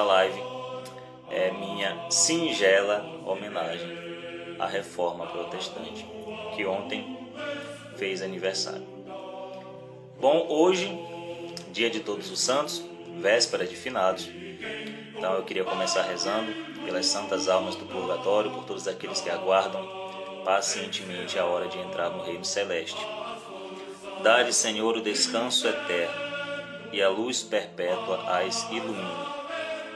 esta live é minha singela homenagem à Reforma Protestante, que ontem fez aniversário. Bom, hoje, dia de Todos os Santos, véspera de finados. Então eu queria começar rezando pelas santas almas do purgatório, por todos aqueles que aguardam pacientemente a hora de entrar no reino celeste. Dá-lhe, Senhor, o descanso eterno e a luz perpétua as ilumine.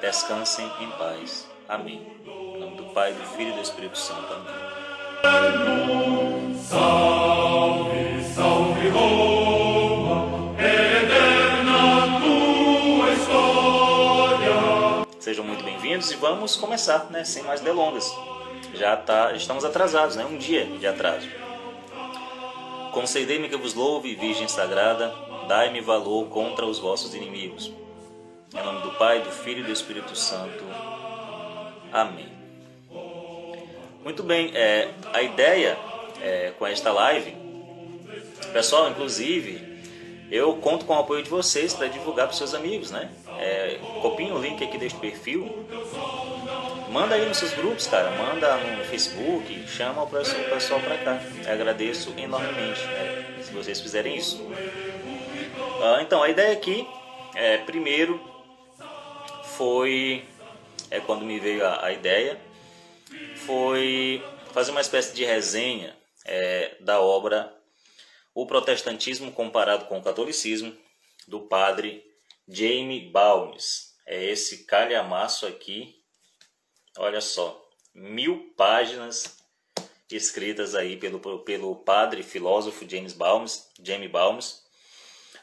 Descansem em paz. Amém. Em nome do Pai, do Filho e do Espírito Santo. Amém. Salve, salve, Roma, eterna tua história. Sejam muito bem-vindos e vamos começar, né, sem mais delongas. Já tá, estamos atrasados, né, um dia de atraso. Concedei-me que vos louve, Virgem Sagrada, dai-me valor contra os vossos inimigos. Em nome do Pai, do Filho e do Espírito Santo. Amém. Muito bem, é, a ideia é, com esta live, pessoal, inclusive, eu conto com o apoio de vocês para divulgar para seus amigos, né? É, copiem o link aqui deste perfil, manda aí nos seus grupos, cara, manda no Facebook, chama o pessoal para cá. Eu agradeço enormemente né, se vocês fizerem isso. Ah, então, a ideia aqui, é, primeiro, foi é quando me veio a, a ideia, foi fazer uma espécie de resenha é, da obra O Protestantismo Comparado com o Catolicismo, do padre Jamie Balmes. É esse calhamaço aqui, olha só, mil páginas escritas aí pelo, pelo padre filósofo James Balmes, Jamie Balmes,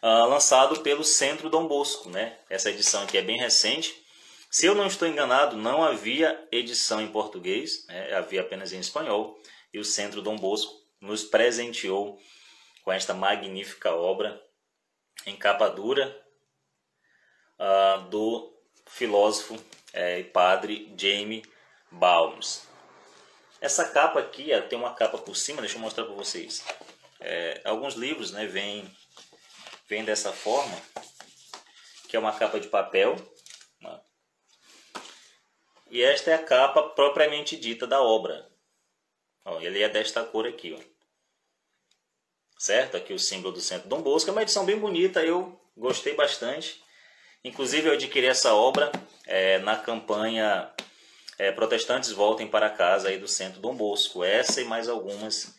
uh, lançado pelo Centro Dom Bosco, né? Essa edição aqui é bem recente. Se eu não estou enganado, não havia edição em português, né? havia apenas em espanhol, e o Centro Dom Bosco nos presenteou com esta magnífica obra em capa dura uh, do filósofo é, e padre Jamie Balmes. Essa capa aqui tem uma capa por cima, deixa eu mostrar para vocês. É, alguns livros né, vêm vem dessa forma, que é uma capa de papel. E esta é a capa propriamente dita da obra. Ó, ele é desta cor aqui. Ó. Certo? Aqui o símbolo do Centro Dom Bosco. É uma edição bem bonita, eu gostei bastante. Inclusive eu adquiri essa obra é, na campanha é, Protestantes Voltem para Casa aí do Centro Dom Bosco. Essa e mais algumas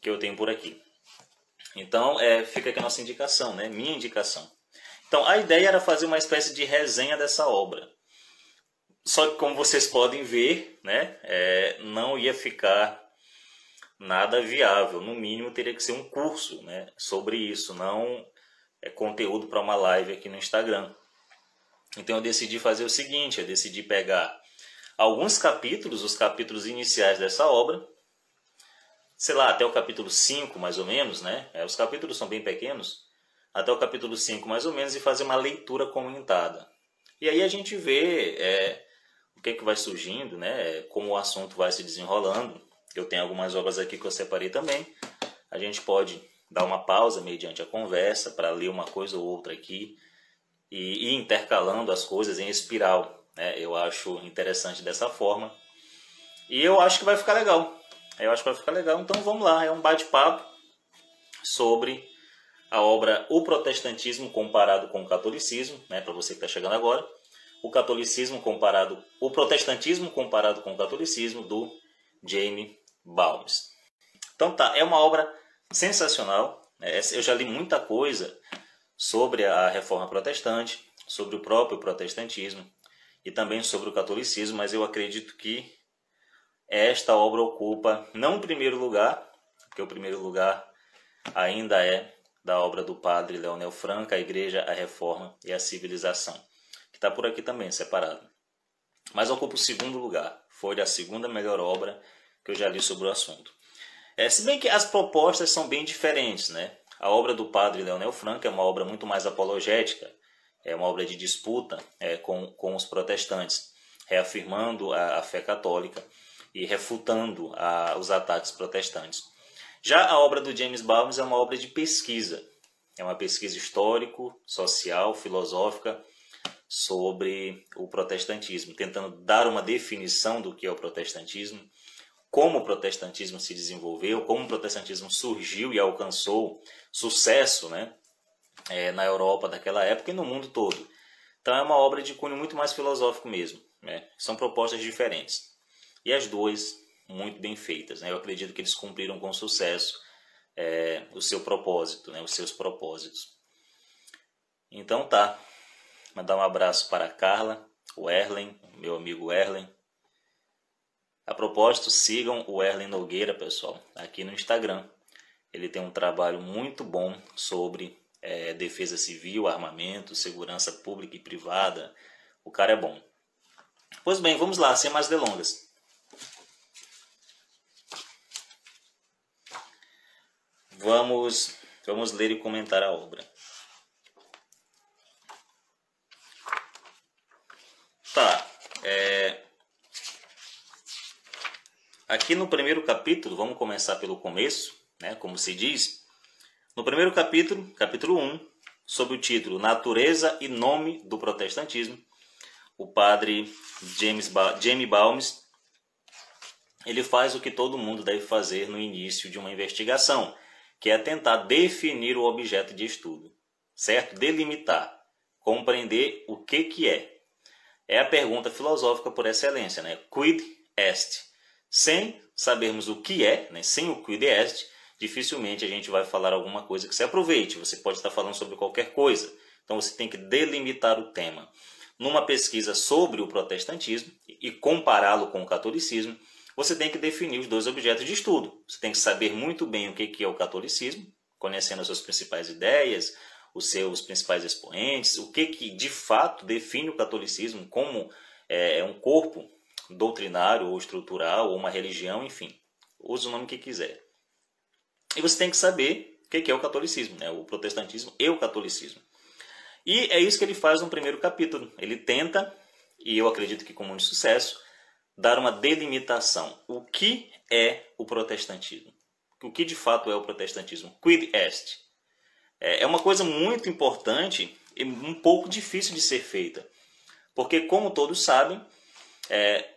que eu tenho por aqui. Então é, fica aqui a nossa indicação, né? minha indicação. Então a ideia era fazer uma espécie de resenha dessa obra. Só que como vocês podem ver, né, é, não ia ficar nada viável. No mínimo teria que ser um curso né, sobre isso, não é conteúdo para uma live aqui no Instagram. Então eu decidi fazer o seguinte, eu decidi pegar alguns capítulos, os capítulos iniciais dessa obra, sei lá, até o capítulo 5 mais ou menos, né? É, os capítulos são bem pequenos, até o capítulo 5 mais ou menos, e fazer uma leitura comentada. E aí a gente vê é, o que, é que vai surgindo, né? Como o assunto vai se desenrolando. Eu tenho algumas obras aqui que eu separei também. A gente pode dar uma pausa mediante a conversa para ler uma coisa ou outra aqui e ir intercalando as coisas em espiral. Né? Eu acho interessante dessa forma. E eu acho que vai ficar legal. Eu acho que vai ficar legal. Então vamos lá, é um bate-papo sobre a obra O Protestantismo comparado com o Catolicismo, né, para você que está chegando agora. O catolicismo comparado, o protestantismo comparado com o catolicismo do Jamie Balmes. Então tá, é uma obra sensacional. Né? Eu já li muita coisa sobre a reforma protestante, sobre o próprio protestantismo e também sobre o catolicismo, mas eu acredito que esta obra ocupa não o primeiro lugar, porque o primeiro lugar ainda é da obra do padre Leonel Franca, a Igreja, a Reforma e a Civilização, está por aqui também separado. Mas ocupa o segundo lugar, foi a segunda melhor obra que eu já li sobre o assunto. É, se bem que as propostas são bem diferentes, né? a obra do padre Leonel Franco é uma obra muito mais apologética, é uma obra de disputa é, com, com os protestantes, reafirmando a, a fé católica e refutando a, os ataques protestantes. Já a obra do James Bowles é uma obra de pesquisa, é uma pesquisa histórico, social, filosófica sobre o protestantismo, tentando dar uma definição do que é o protestantismo, como o protestantismo se desenvolveu, como o protestantismo surgiu e alcançou sucesso né, é, na Europa daquela época e no mundo todo. Então é uma obra de cunho muito mais filosófico mesmo. Né? São propostas diferentes. E as duas muito bem feitas. Né? Eu acredito que eles cumpriram com sucesso é, o seu propósito, né? os seus propósitos. Então tá. Mandar um abraço para a Carla, o Erlen, meu amigo Erlen. A propósito, sigam o Erlen Nogueira, pessoal, aqui no Instagram. Ele tem um trabalho muito bom sobre é, defesa civil, armamento, segurança pública e privada. O cara é bom. Pois bem, vamos lá, sem mais delongas. Vamos, vamos ler e comentar a obra. Tá. É... Aqui no primeiro capítulo, vamos começar pelo começo, né, como se diz. No primeiro capítulo, capítulo 1, sob o título Natureza e Nome do Protestantismo, o padre James ba Jamie Balmes ele faz o que todo mundo deve fazer no início de uma investigação, que é tentar definir o objeto de estudo, certo? Delimitar, compreender o que, que é. É a pergunta filosófica por excelência, né? Quid est? Sem sabermos o que é, né? sem o quid est, dificilmente a gente vai falar alguma coisa que se aproveite. Você pode estar falando sobre qualquer coisa. Então você tem que delimitar o tema. Numa pesquisa sobre o protestantismo e compará-lo com o catolicismo, você tem que definir os dois objetos de estudo. Você tem que saber muito bem o que é o catolicismo, conhecendo as suas principais ideias, os seus principais expoentes, o que, que de fato define o catolicismo como é, é, um corpo doutrinário ou estrutural, ou uma religião, enfim, use o nome que quiser. E você tem que saber o que é o catolicismo, né? o protestantismo e o catolicismo. E é isso que ele faz no primeiro capítulo. Ele tenta, e eu acredito que com muito sucesso, dar uma delimitação. O que é o protestantismo? O que de fato é o protestantismo? Quid est? É, é uma coisa muito importante e um pouco difícil de ser feita. Porque, como todos sabem, é,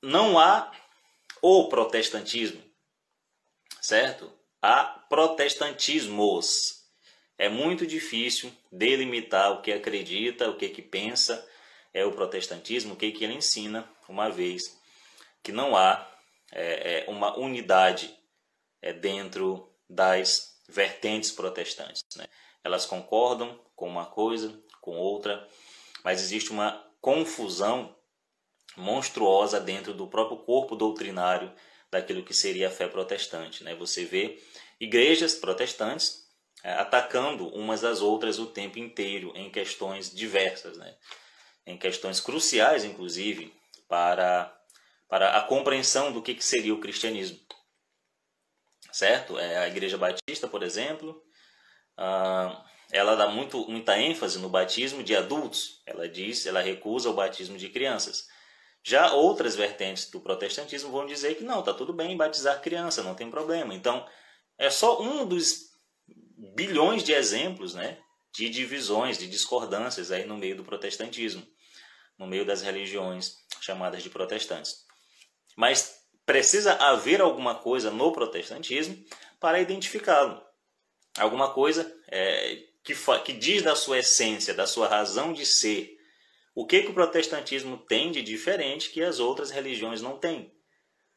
não há o protestantismo, certo? Há protestantismos. É muito difícil delimitar o que acredita, o que, que pensa é o protestantismo, o que, que ele ensina, uma vez que não há é, é, uma unidade é, dentro das vertentes protestantes. Né? Elas concordam com uma coisa, com outra, mas existe uma confusão monstruosa dentro do próprio corpo doutrinário daquilo que seria a fé protestante. Né? Você vê igrejas protestantes é, atacando umas às outras o tempo inteiro em questões diversas, né? em questões cruciais, inclusive, para, para a compreensão do que, que seria o cristianismo. Certo? É, a Igreja Batista, por exemplo, ah, ela dá muito, muita ênfase no batismo de adultos. Ela diz, ela recusa o batismo de crianças. Já outras vertentes do protestantismo vão dizer que não, está tudo bem batizar criança, não tem problema. Então, é só um dos bilhões de exemplos né, de divisões, de discordâncias aí no meio do protestantismo no meio das religiões chamadas de protestantes. Mas precisa haver alguma coisa no protestantismo para identificá-lo. Alguma coisa é, que, que diz da sua essência, da sua razão de ser. O que, que o protestantismo tem de diferente que as outras religiões não têm?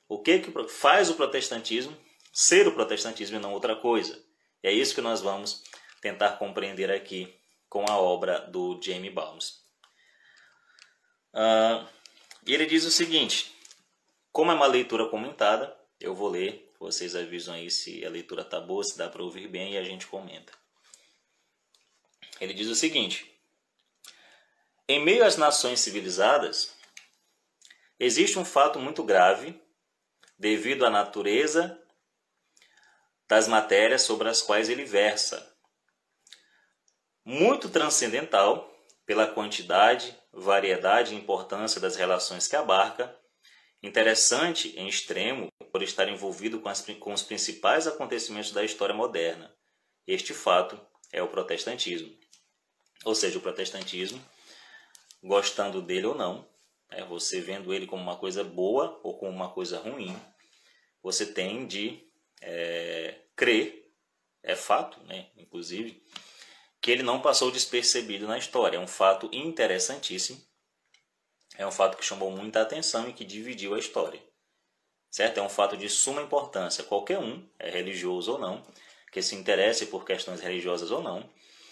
O que, que faz o protestantismo ser o protestantismo e não outra coisa? É isso que nós vamos tentar compreender aqui com a obra do Jamie Balmes. Uh, ele diz o seguinte: como é uma leitura comentada, eu vou ler, vocês avisam aí se a leitura tá boa, se dá para ouvir bem e a gente comenta. Ele diz o seguinte: Em meio às nações civilizadas, existe um fato muito grave devido à natureza das matérias sobre as quais ele versa. Muito transcendental pela quantidade, variedade e importância das relações que abarca, interessante em extremo por estar envolvido com, as, com os principais acontecimentos da história moderna. Este fato é o protestantismo. Ou seja, o protestantismo, gostando dele ou não, é você vendo ele como uma coisa boa ou como uma coisa ruim, você tem de é, crer, é fato, né, inclusive, que ele não passou despercebido na história. É um fato interessantíssimo, é um fato que chamou muita atenção e que dividiu a história. Certo? É um fato de suma importância. Qualquer um, é religioso ou não, que se interesse por questões religiosas ou não,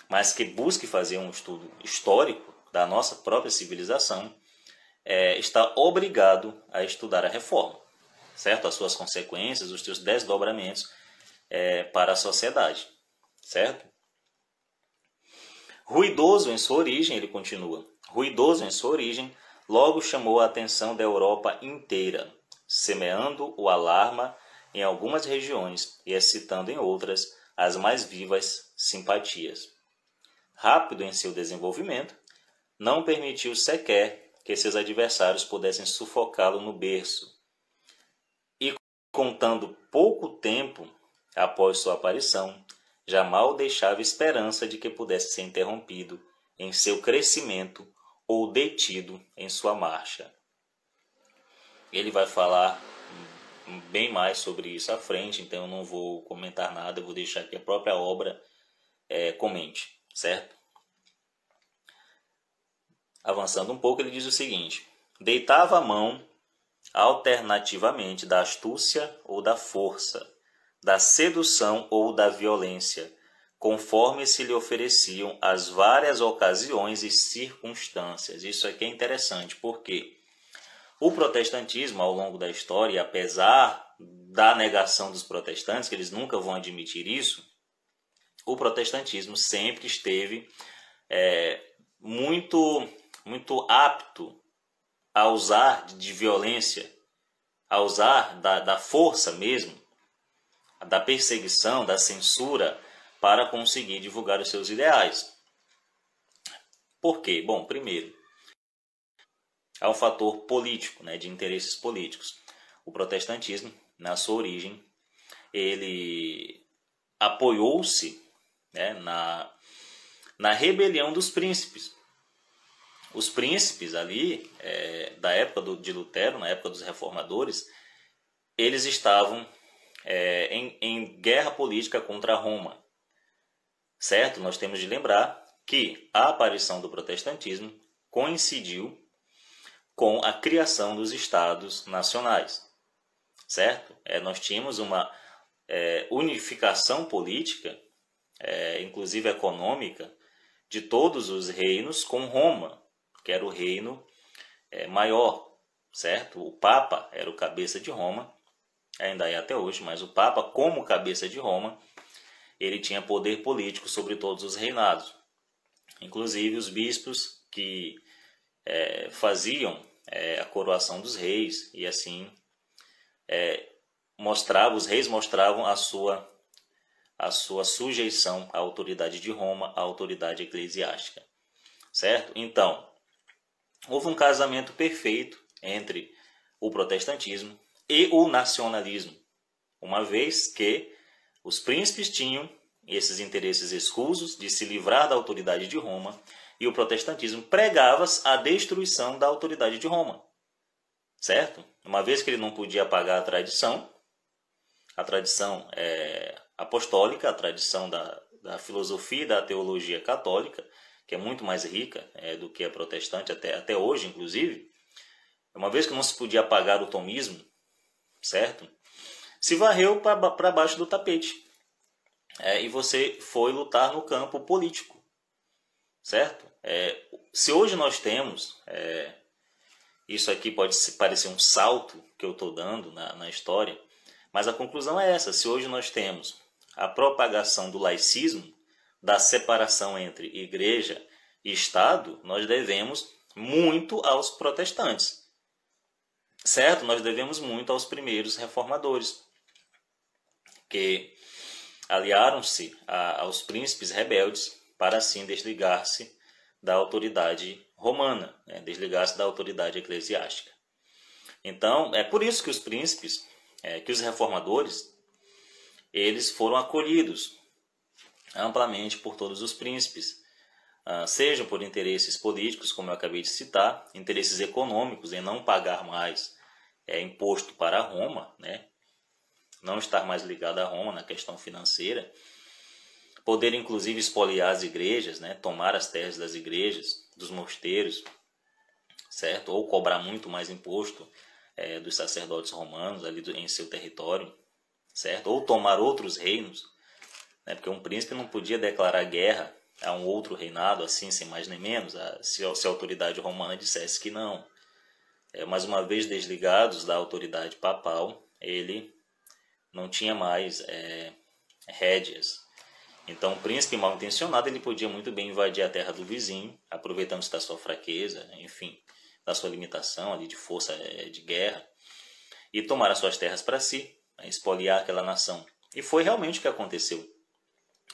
mas que busque fazer um estudo histórico da nossa própria civilização, é, está obrigado a estudar a reforma, certo? As suas consequências, os seus desdobramentos é, para a sociedade, certo? Ruidoso em sua origem, ele continua, ruidoso em sua origem, logo chamou a atenção da Europa inteira, semeando o alarma em algumas regiões e excitando em outras as mais vivas simpatias. Rápido em seu desenvolvimento, não permitiu sequer que seus adversários pudessem sufocá-lo no berço. E contando pouco tempo após sua aparição, já mal deixava esperança de que pudesse ser interrompido em seu crescimento ou detido em sua marcha. Ele vai falar bem mais sobre isso à frente, então eu não vou comentar nada, eu vou deixar que a própria obra é, comente, certo? Avançando um pouco, ele diz o seguinte: deitava a mão alternativamente da astúcia ou da força, da sedução ou da violência, conforme se lhe ofereciam as várias ocasiões e circunstâncias. Isso aqui é interessante, porque o protestantismo, ao longo da história, apesar da negação dos protestantes, que eles nunca vão admitir isso, o protestantismo sempre esteve é, muito, muito apto a usar de violência, a usar da, da força mesmo, da perseguição, da censura, para conseguir divulgar os seus ideais. Por quê? Bom, primeiro, há um fator político, né, de interesses políticos. O protestantismo, na sua origem, ele apoiou-se né, na, na rebelião dos príncipes. Os príncipes ali, é, da época do, de Lutero, na época dos reformadores, eles estavam é, em, em guerra política contra Roma certo? Nós temos de lembrar que a aparição do protestantismo coincidiu com a criação dos estados nacionais, certo? É, nós tínhamos uma é, unificação política, é, inclusive econômica, de todos os reinos com Roma, que era o reino é, maior, certo? O Papa era o cabeça de Roma, ainda é até hoje, mas o Papa, como cabeça de Roma, ele tinha poder político sobre todos os reinados. Inclusive os bispos que é, faziam é, a coroação dos reis e assim é, mostrava, os reis mostravam a sua a sua sujeição à autoridade de Roma, à autoridade eclesiástica. Certo? Então, houve um casamento perfeito entre o protestantismo e o nacionalismo, uma vez que os príncipes tinham esses interesses escusos de se livrar da autoridade de Roma e o protestantismo pregava a destruição da autoridade de Roma. Certo? Uma vez que ele não podia apagar a tradição, a tradição é, apostólica, a tradição da, da filosofia e da teologia católica, que é muito mais rica é, do que a protestante, até, até hoje, inclusive, uma vez que não se podia apagar o tomismo, certo? Se varreu para baixo do tapete. É, e você foi lutar no campo político, certo? É, se hoje nós temos, é, isso aqui pode parecer um salto que eu estou dando na, na história, mas a conclusão é essa: se hoje nós temos a propagação do laicismo, da separação entre igreja e Estado, nós devemos muito aos protestantes. Certo? Nós devemos muito aos primeiros reformadores que aliaram-se aos príncipes rebeldes para assim desligar-se da autoridade romana, né? desligar-se da autoridade eclesiástica. Então, é por isso que os príncipes, é, que os reformadores, eles foram acolhidos amplamente por todos os príncipes, uh, sejam por interesses políticos, como eu acabei de citar, interesses econômicos em não pagar mais é, imposto para Roma, né? Não estar mais ligado a Roma na questão financeira, poder inclusive expoliar as igrejas, né? tomar as terras das igrejas, dos mosteiros, certo? Ou cobrar muito mais imposto é, dos sacerdotes romanos ali do, em seu território, certo? Ou tomar outros reinos, né? porque um príncipe não podia declarar guerra a um outro reinado assim, sem mais nem menos, a, se, se a autoridade romana dissesse que não. É, mais uma vez desligados da autoridade papal, ele não tinha mais é, rédeas. Então, o príncipe mal intencionado ele podia muito bem invadir a terra do vizinho, aproveitando-se da sua fraqueza, enfim, da sua limitação ali de força é, de guerra, e tomar as suas terras para si, né, espoliar aquela nação. E foi realmente o que aconteceu.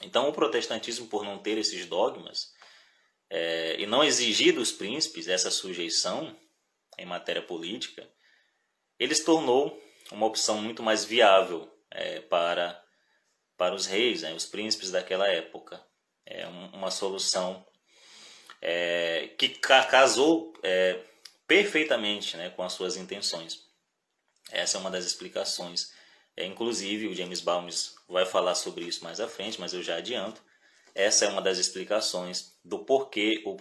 Então, o protestantismo, por não ter esses dogmas é, e não exigir dos príncipes essa sujeição em matéria política, ele se tornou uma opção muito mais viável é, para, para os reis, né, os príncipes daquela época. É uma solução é, que casou é, perfeitamente né, com as suas intenções. Essa é uma das explicações. É, inclusive, o James Balmes vai falar sobre isso mais à frente, mas eu já adianto. Essa é uma das explicações do porquê o,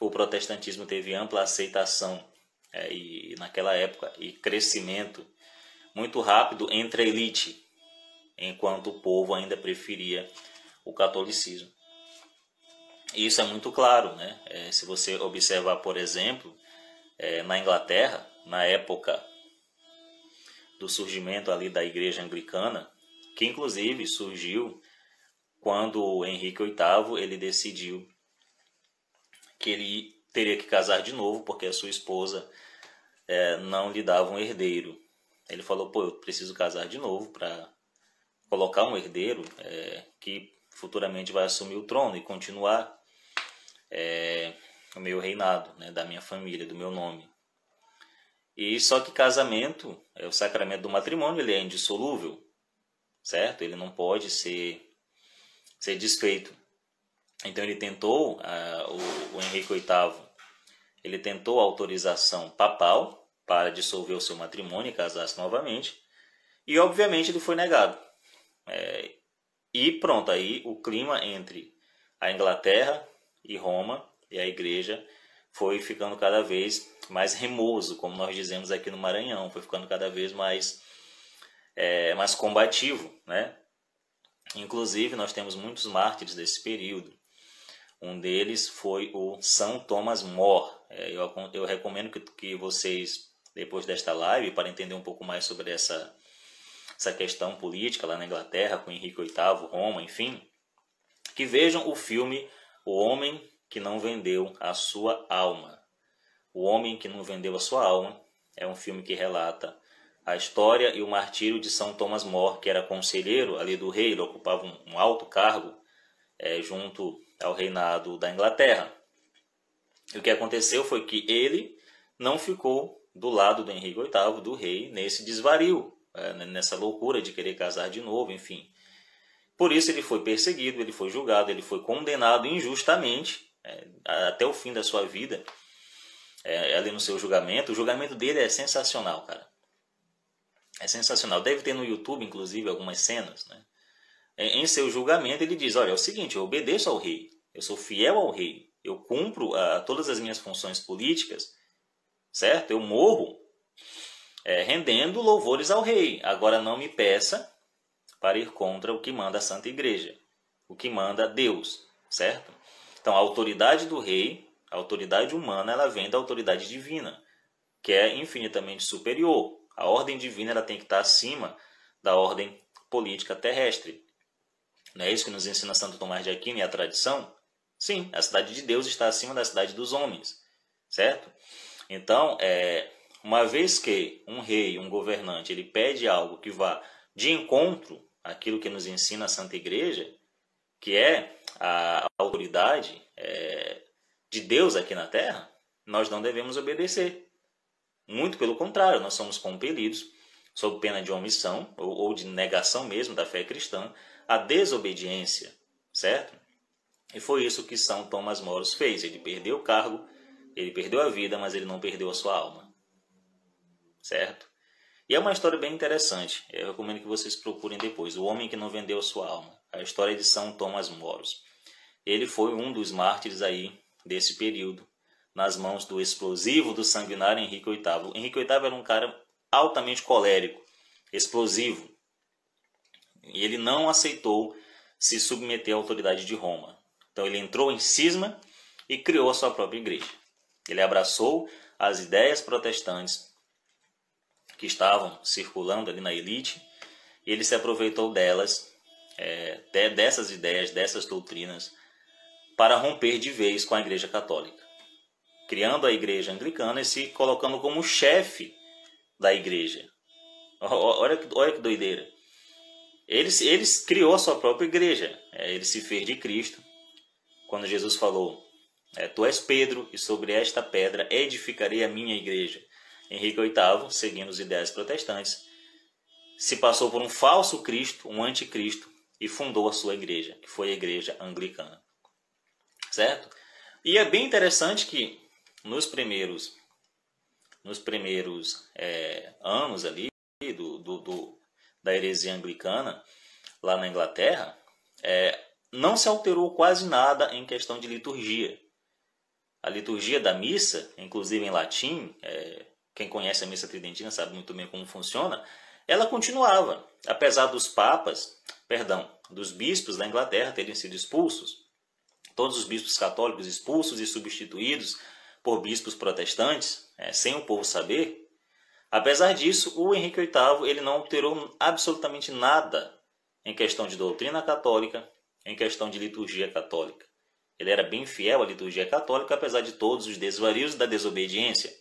o protestantismo teve ampla aceitação é, e, naquela época e crescimento muito rápido entre a elite, enquanto o povo ainda preferia o catolicismo. Isso é muito claro, né? É, se você observar, por exemplo, é, na Inglaterra, na época do surgimento ali da Igreja Anglicana, que inclusive surgiu quando Henrique VIII ele decidiu que ele teria que casar de novo porque a sua esposa é, não lhe dava um herdeiro. Ele falou, pô, eu preciso casar de novo para colocar um herdeiro é, que futuramente vai assumir o trono e continuar é, o meu reinado, né, da minha família, do meu nome. E só que casamento, é o sacramento do matrimônio, ele é indissolúvel, certo? Ele não pode ser ser desfeito. Então ele tentou, uh, o, o Henrique VIII, ele tentou a autorização papal para dissolver o seu matrimônio e casar-se novamente. E obviamente ele foi negado. É, e pronto, aí o clima entre a Inglaterra e Roma e a igreja foi ficando cada vez mais remoso, como nós dizemos aqui no Maranhão, foi ficando cada vez mais, é, mais combativo. Né? Inclusive, nós temos muitos mártires desse período. Um deles foi o São Thomas More. É, eu, eu recomendo que, que vocês depois desta live para entender um pouco mais sobre essa, essa questão política lá na Inglaterra, com Henrique VIII, Roma, enfim, que vejam o filme O Homem que Não Vendeu a Sua Alma. O Homem que Não Vendeu a Sua Alma é um filme que relata a história e o martírio de São Thomas More, que era conselheiro ali do rei, ele ocupava um, alto cargo é, junto ao reinado da Inglaterra. E o que aconteceu foi que ele não ficou do lado do Henrique VIII, do rei, nesse desvario, é, nessa loucura de querer casar de novo, enfim. Por isso ele foi perseguido, ele foi julgado, ele foi condenado injustamente é, até o fim da sua vida, é, ali no seu julgamento. O julgamento dele é sensacional, cara. É sensacional. Deve ter no YouTube, inclusive, algumas cenas. Né? Em seu julgamento, ele diz: Olha, é o seguinte, eu obedeço ao rei, eu sou fiel ao rei, eu cumpro a, todas as minhas funções políticas certo? Eu morro é, rendendo louvores ao rei. Agora não me peça para ir contra o que manda a Santa Igreja, o que manda Deus, certo? Então a autoridade do rei, a autoridade humana, ela vem da autoridade divina, que é infinitamente superior. A ordem divina ela tem que estar acima da ordem política terrestre. Não é isso que nos ensina Santo Tomás de Aquino e a tradição? Sim, a cidade de Deus está acima da cidade dos homens, certo? Então, é, uma vez que um rei, um governante, ele pede algo que vá de encontro aquilo que nos ensina a Santa Igreja, que é a autoridade é, de Deus aqui na Terra, nós não devemos obedecer. Muito pelo contrário, nós somos compelidos, sob pena de omissão ou, ou de negação mesmo da fé cristã, à desobediência, certo? E foi isso que São Thomas Moros fez. Ele perdeu o cargo, ele perdeu a vida, mas ele não perdeu a sua alma. Certo? E é uma história bem interessante. Eu recomendo que vocês procurem depois. O Homem que Não Vendeu a Sua Alma. A história de São Thomas Moros. Ele foi um dos mártires aí desse período, nas mãos do explosivo, do sanguinário Henrique VIII. Henrique VIII era um cara altamente colérico, explosivo. E ele não aceitou se submeter à autoridade de Roma. Então ele entrou em cisma e criou a sua própria igreja. Ele abraçou as ideias protestantes que estavam circulando ali na elite e ele se aproveitou delas, é, dessas ideias, dessas doutrinas, para romper de vez com a Igreja Católica, criando a Igreja Anglicana e se colocando como chefe da Igreja. Olha que, olha que doideira. Ele, ele criou a sua própria igreja, é, ele se fez de Cristo, quando Jesus falou: é, Tu és Pedro, e sobre esta pedra edificarei a minha igreja. Henrique VIII, seguindo os ideais protestantes, se passou por um falso Cristo, um anticristo, e fundou a sua igreja, que foi a igreja anglicana. Certo? E é bem interessante que nos primeiros, nos primeiros é, anos ali do, do, do, da heresia anglicana, lá na Inglaterra, é, não se alterou quase nada em questão de liturgia. A liturgia da missa, inclusive em latim, é, quem conhece a missa tridentina sabe muito bem como funciona, ela continuava, apesar dos papas, perdão, dos bispos da Inglaterra terem sido expulsos, todos os bispos católicos expulsos e substituídos por bispos protestantes, é, sem o povo saber. Apesar disso, o Henrique VIII ele não alterou absolutamente nada em questão de doutrina católica, em questão de liturgia católica. Ele era bem fiel à liturgia católica, apesar de todos os desvarios da desobediência.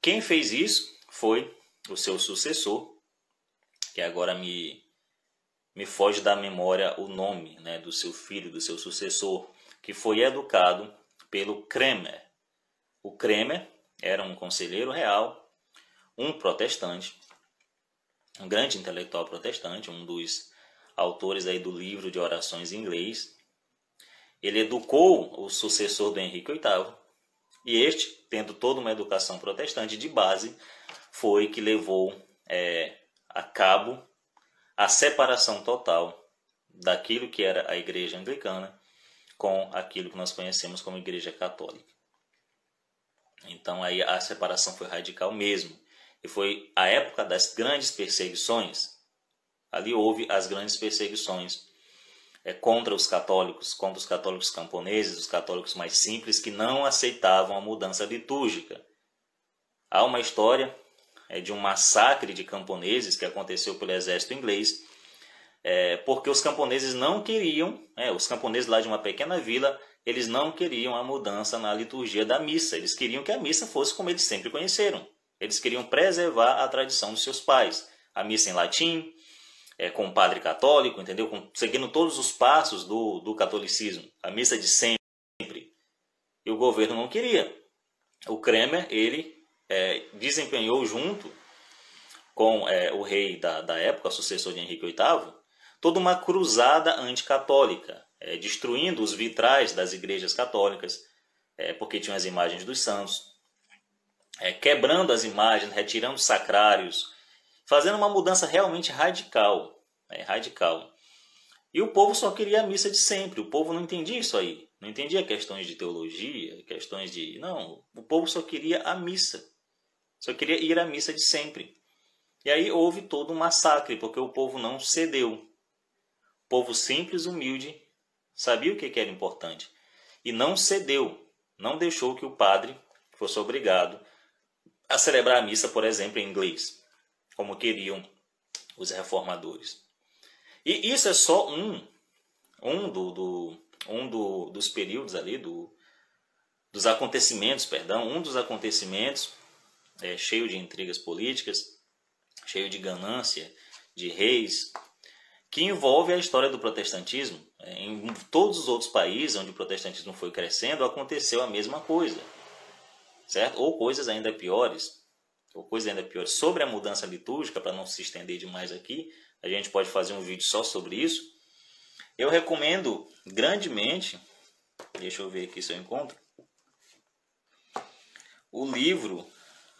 Quem fez isso foi o seu sucessor, que agora me, me foge da memória o nome né, do seu filho, do seu sucessor, que foi educado pelo Kremer. O Kremer era um conselheiro real, um protestante, um grande intelectual protestante, um dos autores aí do livro de orações em inglês. Ele educou o sucessor do Henrique VIII, e este, tendo toda uma educação protestante de base, foi que levou é, a cabo a separação total daquilo que era a igreja anglicana com aquilo que nós conhecemos como igreja católica. Então aí a separação foi radical mesmo. E foi a época das grandes perseguições Ali houve as grandes perseguições é, contra os católicos, contra os católicos camponeses, os católicos mais simples que não aceitavam a mudança litúrgica. Há uma história é, de um massacre de camponeses que aconteceu pelo exército inglês, é, porque os camponeses não queriam, é, os camponeses lá de uma pequena vila, eles não queriam a mudança na liturgia da missa. Eles queriam que a missa fosse como eles sempre conheceram. Eles queriam preservar a tradição dos seus pais. A missa em latim, é, com o padre católico, entendeu? Com, seguindo todos os passos do, do catolicismo, a missa de sempre. E o governo não queria. O Kremer, ele é, desempenhou junto com é, o rei da, da época, sucessor de Henrique VIII, toda uma cruzada anticatólica, é, destruindo os vitrais das igrejas católicas, é, porque tinham as imagens dos santos, é, quebrando as imagens, retirando os sacrários, fazendo uma mudança realmente radical, né? radical. E o povo só queria a missa de sempre. O povo não entendia isso aí. Não entendia questões de teologia, questões de. Não, o povo só queria a missa. Só queria ir à missa de sempre. E aí houve todo um massacre, porque o povo não cedeu. O povo simples, humilde, sabia o que era importante. E não cedeu. Não deixou que o padre fosse obrigado a celebrar a missa, por exemplo, em inglês como queriam os reformadores. E isso é só um, um, do, do um do, dos períodos ali, do, dos acontecimentos, perdão, um dos acontecimentos é, cheio de intrigas políticas, cheio de ganância de reis, que envolve a história do protestantismo. Em todos os outros países onde o protestantismo foi crescendo, aconteceu a mesma coisa, certo? Ou coisas ainda piores, ou coisas ainda piores sobre a mudança litúrgica, para não se estender demais aqui, a gente pode fazer um vídeo só sobre isso. Eu recomendo grandemente, deixa eu ver aqui se eu encontro, o livro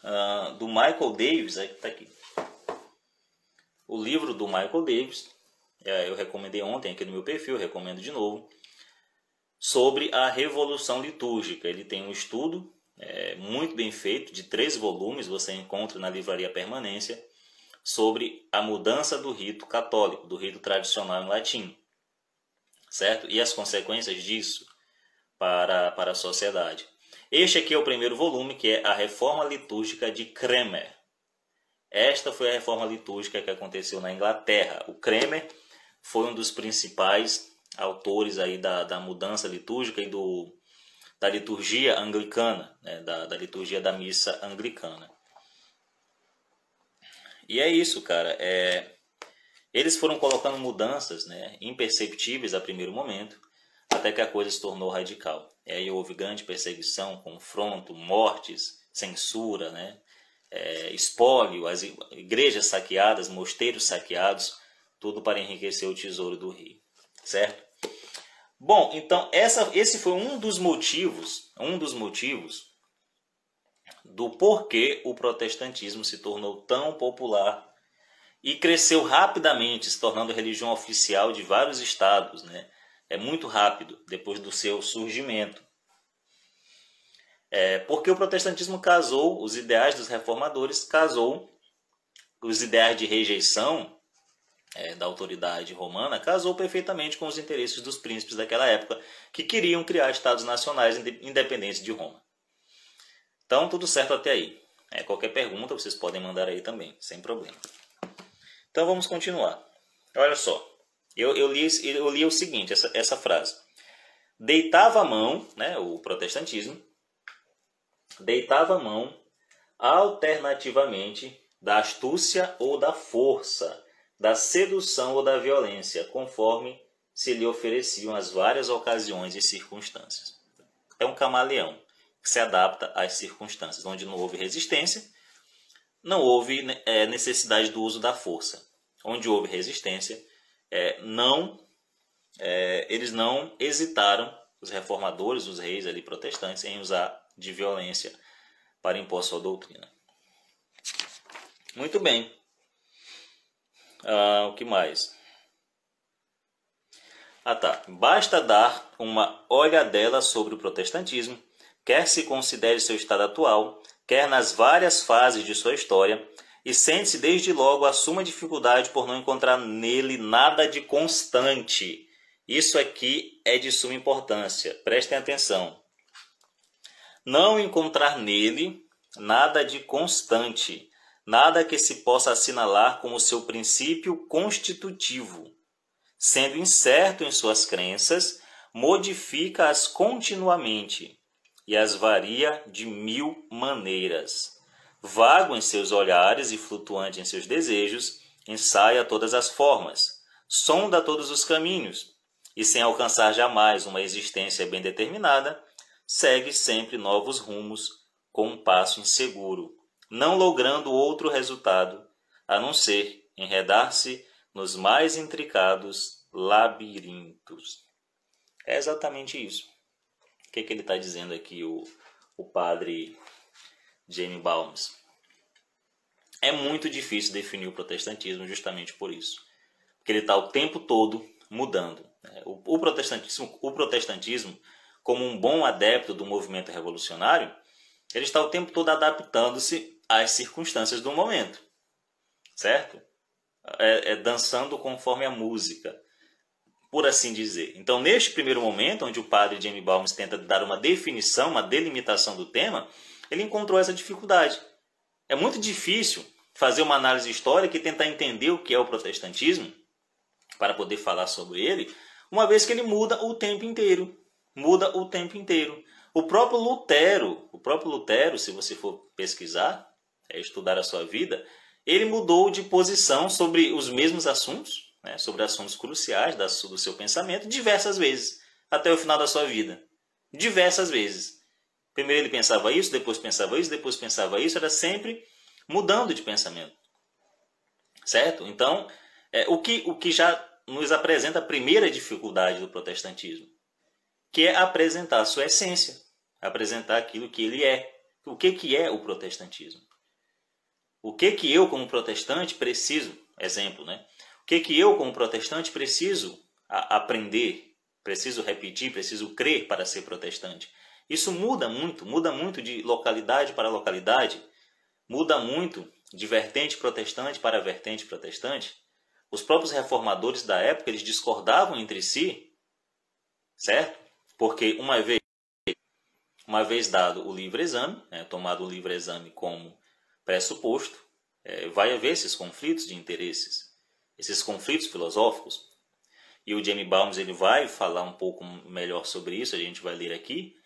uh, do Michael Davis, está aqui. O livro do Michael Davis, é, eu recomendei ontem aqui no meu perfil, recomendo de novo, sobre a revolução litúrgica. Ele tem um estudo é, muito bem feito, de três volumes, você encontra na livraria Permanência, sobre a mudança do rito católico, do rito tradicional em latim, certo? E as consequências disso para, para a sociedade. Este aqui é o primeiro volume, que é a Reforma Litúrgica de Kremer. Esta foi a reforma litúrgica que aconteceu na Inglaterra. O Kremer foi um dos principais autores aí da, da mudança litúrgica e do, da liturgia anglicana, né? da, da liturgia da missa anglicana. E é isso, cara. É, eles foram colocando mudanças né, imperceptíveis a primeiro momento, até que a coisa se tornou radical. E aí houve grande perseguição, confronto, mortes, censura, né? É, espólio, as igrejas saqueadas, mosteiros saqueados, tudo para enriquecer o tesouro do rei, certo? Bom, então essa, esse foi um dos motivos, um dos motivos do porquê o protestantismo se tornou tão popular e cresceu rapidamente, se tornando religião oficial de vários estados, né? é muito rápido depois do seu surgimento. É, porque o protestantismo casou, os ideais dos reformadores casou, os ideais de rejeição é, da autoridade romana casou perfeitamente com os interesses dos príncipes daquela época, que queriam criar estados nacionais independentes de Roma. Então, tudo certo até aí. É, qualquer pergunta vocês podem mandar aí também, sem problema. Então, vamos continuar. Olha só. Eu, eu, li, eu li o seguinte, essa, essa frase. Deitava a mão, né, o protestantismo, deitava a mão alternativamente da astúcia ou da força, da sedução ou da violência, conforme se lhe ofereciam as várias ocasiões e circunstâncias. É um camaleão que se adapta às circunstâncias, onde não houve resistência, não houve né, é, necessidade do uso da força. Onde houve resistência, é, não é, eles não hesitaram, os reformadores, os reis ali protestantes, em usar de violência para impor sua doutrina. Muito bem. Ah, o que mais? Ah tá. Basta dar uma olhadela sobre o protestantismo, quer se considere seu estado atual, quer nas várias fases de sua história, e sente-se desde logo a suma dificuldade por não encontrar nele nada de constante. Isso aqui é de suma importância, prestem atenção. Não encontrar nele nada de constante, nada que se possa assinalar como seu princípio constitutivo. Sendo incerto em suas crenças, modifica-as continuamente e as varia de mil maneiras vago em seus olhares e flutuante em seus desejos, ensaia todas as formas, sonda todos os caminhos, e sem alcançar jamais uma existência bem determinada, segue sempre novos rumos com um passo inseguro, não logrando outro resultado a não ser enredar-se nos mais intricados labirintos. É exatamente isso. O que, é que ele está dizendo aqui, o, o padre Jamie Balmes. É muito difícil definir o protestantismo justamente por isso. Porque ele está o tempo todo mudando. Né? O, o, protestantismo, o protestantismo, como um bom adepto do movimento revolucionário, ele está o tempo todo adaptando-se às circunstâncias do momento. Certo? É, é dançando conforme a música por assim dizer. Então, neste primeiro momento, onde o padre Jamie Balmes tenta dar uma definição, uma delimitação do tema, ele encontrou essa dificuldade. É muito difícil fazer uma análise histórica e tentar entender o que é o protestantismo para poder falar sobre ele, uma vez que ele muda o tempo inteiro. Muda o tempo inteiro. O próprio Lutero, o próprio Lutero, se você for pesquisar, é estudar a sua vida, ele mudou de posição sobre os mesmos assuntos, né, sobre assuntos cruciais do seu pensamento diversas vezes, até o final da sua vida. Diversas vezes. Primeiro ele pensava isso, depois pensava isso, depois pensava isso, era sempre mudando de pensamento. Certo? Então, é, o, que, o que já nos apresenta a primeira dificuldade do protestantismo, que é apresentar a sua essência, apresentar aquilo que ele é. O que, que é o protestantismo? O que, que eu, como protestante, preciso, exemplo, né? O que, que eu, como protestante, preciso aprender, preciso repetir, preciso crer para ser protestante? Isso muda muito, muda muito de localidade para localidade, muda muito de vertente protestante para vertente protestante. Os próprios reformadores da época eles discordavam entre si, certo? Porque uma vez, uma vez dado o livre exame, né, tomado o livre exame como pressuposto, é, vai haver esses conflitos de interesses, esses conflitos filosóficos. E o Jamie Balmes ele vai falar um pouco melhor sobre isso, a gente vai ler aqui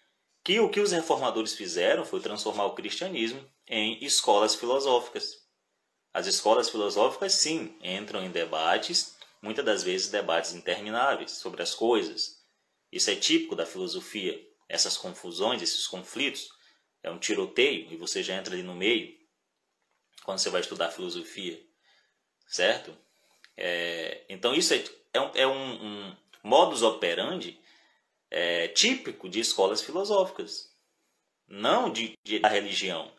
que o que os reformadores fizeram foi transformar o cristianismo em escolas filosóficas. As escolas filosóficas, sim, entram em debates, muitas das vezes debates intermináveis sobre as coisas. Isso é típico da filosofia, essas confusões, esses conflitos. É um tiroteio e você já entra ali no meio quando você vai estudar filosofia, certo? É, então, isso é, é, um, é um, um modus operandi é, típico de escolas filosóficas, não de, de, da religião.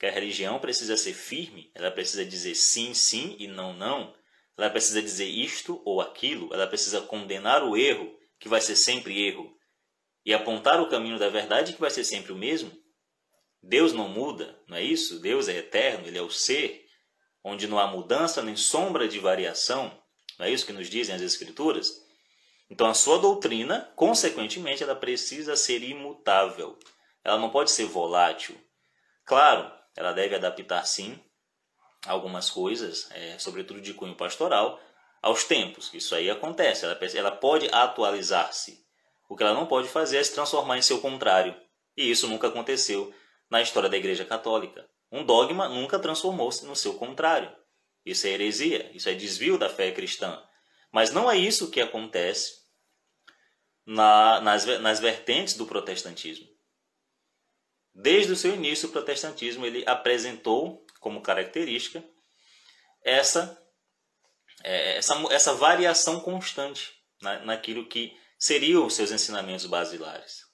Que a religião precisa ser firme, ela precisa dizer sim, sim e não, não. Ela precisa dizer isto ou aquilo, ela precisa condenar o erro, que vai ser sempre erro, e apontar o caminho da verdade, que vai ser sempre o mesmo. Deus não muda, não é isso? Deus é eterno, ele é o ser, onde não há mudança nem sombra de variação. Não é isso que nos dizem as Escrituras? Então a sua doutrina, consequentemente, ela precisa ser imutável. Ela não pode ser volátil. Claro, ela deve adaptar sim algumas coisas, é, sobretudo de cunho pastoral, aos tempos. Isso aí acontece. Ela, ela pode atualizar-se. O que ela não pode fazer é se transformar em seu contrário. E isso nunca aconteceu na história da Igreja Católica. Um dogma nunca transformou-se no seu contrário. Isso é heresia, isso é desvio da fé cristã. Mas não é isso que acontece na, nas, nas vertentes do protestantismo. Desde o seu início, o protestantismo ele apresentou como característica essa, é, essa, essa variação constante na, naquilo que seriam os seus ensinamentos basilares.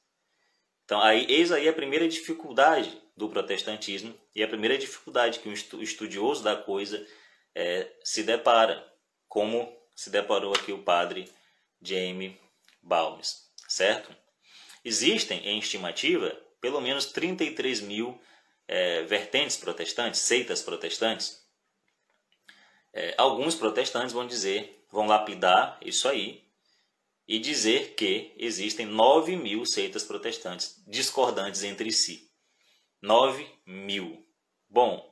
Então, aí, eis aí a primeira dificuldade do protestantismo e a primeira dificuldade que um estudioso da coisa é, se depara, como se deparou aqui o padre Jaime Balmes, certo? Existem, em estimativa, pelo menos 33 mil é, vertentes protestantes, seitas protestantes. É, alguns protestantes vão dizer, vão lapidar isso aí e dizer que existem 9 mil seitas protestantes discordantes entre si. 9 mil. Bom,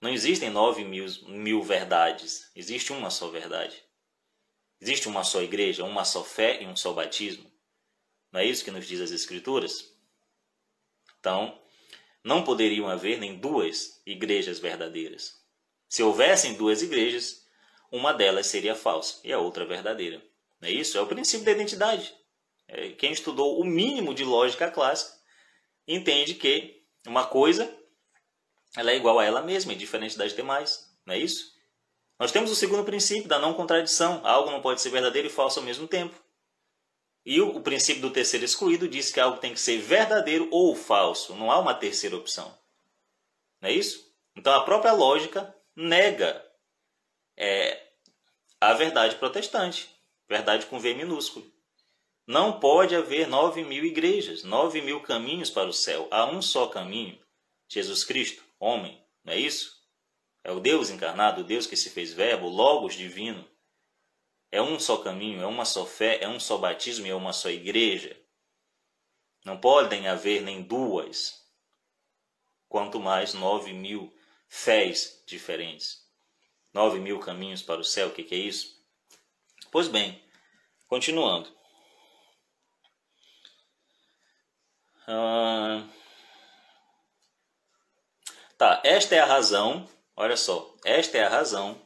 não existem nove mil, mil verdades, existe uma só verdade. Existe uma só igreja, uma só fé e um só batismo. Não é isso que nos diz as Escrituras? Então, não poderiam haver nem duas igrejas verdadeiras. Se houvessem duas igrejas, uma delas seria falsa e a outra verdadeira. É isso? É o princípio da identidade. É, quem estudou o mínimo de lógica clássica entende que uma coisa ela é igual a ela mesma e diferente das demais, não é isso? Nós temos o segundo princípio da não contradição. Algo não pode ser verdadeiro e falso ao mesmo tempo. E o, o princípio do terceiro excluído diz que algo tem que ser verdadeiro ou falso. Não há uma terceira opção. Não é isso? Então a própria lógica nega é, a verdade protestante. Verdade com V minúsculo. Não pode haver nove mil igrejas, nove mil caminhos para o céu. Há um só caminho, Jesus Cristo homem, não é isso? É o Deus encarnado, o Deus que se fez verbo, Logos divino. É um só caminho, é uma só fé, é um só batismo e é uma só igreja. Não podem haver nem duas, quanto mais nove mil fés diferentes. Nove mil caminhos para o céu, o que, que é isso? Pois bem, continuando. Ah, Tá, esta é a razão, olha só, esta é a razão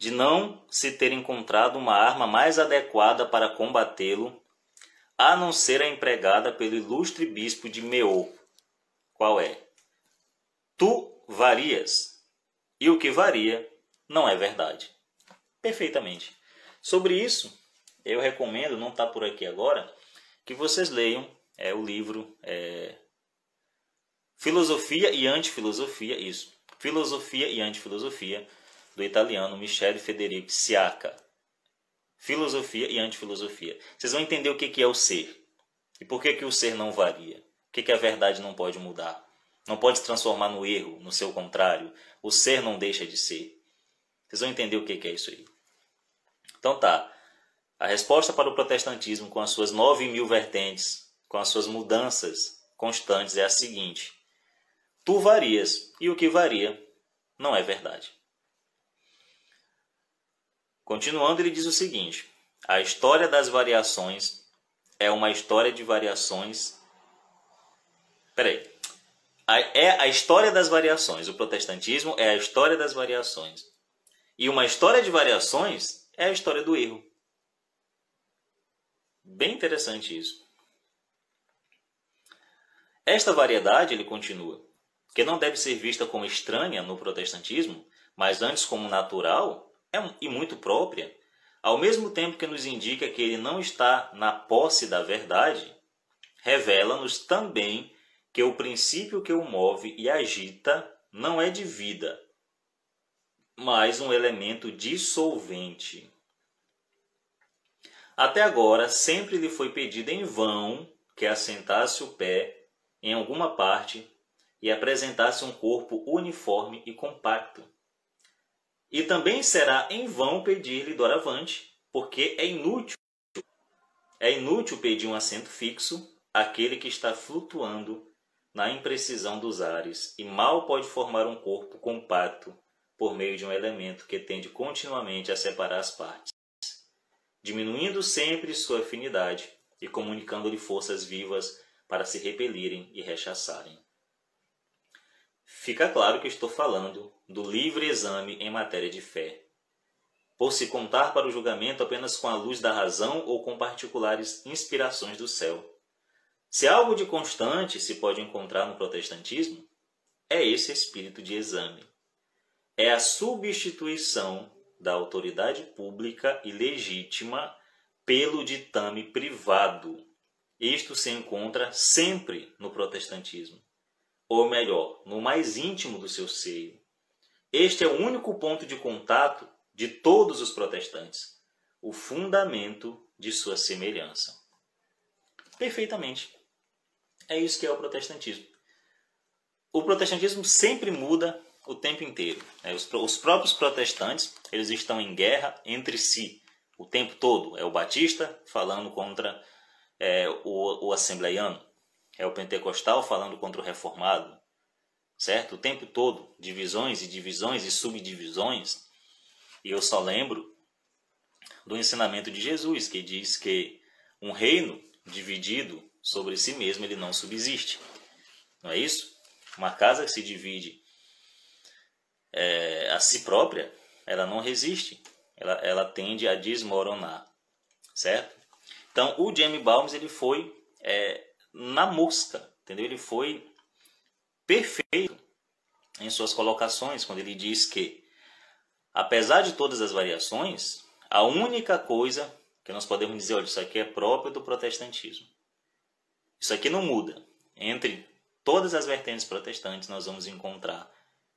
de não se ter encontrado uma arma mais adequada para combatê-lo, a não ser a empregada pelo ilustre bispo de Meô. Qual é? Tu varias, e o que varia não é verdade. Perfeitamente. Sobre isso, eu recomendo, não está por aqui agora, que vocês leiam é, o livro é, Filosofia e Antifilosofia, isso. Filosofia e Antifilosofia, do italiano Michele Federico Siaca. Filosofia e antifilosofia. Vocês vão entender o que é o ser. E por que, que o ser não varia. O que, que a verdade não pode mudar. Não pode se transformar no erro, no seu contrário. O ser não deixa de ser. Vocês vão entender o que é isso aí. Então tá. A resposta para o protestantismo, com as suas nove mil vertentes, com as suas mudanças constantes, é a seguinte: Tu varias, e o que varia não é verdade. Continuando, ele diz o seguinte: a história das variações é uma história de variações. Peraí. É a história das variações. O protestantismo é a história das variações. E uma história de variações é a história do erro. Bem interessante isso. Esta variedade, ele continua, que não deve ser vista como estranha no protestantismo, mas antes como natural, é, e muito própria, ao mesmo tempo que nos indica que ele não está na posse da verdade, revela-nos também que o princípio que o move e agita não é de vida, mas um elemento dissolvente. Até agora, sempre lhe foi pedido em vão que assentasse o pé em alguma parte e apresentasse um corpo uniforme e compacto e também será em vão pedir-lhe doravante, porque é inútil. É inútil pedir um assento fixo àquele que está flutuando na imprecisão dos ares e mal pode formar um corpo compacto por meio de um elemento que tende continuamente a separar as partes, diminuindo sempre sua afinidade e comunicando-lhe forças vivas para se repelirem e rechaçarem. Fica claro que estou falando do livre exame em matéria de fé, por se contar para o julgamento apenas com a luz da razão ou com particulares inspirações do céu. Se algo de constante se pode encontrar no protestantismo, é esse espírito de exame. É a substituição da autoridade pública e legítima pelo ditame privado. Isto se encontra sempre no protestantismo ou melhor, no mais íntimo do seu seio. Este é o único ponto de contato de todos os protestantes, o fundamento de sua semelhança. Perfeitamente. É isso que é o protestantismo. O protestantismo sempre muda o tempo inteiro. Né? Os, os próprios protestantes eles estão em guerra entre si o tempo todo. É o batista falando contra é, o, o assembleiano é o pentecostal falando contra o reformado, certo? O tempo todo, divisões e divisões e subdivisões. E eu só lembro do ensinamento de Jesus, que diz que um reino dividido sobre si mesmo ele não subsiste. Não é isso? Uma casa que se divide é, a si própria, ela não resiste. Ela, ela tende a desmoronar, certo? Então, o Jamie Balmes ele foi é, na mosca, entendeu? Ele foi perfeito em suas colocações quando ele diz que, apesar de todas as variações, a única coisa que nós podemos dizer, olha, isso aqui é próprio do protestantismo. Isso aqui não muda. Entre todas as vertentes protestantes, nós vamos encontrar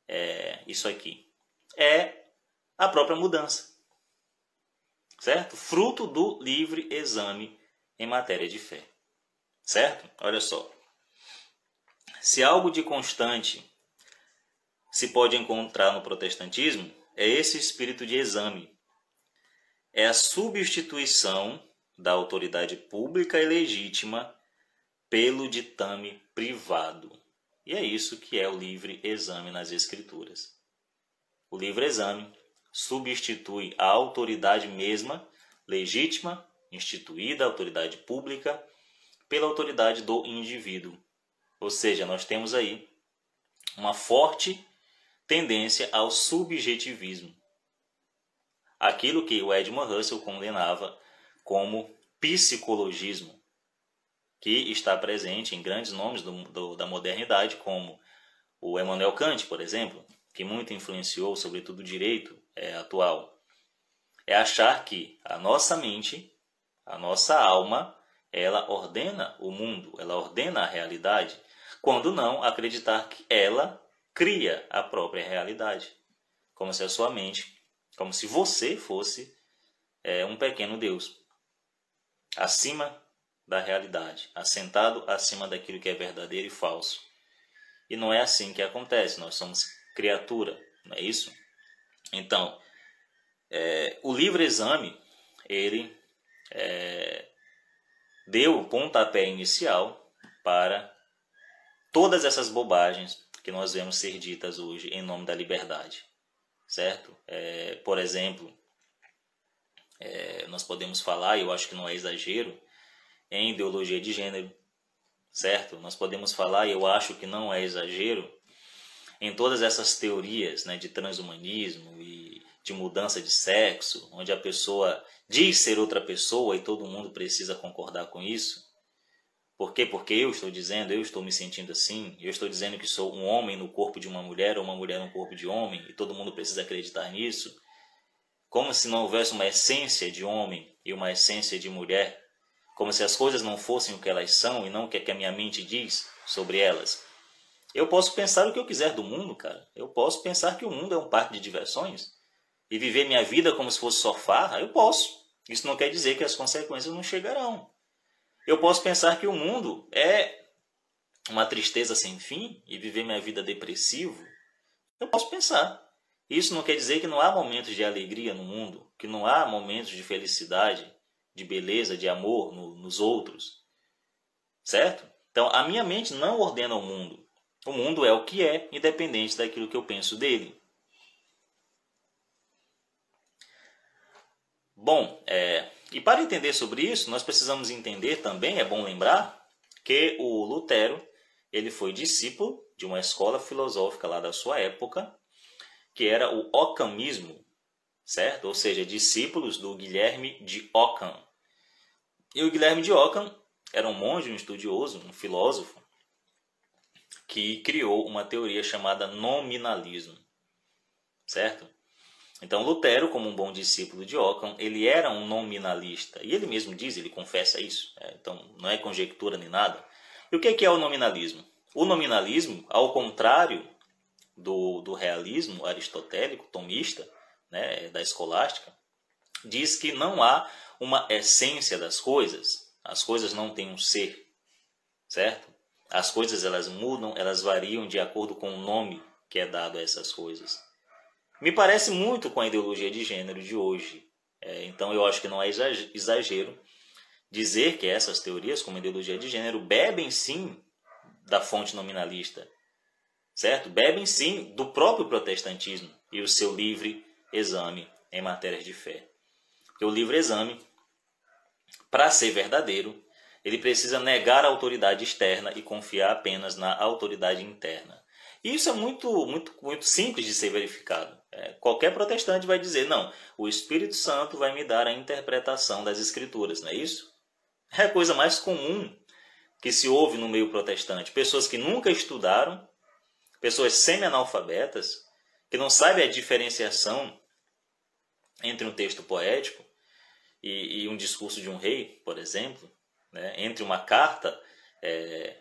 é, isso aqui. É a própria mudança. Certo? Fruto do livre exame em matéria de fé. Certo? Olha só. Se algo de constante se pode encontrar no protestantismo, é esse espírito de exame. É a substituição da autoridade pública e legítima pelo ditame privado. E é isso que é o livre exame nas Escrituras. O livre exame substitui a autoridade mesma, legítima, instituída, autoridade pública, pela autoridade do indivíduo. Ou seja, nós temos aí uma forte tendência ao subjetivismo. aquilo que o Edmund Russell condenava como psicologismo, que está presente em grandes nomes do, do, da modernidade, como o Emmanuel Kant, por exemplo, que muito influenciou, sobretudo, o direito é, atual. É achar que a nossa mente, a nossa alma, ela ordena o mundo, ela ordena a realidade, quando não acreditar que ela cria a própria realidade, como se a sua mente, como se você fosse é, um pequeno Deus, acima da realidade, assentado acima daquilo que é verdadeiro e falso. E não é assim que acontece, nós somos criatura, não é isso? Então, é, o livre exame, ele é, deu o pontapé inicial para todas essas bobagens que nós vemos ser ditas hoje em nome da liberdade, certo? É, por exemplo, é, nós podemos falar, e eu acho que não é exagero, em ideologia de gênero, certo? Nós podemos falar, e eu acho que não é exagero, em todas essas teorias né, de transhumanismo e de mudança de sexo, onde a pessoa diz ser outra pessoa e todo mundo precisa concordar com isso. Por quê? Porque eu estou dizendo, eu estou me sentindo assim, eu estou dizendo que sou um homem no corpo de uma mulher ou uma mulher no corpo de homem e todo mundo precisa acreditar nisso. Como se não houvesse uma essência de homem e uma essência de mulher como se as coisas não fossem o que elas são e não o que a minha mente diz sobre elas. Eu posso pensar o que eu quiser do mundo, cara. Eu posso pensar que o mundo é um parque de diversões e viver minha vida como se fosse só farra. Eu posso. Isso não quer dizer que as consequências não chegarão. Eu posso pensar que o mundo é uma tristeza sem fim e viver minha vida depressivo. Eu posso pensar. Isso não quer dizer que não há momentos de alegria no mundo, que não há momentos de felicidade, de beleza, de amor no, nos outros. Certo? Então, a minha mente não ordena o mundo. O mundo é o que é, independente daquilo que eu penso dele. Bom, é, e para entender sobre isso, nós precisamos entender também, é bom lembrar, que o Lutero ele foi discípulo de uma escola filosófica lá da sua época, que era o Occamismo, certo? Ou seja, discípulos do Guilherme de Ockham. E o Guilherme de Ockham era um monge, um estudioso, um filósofo, que criou uma teoria chamada nominalismo, certo? Então Lutero, como um bom discípulo de Ockham, ele era um nominalista. E ele mesmo diz, ele confessa isso. Né? Então não é conjectura nem nada. E o que é o nominalismo? O nominalismo, ao contrário do, do realismo aristotélico, tomista, né, da escolástica, diz que não há uma essência das coisas. As coisas não têm um ser, certo? As coisas elas mudam, elas variam de acordo com o nome que é dado a essas coisas. Me parece muito com a ideologia de gênero de hoje. É, então eu acho que não é exagero dizer que essas teorias, como a ideologia de gênero, bebem sim da fonte nominalista, certo? Bebem sim do próprio protestantismo e o seu livre exame em matérias de fé. Porque o livre exame, para ser verdadeiro, ele precisa negar a autoridade externa e confiar apenas na autoridade interna. E isso é muito, muito, muito simples de ser verificado. É, qualquer protestante vai dizer: não, o Espírito Santo vai me dar a interpretação das Escrituras, não é isso? É a coisa mais comum que se ouve no meio protestante. Pessoas que nunca estudaram, pessoas semi-analfabetas, que não sabem a diferenciação entre um texto poético e, e um discurso de um rei, por exemplo, né? entre uma carta é,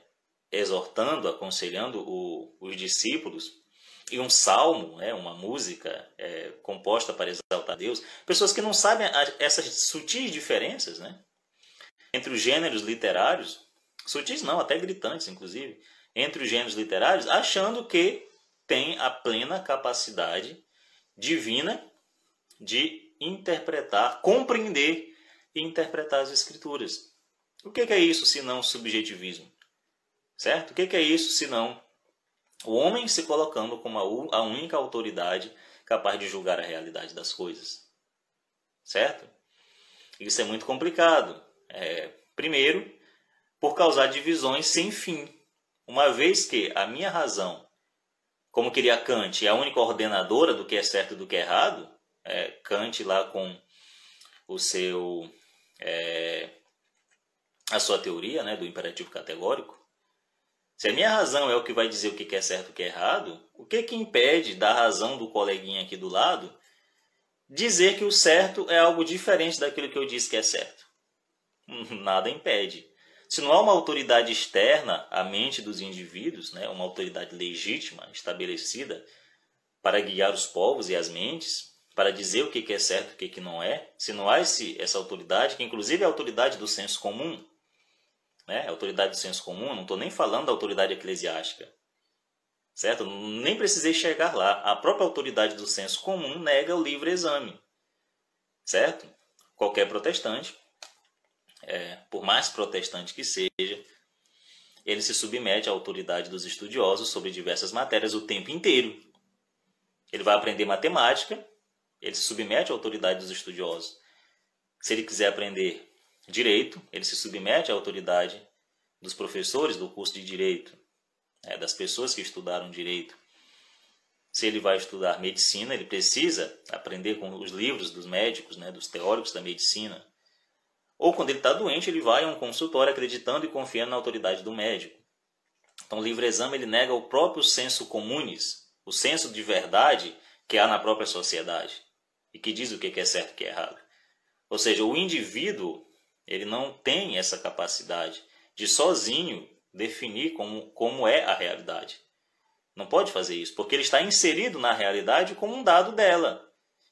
exortando, aconselhando o, os discípulos e um salmo, né? uma música é, composta para exaltar Deus, pessoas que não sabem essas sutis diferenças né? entre os gêneros literários, sutis não, até gritantes inclusive, entre os gêneros literários, achando que tem a plena capacidade divina de interpretar, compreender e interpretar as escrituras. O que é isso se não subjetivismo? Certo? O que é isso se não o homem se colocando como a única autoridade capaz de julgar a realidade das coisas? Certo? Isso é muito complicado. É, primeiro, por causar divisões sem fim. Uma vez que a minha razão, como queria Kant, é a única ordenadora do que é certo e do que é errado, é, Kant lá com o seu é, a sua teoria né, do imperativo categórico, se a minha razão é o que vai dizer o que é certo e o que é errado, o que que impede da razão do coleguinha aqui do lado dizer que o certo é algo diferente daquilo que eu disse que é certo? Nada impede. Se não há uma autoridade externa à mente dos indivíduos, né, uma autoridade legítima, estabelecida, para guiar os povos e as mentes, para dizer o que é certo e o que não é, se não há esse, essa autoridade, que inclusive é a autoridade do senso comum, né, a autoridade do senso comum, não estou nem falando da autoridade eclesiástica, certo? Nem precisei chegar lá. A própria autoridade do senso comum nega o livre exame, certo? Qualquer protestante é, por mais protestante que seja, ele se submete à autoridade dos estudiosos sobre diversas matérias o tempo inteiro. Ele vai aprender matemática, ele se submete à autoridade dos estudiosos. Se ele quiser aprender direito, ele se submete à autoridade dos professores do curso de direito, né, das pessoas que estudaram direito. Se ele vai estudar medicina, ele precisa aprender com os livros dos médicos, né, dos teóricos da medicina. Ou quando ele está doente, ele vai a um consultório acreditando e confiando na autoridade do médico. Então, o livre exame ele nega o próprio senso comunis, o senso de verdade que há na própria sociedade e que diz o que é certo e o que é errado. Ou seja, o indivíduo ele não tem essa capacidade de sozinho definir como, como é a realidade. Não pode fazer isso, porque ele está inserido na realidade como um dado dela.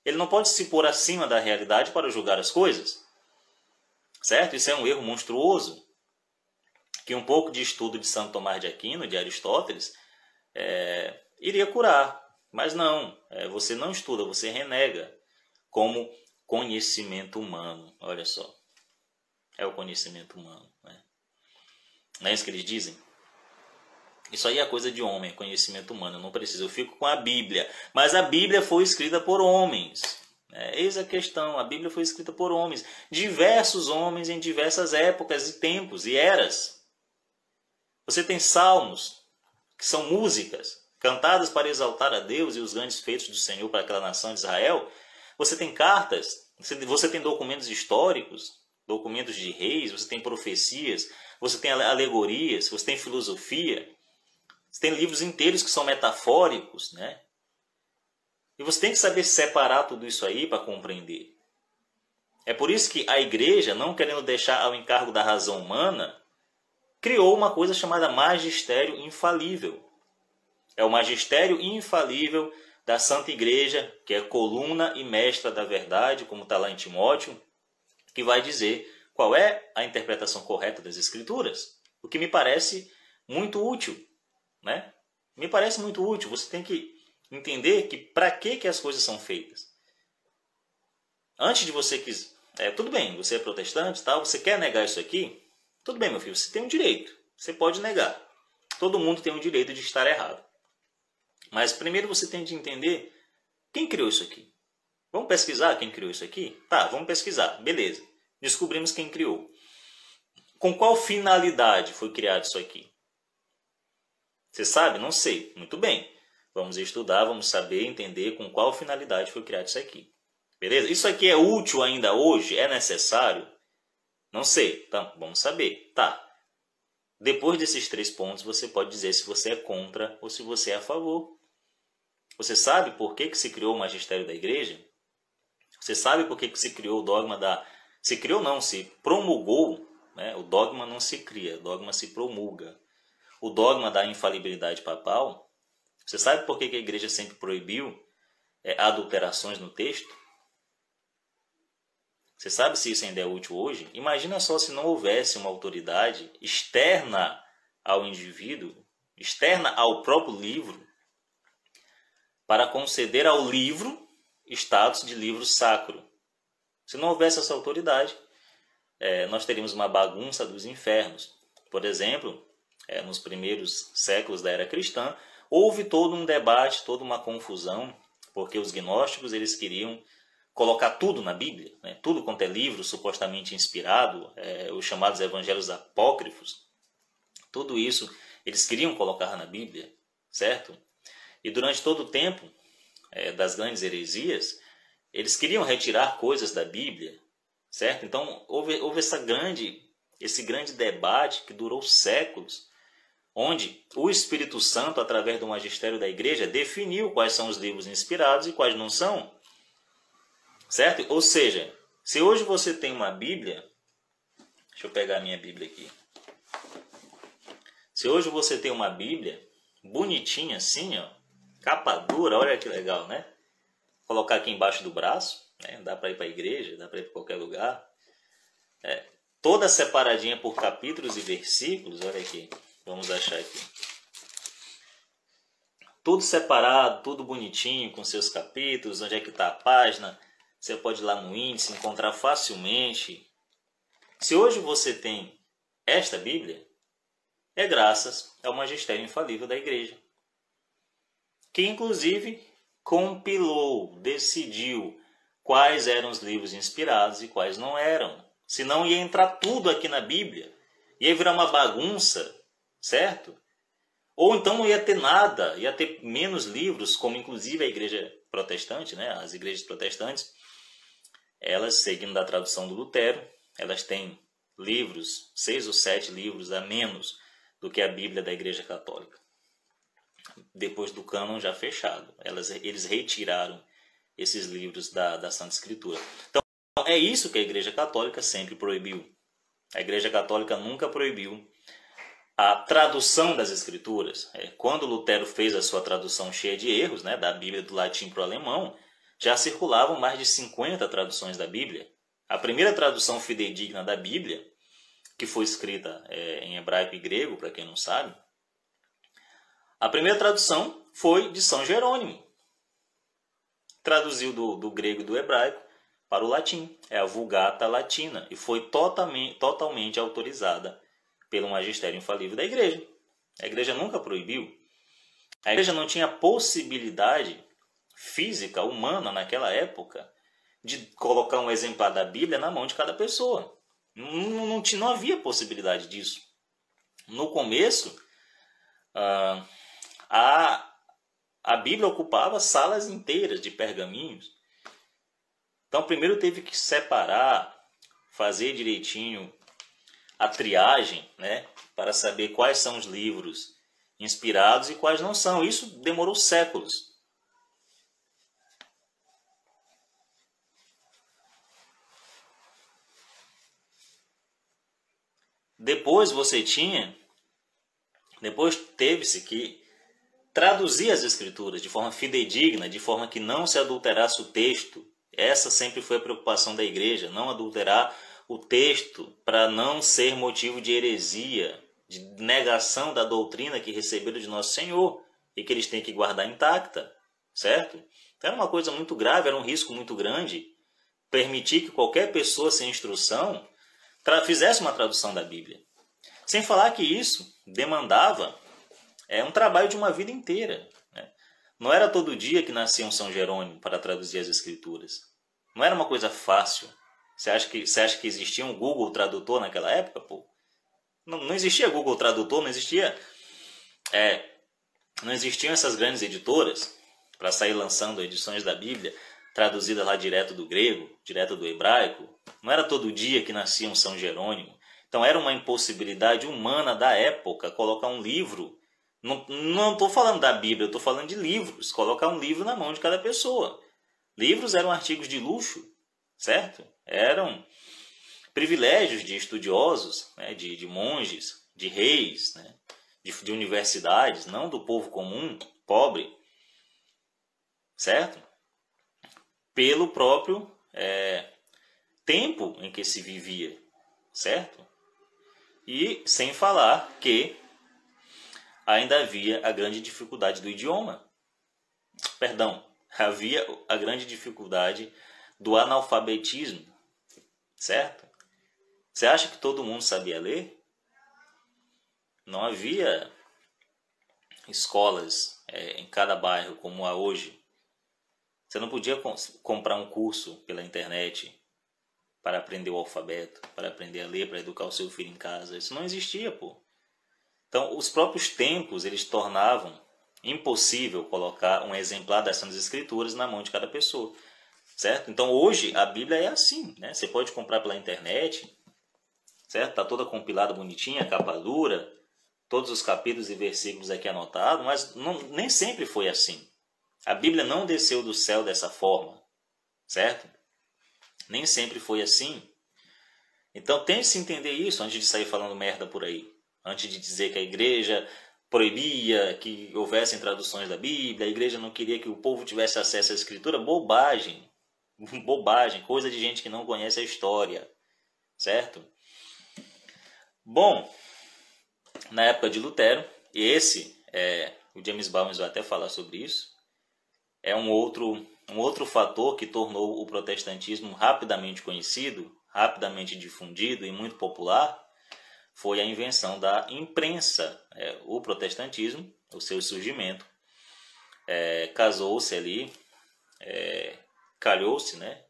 Ele não pode se pôr acima da realidade para julgar as coisas. Certo? Isso é um erro monstruoso que um pouco de estudo de Santo Tomás de Aquino, de Aristóteles, é, iria curar. Mas não, é, você não estuda, você renega como conhecimento humano. Olha só, é o conhecimento humano. Né? Não é isso que eles dizem? Isso aí é coisa de homem, conhecimento humano. Eu não preciso, eu fico com a Bíblia. Mas a Bíblia foi escrita por homens. É, eis a questão: a Bíblia foi escrita por homens, diversos homens em diversas épocas e tempos e eras. Você tem salmos, que são músicas cantadas para exaltar a Deus e os grandes feitos do Senhor para aquela nação de Israel. Você tem cartas, você tem documentos históricos, documentos de reis, você tem profecias, você tem alegorias, você tem filosofia, você tem livros inteiros que são metafóricos, né? E você tem que saber separar tudo isso aí para compreender. É por isso que a igreja, não querendo deixar ao encargo da razão humana, criou uma coisa chamada magistério infalível. É o magistério infalível da Santa Igreja, que é coluna e mestra da verdade, como está lá em Timóteo, que vai dizer qual é a interpretação correta das Escrituras. O que me parece muito útil, né? Me parece muito útil. Você tem que entender que para que, que as coisas são feitas. Antes de você quiser. É, tudo bem, você é protestante, tal, você quer negar isso aqui? Tudo bem, meu filho, você tem um direito. Você pode negar. Todo mundo tem o direito de estar errado. Mas primeiro você tem de entender quem criou isso aqui. Vamos pesquisar quem criou isso aqui? Tá, vamos pesquisar. Beleza. Descobrimos quem criou. Com qual finalidade foi criado isso aqui? Você sabe? Não sei. Muito bem. Vamos estudar, vamos saber, entender com qual finalidade foi criado isso aqui. Beleza? Isso aqui é útil ainda hoje? É necessário? Não sei. Então, vamos saber. Tá. Depois desses três pontos, você pode dizer se você é contra ou se você é a favor. Você sabe por que, que se criou o magistério da igreja? Você sabe por que, que se criou o dogma da. Se criou, não, se promulgou. Né? O dogma não se cria, o dogma se promulga. O dogma da infalibilidade papal você sabe por que a igreja sempre proibiu é, adulterações no texto? Você sabe se isso ainda é útil hoje? Imagina só se não houvesse uma autoridade externa ao indivíduo, externa ao próprio livro, para conceder ao livro status de livro sacro. Se não houvesse essa autoridade, é, nós teríamos uma bagunça dos infernos. Por exemplo, é, nos primeiros séculos da era cristã, houve todo um debate, toda uma confusão, porque os gnósticos eles queriam colocar tudo na Bíblia, né? tudo quanto é livro supostamente inspirado, é, os chamados evangelhos apócrifos, tudo isso eles queriam colocar na Bíblia, certo? E durante todo o tempo é, das grandes heresias, eles queriam retirar coisas da Bíblia, certo? Então houve, houve essa grande, esse grande debate que durou séculos, onde o Espírito Santo, através do magistério da igreja, definiu quais são os livros inspirados e quais não são. Certo? Ou seja, se hoje você tem uma Bíblia, deixa eu pegar a minha Bíblia aqui. Se hoje você tem uma Bíblia bonitinha assim, ó, capa dura, olha que legal, né? Colocar aqui embaixo do braço, né? dá para ir para a igreja, dá para ir para qualquer lugar. É, toda separadinha por capítulos e versículos, olha aqui, vamos achar aqui. Tudo separado, tudo bonitinho, com seus capítulos, onde é que está a página. Você pode ir lá no índice, encontrar facilmente. Se hoje você tem esta Bíblia, é graças ao magistério infalível da igreja, que inclusive compilou, decidiu quais eram os livros inspirados e quais não eram. Senão ia entrar tudo aqui na Bíblia, ia virar uma bagunça, certo? Ou então não ia ter nada, ia ter menos livros, como inclusive a igreja protestante, né? as igrejas protestantes, elas, seguindo da tradução do Lutero, elas têm livros, seis ou sete livros a menos do que a Bíblia da Igreja Católica. Depois do cânon já fechado, elas, eles retiraram esses livros da, da Santa Escritura. Então, é isso que a Igreja Católica sempre proibiu. A Igreja Católica nunca proibiu a tradução das Escrituras. É, quando Lutero fez a sua tradução cheia de erros, né, da Bíblia do latim para o alemão, já circulavam mais de 50 traduções da Bíblia. A primeira tradução fidedigna da Bíblia que foi escrita é, em hebraico e grego, para quem não sabe. A primeira tradução foi de São Jerônimo. Traduziu do, do grego e do hebraico para o latim. É a Vulgata Latina e foi totalmente, totalmente autorizada pelo magistério infalível da igreja. A igreja nunca proibiu. A igreja não tinha possibilidade física, humana, naquela época, de colocar um exemplar da Bíblia na mão de cada pessoa. Não, não, não havia possibilidade disso. No começo, ah, a, a Bíblia ocupava salas inteiras de pergaminhos. Então, primeiro teve que separar, fazer direitinho a triagem, né, para saber quais são os livros inspirados e quais não são. Isso demorou séculos. Depois você tinha, depois teve-se que traduzir as escrituras de forma fidedigna, de forma que não se adulterasse o texto. Essa sempre foi a preocupação da igreja, não adulterar o texto para não ser motivo de heresia, de negação da doutrina que receberam de nosso Senhor e que eles têm que guardar intacta, certo? Então era uma coisa muito grave, era um risco muito grande permitir que qualquer pessoa sem instrução fizesse uma tradução da Bíblia. Sem falar que isso demandava é, um trabalho de uma vida inteira. Né? Não era todo dia que nascia um São Jerônimo para traduzir as Escrituras. Não era uma coisa fácil. Você acha que, você acha que existia um Google Tradutor naquela época? Pô? Não, não existia Google Tradutor, não existia. É, não existiam essas grandes editoras para sair lançando edições da Bíblia traduzida lá direto do grego, direto do hebraico. Não era todo dia que nascia um São Jerônimo. Então era uma impossibilidade humana da época colocar um livro. Não estou falando da Bíblia, estou falando de livros. Colocar um livro na mão de cada pessoa. Livros eram artigos de luxo, certo? Eram privilégios de estudiosos, né? de, de monges, de reis, né? de, de universidades, não do povo comum, pobre. Certo? pelo próprio é, tempo em que se vivia, certo? E sem falar que ainda havia a grande dificuldade do idioma. Perdão, havia a grande dificuldade do analfabetismo, certo? Você acha que todo mundo sabia ler? Não havia escolas é, em cada bairro como há hoje. Você não podia comprar um curso pela internet para aprender o alfabeto, para aprender a ler, para educar o seu filho em casa. Isso não existia, pô. Então, os próprios tempos, eles tornavam impossível colocar um exemplar das Santas Escrituras na mão de cada pessoa. certo? Então hoje a Bíblia é assim, né? Você pode comprar pela internet, certo? Tá toda compilada bonitinha, capa dura, todos os capítulos e versículos aqui anotados, mas não, nem sempre foi assim. A Bíblia não desceu do céu dessa forma, certo? Nem sempre foi assim. Então tente se entender isso antes de sair falando merda por aí. Antes de dizer que a igreja proibia que houvessem traduções da Bíblia, a igreja não queria que o povo tivesse acesso à escritura, bobagem. Bobagem, coisa de gente que não conhece a história, certo? Bom, na época de Lutero, e esse, é, o James Bowles vai até falar sobre isso, é um outro, um outro fator que tornou o protestantismo rapidamente conhecido, rapidamente difundido e muito popular, foi a invenção da imprensa. É, o protestantismo, o seu surgimento, é, casou-se ali, é, calhou-se, né,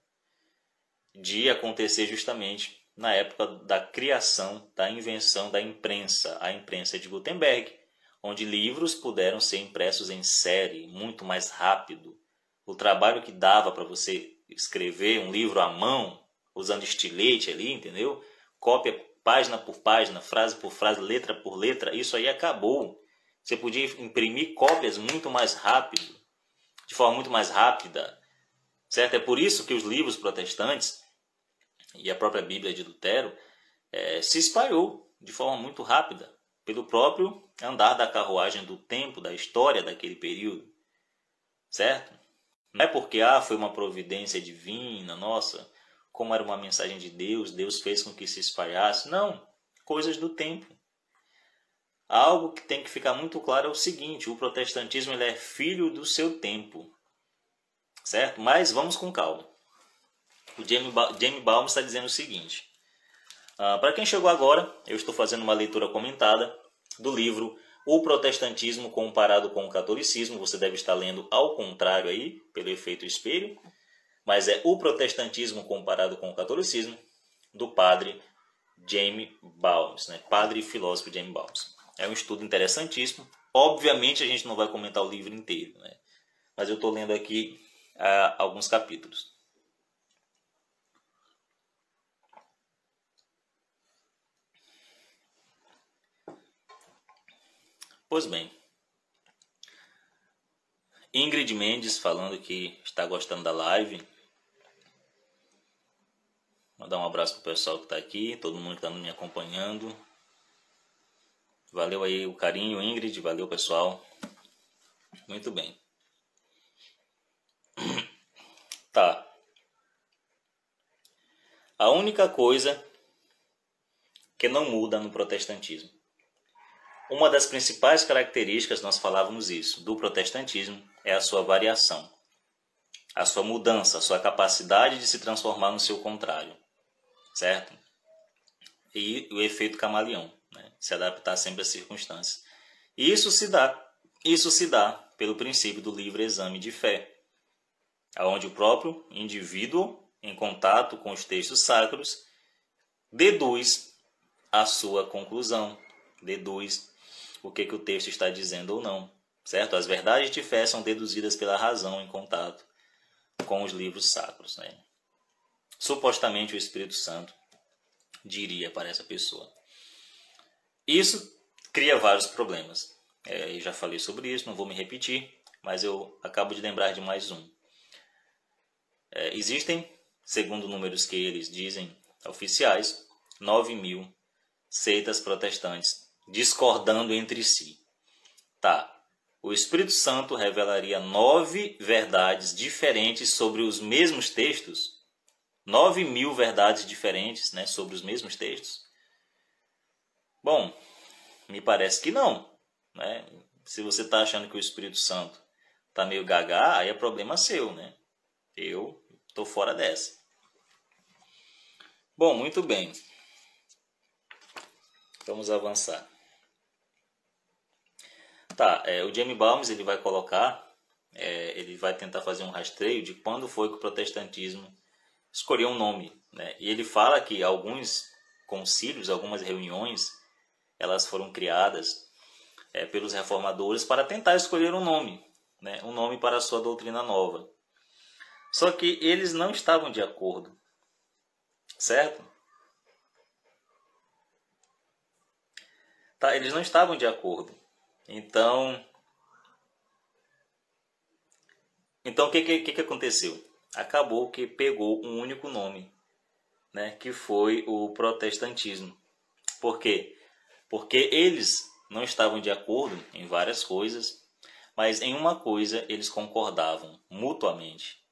de acontecer justamente na época da criação, da invenção da imprensa, a imprensa de Gutenberg, onde livros puderam ser impressos em série, muito mais rápido. O trabalho que dava para você escrever um livro à mão, usando estilete ali, entendeu? Cópia página por página, frase por frase, letra por letra, isso aí acabou. Você podia imprimir cópias muito mais rápido, de forma muito mais rápida, certo? É por isso que os livros protestantes e a própria Bíblia de Lutero é, se espalhou de forma muito rápida pelo próprio andar da carruagem do tempo, da história daquele período, certo? Não é porque ah, foi uma providência divina, nossa, como era uma mensagem de Deus, Deus fez com que se espalhasse. Não, coisas do tempo. Algo que tem que ficar muito claro é o seguinte: o protestantismo ele é filho do seu tempo, certo? Mas vamos com calma. O Jamie, ba Jamie Baum está dizendo o seguinte: uh, para quem chegou agora, eu estou fazendo uma leitura comentada do livro O Protestantismo Comparado com o Catolicismo. Você deve estar lendo ao contrário aí, pelo efeito espelho mas é o protestantismo comparado com o catolicismo do padre James Balmes, né? padre e filósofo James Balmes. É um estudo interessantíssimo. Obviamente a gente não vai comentar o livro inteiro, né? mas eu estou lendo aqui uh, alguns capítulos. Pois bem, Ingrid Mendes falando que está gostando da live. Mandar um abraço pro pessoal que está aqui, todo mundo que está me acompanhando. Valeu aí o carinho, Ingrid, valeu pessoal. Muito bem. Tá. A única coisa que não muda no protestantismo. Uma das principais características, nós falávamos isso, do protestantismo é a sua variação, a sua mudança, a sua capacidade de se transformar no seu contrário certo? E o efeito camaleão, né? se adaptar sempre às circunstâncias. Isso se dá, isso se dá pelo princípio do livre exame de fé, aonde o próprio indivíduo, em contato com os textos sacros, deduz a sua conclusão, deduz o que, que o texto está dizendo ou não, certo? As verdades de fé são deduzidas pela razão em contato com os livros sacros, né? Supostamente o Espírito Santo diria para essa pessoa. Isso cria vários problemas. É, eu já falei sobre isso, não vou me repetir, mas eu acabo de lembrar de mais um. É, existem, segundo números que eles dizem oficiais, 9 mil seitas protestantes discordando entre si. Tá. O Espírito Santo revelaria nove verdades diferentes sobre os mesmos textos 9 mil verdades diferentes né, sobre os mesmos textos? Bom, me parece que não. Né? Se você está achando que o Espírito Santo está meio gaga, aí é problema seu. Né? Eu estou fora dessa. Bom, muito bem. Vamos avançar. Tá, é, o Jamie Balmes ele vai colocar, é, ele vai tentar fazer um rastreio de quando foi que o protestantismo escolher um nome. Né? E ele fala que alguns concílios, algumas reuniões, elas foram criadas é, pelos reformadores para tentar escolher um nome, né? um nome para a sua doutrina nova. Só que eles não estavam de acordo, certo? Tá, eles não estavam de acordo. Então, então o que, que, que aconteceu? Acabou que pegou um único nome, né, que foi o protestantismo. Por quê? Porque eles não estavam de acordo em várias coisas, mas em uma coisa eles concordavam mutuamente.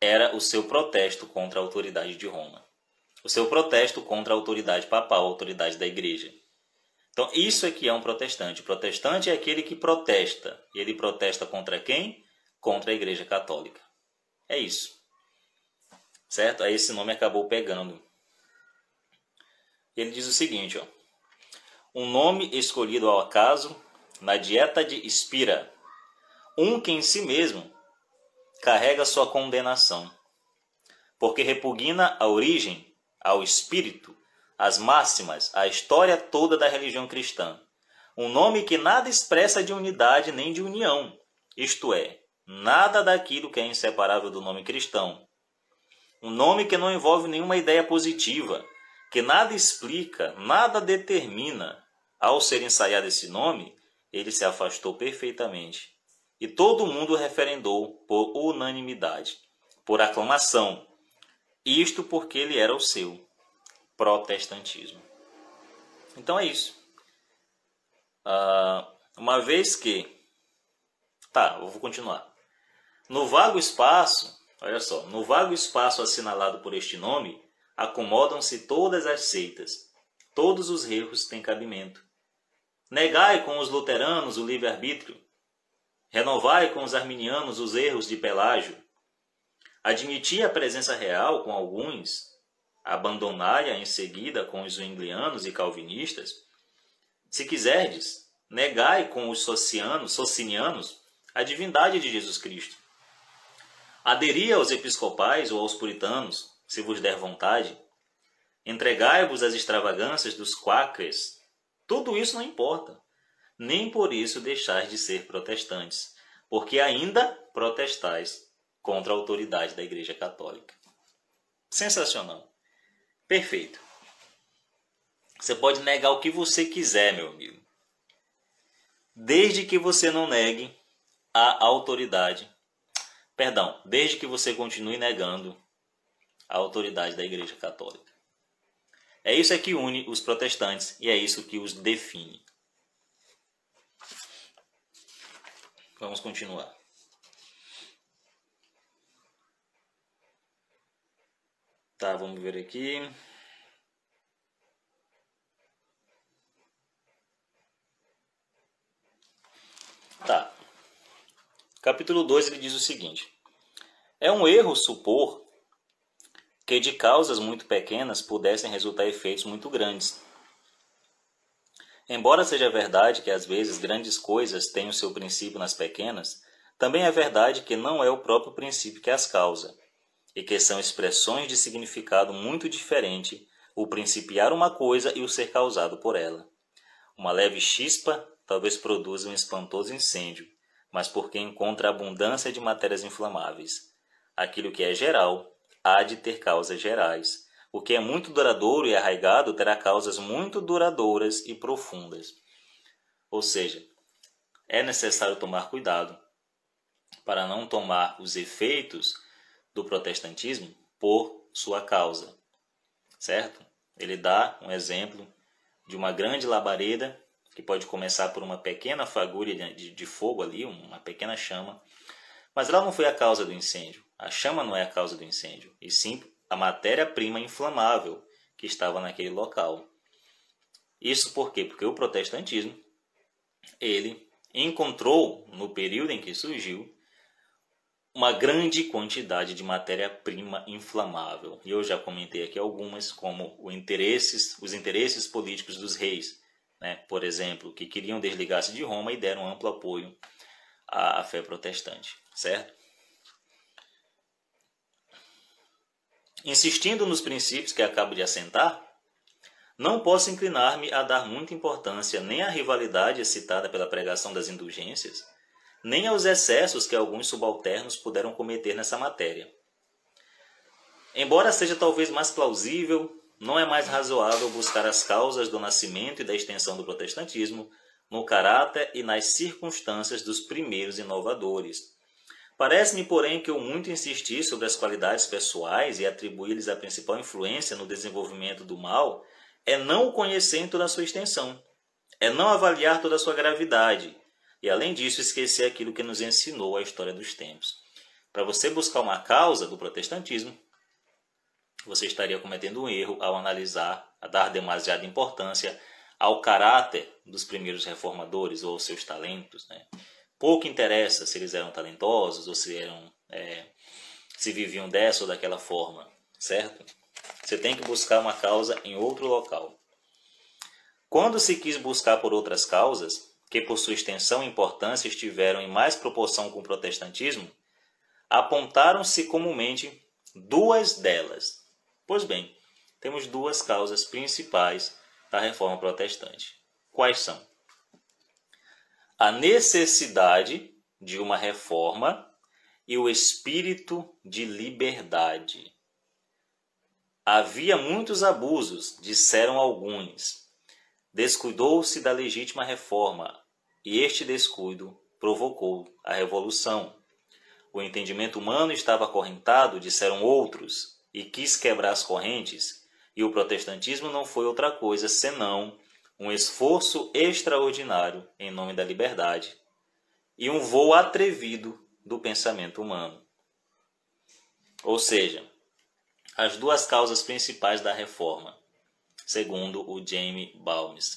Era o seu protesto contra a autoridade de Roma. O seu protesto contra a autoridade papal, a autoridade da igreja. Então, isso é que é um protestante. O protestante é aquele que protesta. Ele protesta contra quem? Contra a igreja católica. É isso. Certo? Aí esse nome acabou pegando. Ele diz o seguinte, ó. Um nome escolhido ao acaso na dieta de Spira, um que em si mesmo carrega sua condenação, porque repugna a origem, ao espírito, as máximas, a história toda da religião cristã. Um nome que nada expressa de unidade nem de união, isto é, nada daquilo que é inseparável do nome cristão. Um nome que não envolve nenhuma ideia positiva, que nada explica, nada determina. Ao ser ensaiado esse nome, ele se afastou perfeitamente. E todo mundo referendou por unanimidade, por aclamação. Isto porque ele era o seu protestantismo. Então é isso. Uh, uma vez que. Tá, eu vou continuar. No vago espaço, olha só, no vago espaço assinalado por este nome, acomodam-se todas as seitas. Todos os erros têm cabimento. Negai com os luteranos o livre-arbítrio. Renovai com os arminianos os erros de Pelágio. Admiti a presença real com alguns, abandonai-a em seguida com os zwinglianos e calvinistas. Se quiserdes, negai com os socianos, socinianos a divindade de Jesus Cristo. Aderi aos episcopais ou aos puritanos, se vos der vontade. Entregai-vos às extravagâncias dos quakers, tudo isso não importa. Nem por isso deixais de ser protestantes, porque ainda protestais contra a autoridade da Igreja Católica. Sensacional. Perfeito. Você pode negar o que você quiser, meu amigo. Desde que você não negue a autoridade. Perdão, desde que você continue negando a autoridade da Igreja Católica. É isso é que une os protestantes e é isso que os define. Vamos continuar. Tá, vamos ver aqui. Tá. Capítulo 2 ele diz o seguinte: É um erro supor que de causas muito pequenas pudessem resultar efeitos muito grandes. Embora seja verdade que às vezes grandes coisas têm o seu princípio nas pequenas, também é verdade que não é o próprio princípio que as causa, e que são expressões de significado muito diferente o principiar uma coisa e o ser causado por ela. Uma leve chispa talvez produza um espantoso incêndio, mas porque encontra abundância de matérias inflamáveis. Aquilo que é geral há de ter causas gerais. O que é muito duradouro e arraigado terá causas muito duradouras e profundas. Ou seja, é necessário tomar cuidado para não tomar os efeitos do protestantismo por sua causa. Certo? Ele dá um exemplo de uma grande labareda que pode começar por uma pequena fagulha de, de fogo ali, uma pequena chama, mas ela não foi a causa do incêndio. A chama não é a causa do incêndio, e sim a matéria-prima inflamável que estava naquele local. Isso por quê? Porque o protestantismo ele encontrou no período em que surgiu uma grande quantidade de matéria-prima inflamável. E eu já comentei aqui algumas, como interesses, os interesses políticos dos reis, né? por exemplo, que queriam desligar-se de Roma e deram amplo apoio à fé protestante, certo? Insistindo nos princípios que acabo de assentar, não posso inclinar-me a dar muita importância nem à rivalidade citada pela pregação das indulgências, nem aos excessos que alguns subalternos puderam cometer nessa matéria. Embora seja talvez mais plausível, não é mais razoável buscar as causas do nascimento e da extensão do protestantismo no caráter e nas circunstâncias dos primeiros inovadores. Parece-me, porém, que eu muito insisti sobre as qualidades pessoais e atribuí-lhes a principal influência no desenvolvimento do mal é não o conhecer em toda a sua extensão, é não avaliar toda a sua gravidade e, além disso, esquecer aquilo que nos ensinou a história dos tempos. Para você buscar uma causa do protestantismo, você estaria cometendo um erro ao analisar, a dar demasiada importância ao caráter dos primeiros reformadores ou aos seus talentos. Né? Pouco interessa se eles eram talentosos ou se eram é, se viviam dessa ou daquela forma, certo? Você tem que buscar uma causa em outro local. Quando se quis buscar por outras causas, que por sua extensão e importância estiveram em mais proporção com o protestantismo, apontaram-se comumente duas delas. Pois bem, temos duas causas principais da reforma protestante. Quais são? A necessidade de uma reforma e o espírito de liberdade. Havia muitos abusos, disseram alguns. Descuidou-se da legítima reforma, e este descuido provocou a revolução. O entendimento humano estava acorrentado, disseram outros, e quis quebrar as correntes, e o protestantismo não foi outra coisa senão um esforço extraordinário em nome da liberdade e um voo atrevido do pensamento humano. Ou seja, as duas causas principais da reforma, segundo o James Balmes.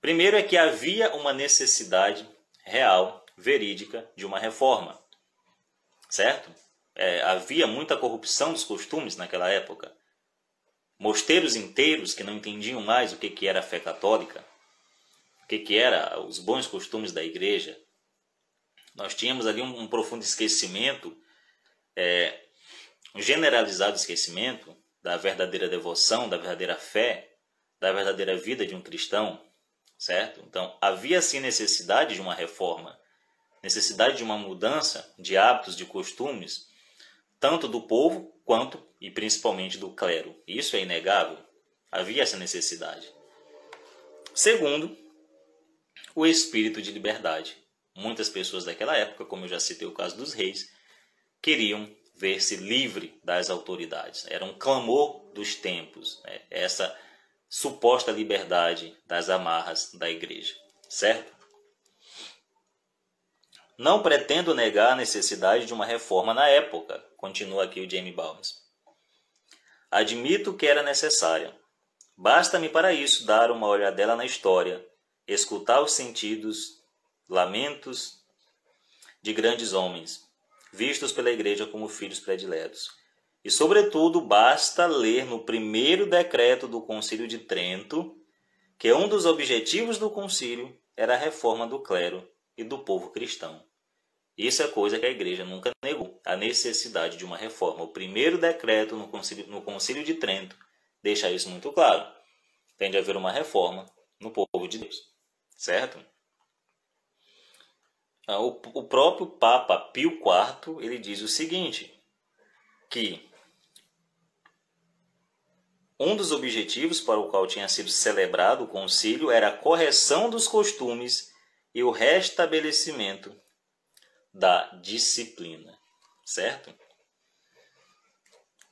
Primeiro é que havia uma necessidade real, verídica, de uma reforma. Certo? É, havia muita corrupção dos costumes naquela época. Mosteiros inteiros que não entendiam mais o que, que era a fé católica, o que, que era os bons costumes da igreja. Nós tínhamos ali um, um profundo esquecimento é, um generalizado esquecimento da verdadeira devoção, da verdadeira fé, da verdadeira vida de um cristão, certo? Então, havia sim necessidade de uma reforma, necessidade de uma mudança de hábitos, de costumes, tanto do povo quanto e principalmente do clero. Isso é inegável. Havia essa necessidade. Segundo, o espírito de liberdade. Muitas pessoas daquela época, como eu já citei o caso dos reis, queriam ver-se livre das autoridades. Era um clamor dos tempos, né? essa suposta liberdade das amarras da igreja, certo? Não pretendo negar a necessidade de uma reforma na época, continua aqui o Jamie Balmes. Admito que era necessária. Basta-me para isso dar uma olhadela na história, escutar os sentidos, lamentos de grandes homens, vistos pela Igreja como filhos prediletos. E, sobretudo, basta ler no primeiro decreto do Concílio de Trento que um dos objetivos do concílio era a reforma do clero e do povo cristão. Isso é coisa que a Igreja nunca negou, a necessidade de uma reforma. O primeiro decreto no concílio, no concílio de Trento deixa isso muito claro. Tem de haver uma reforma no povo de Deus, certo? Ah, o, próprio Papa Pio IV ele diz o seguinte, que um dos objetivos para o qual tinha sido celebrado o concílio era a correção dos costumes e o restabelecimento da disciplina, certo?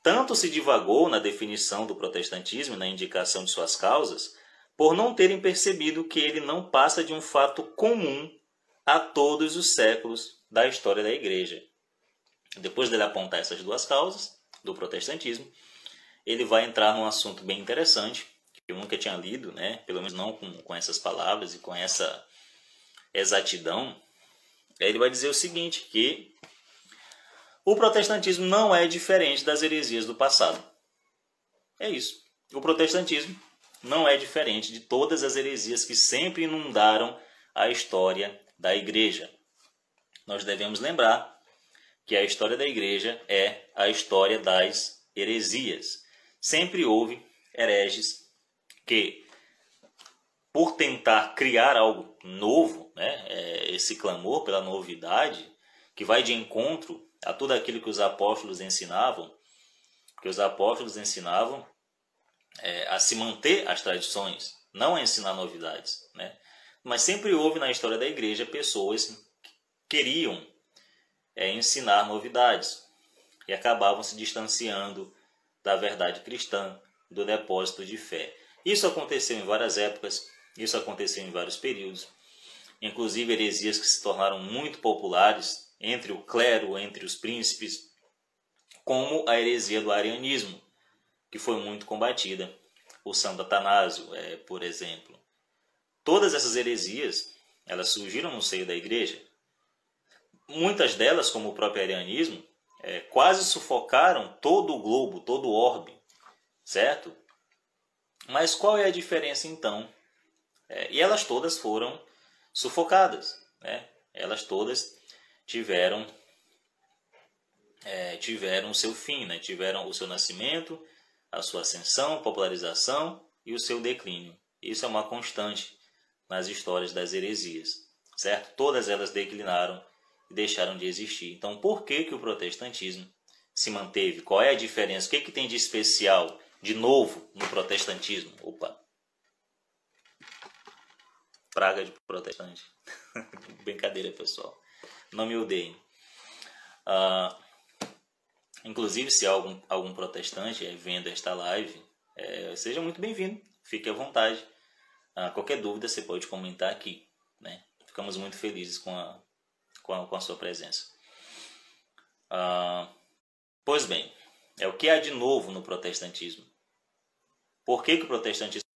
Tanto se divagou na definição do protestantismo e na indicação de suas causas, por não terem percebido que ele não passa de um fato comum a todos os séculos da história da igreja. Depois dele apontar essas duas causas do protestantismo, ele vai entrar num assunto bem interessante, que eu nunca tinha lido, né? pelo menos não com, com essas palavras e com essa exatidão. Ele vai dizer o seguinte, que o protestantismo não é diferente das heresias do passado. É isso. O protestantismo não é diferente de todas as heresias que sempre inundaram a história da igreja. Nós devemos lembrar que a história da igreja é a história das heresias. Sempre houve hereges que, por tentar criar algo novo né, é, esse clamor pela novidade, que vai de encontro a tudo aquilo que os apóstolos ensinavam, que os apóstolos ensinavam é, a se manter as tradições, não a ensinar novidades, né? Mas sempre houve na história da igreja pessoas que queriam é, ensinar novidades e acabavam se distanciando da verdade cristã, do depósito de fé. Isso aconteceu em várias épocas, isso aconteceu em vários períodos, inclusive heresias que se tornaram muito populares entre o clero, entre os príncipes, como a heresia do arianismo, que foi muito combatida. O Santo Atanásio, é, por exemplo. Todas essas heresias, elas surgiram no seio da igreja. Muitas delas, como o próprio arianismo, é, quase sufocaram todo o globo, todo o orbe, certo? Mas qual é a diferença então? É, e elas todas foram sufocadas, né? Elas todas tiveram é, tiveram o seu fim, né? tiveram o seu nascimento, a sua ascensão, popularização e o seu declínio. Isso é uma constante nas histórias das heresias, certo? Todas elas declinaram e deixaram de existir. Então, por que, que o protestantismo se manteve? Qual é a diferença? O que, que tem de especial, de novo, no protestantismo? Opa! Praga de protestante. Brincadeira, pessoal. Não me odeiem. Uh, inclusive, se algum, algum protestante vendo esta live, é, seja muito bem-vindo. Fique à vontade. Uh, qualquer dúvida você pode comentar aqui. Né? Ficamos muito felizes com a, com a, com a sua presença. Uh, pois bem, é o que há de novo no protestantismo. Por que, que o protestantismo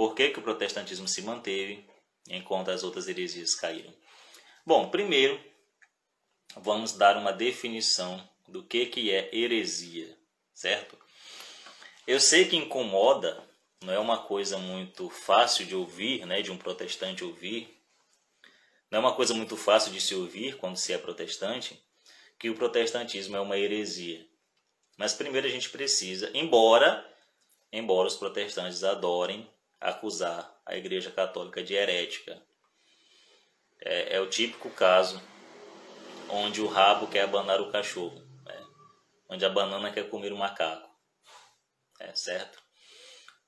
por que, que o protestantismo se manteve enquanto as outras heresias caíram? Bom, primeiro vamos dar uma definição do que, que é heresia, certo? Eu sei que incomoda, não é uma coisa muito fácil de ouvir, né, de um protestante ouvir, não é uma coisa muito fácil de se ouvir quando se é protestante, que o protestantismo é uma heresia. Mas primeiro a gente precisa, embora, embora os protestantes adorem acusar a Igreja Católica de herética, é, é o típico caso onde o rabo quer abanar o cachorro, né? onde a banana quer comer o macaco, é certo?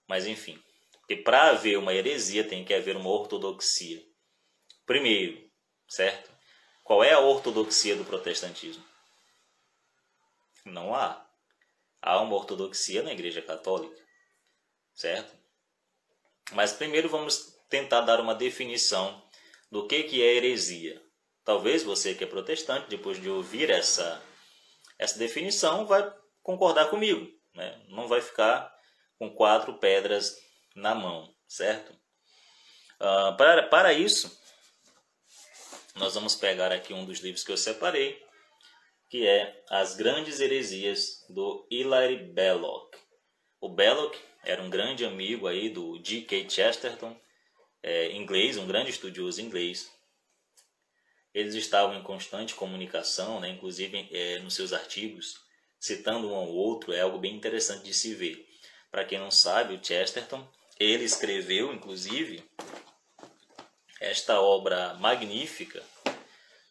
Mas enfim, porque para haver uma heresia tem que haver uma ortodoxia. Primeiro, certo? Qual é a ortodoxia do protestantismo? Não há. Há uma ortodoxia na Igreja Católica, certo? Mas primeiro vamos tentar dar uma definição do que, que é heresia. Talvez você que é protestante, depois de ouvir essa, essa definição, vai concordar comigo. Né? Não vai ficar com quatro pedras na mão, certo? Uh, para, para isso, nós vamos pegar aqui um dos livros que eu separei, que é As Grandes Heresias do Hilary Belloc. O Belloc era um grande amigo aí do G.K. Chesterton, é, inglês, um grande estudioso inglês. Eles estavam em constante comunicação, né, inclusive é, nos seus artigos, citando um ao outro, é algo bem interessante de se ver. Para quem não sabe, o Chesterton, ele escreveu, inclusive, esta obra magnífica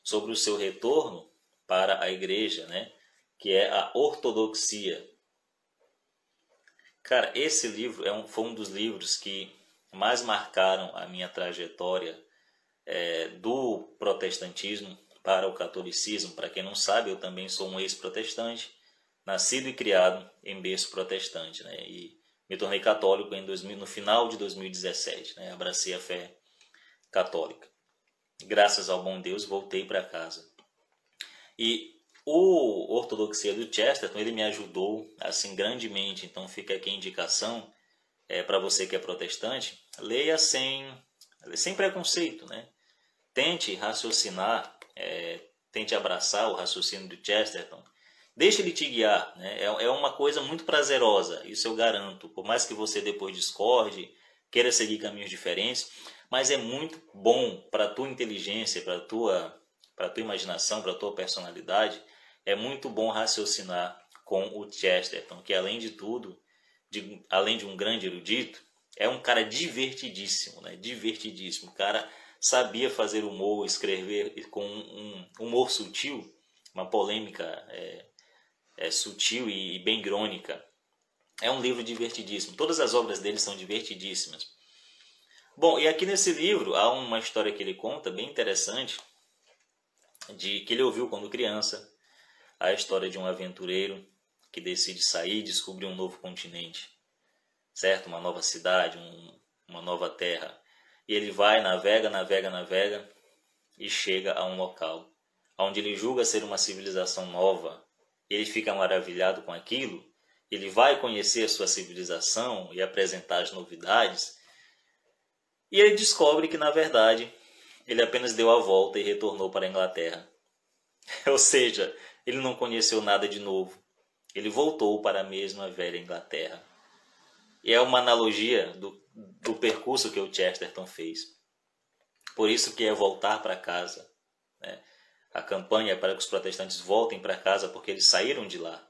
sobre o seu retorno para a igreja, né? que é a Ortodoxia. Cara, esse livro é um, foi um dos livros que mais marcaram a minha trajetória é, do protestantismo para o catolicismo. Para quem não sabe, eu também sou um ex-protestante, nascido e criado em berço protestante, né? E me tornei católico em 2000, no final de 2017, né? Abracei a fé católica. Graças ao bom Deus, voltei para casa. E o Ortodoxia do Chesterton, ele me ajudou assim grandemente, então fica aqui a indicação é, para você que é protestante, leia sem, sem preconceito, né? Tente raciocinar, é, tente abraçar o raciocínio do Chesterton, deixe ele te guiar, né? É, é uma coisa muito prazerosa, isso eu garanto, por mais que você depois discorde, queira seguir caminhos diferentes, mas é muito bom para a tua inteligência, para a tua, para tua imaginação, para a tua personalidade, é muito bom raciocinar com o Chesterton, que além de tudo, de, além de um grande erudito, é um cara divertidíssimo, né? Divertidíssimo. O cara sabia fazer humor, escrever com um humor sutil, uma polêmica é, é, sutil e, e bem irônica. É um livro divertidíssimo. Todas as obras dele são divertidíssimas. Bom, e aqui nesse livro há uma história que ele conta bem interessante, de que ele ouviu quando criança, a história de um aventureiro que decide sair e descobrir um novo continente, certo? Uma nova cidade, um, uma nova terra. E ele vai, navega, navega, navega e chega a um local onde ele julga ser uma civilização nova. Ele fica maravilhado com aquilo. Ele vai conhecer a sua civilização e apresentar as novidades. E ele descobre que, na verdade, ele apenas deu a volta e retornou para a Inglaterra. Ou seja, ele não conheceu nada de novo. Ele voltou para a mesma velha Inglaterra. E é uma analogia do, do percurso que o Chesterton fez. Por isso que é voltar para casa. Né? A campanha é para que os protestantes voltem para casa porque eles saíram de lá.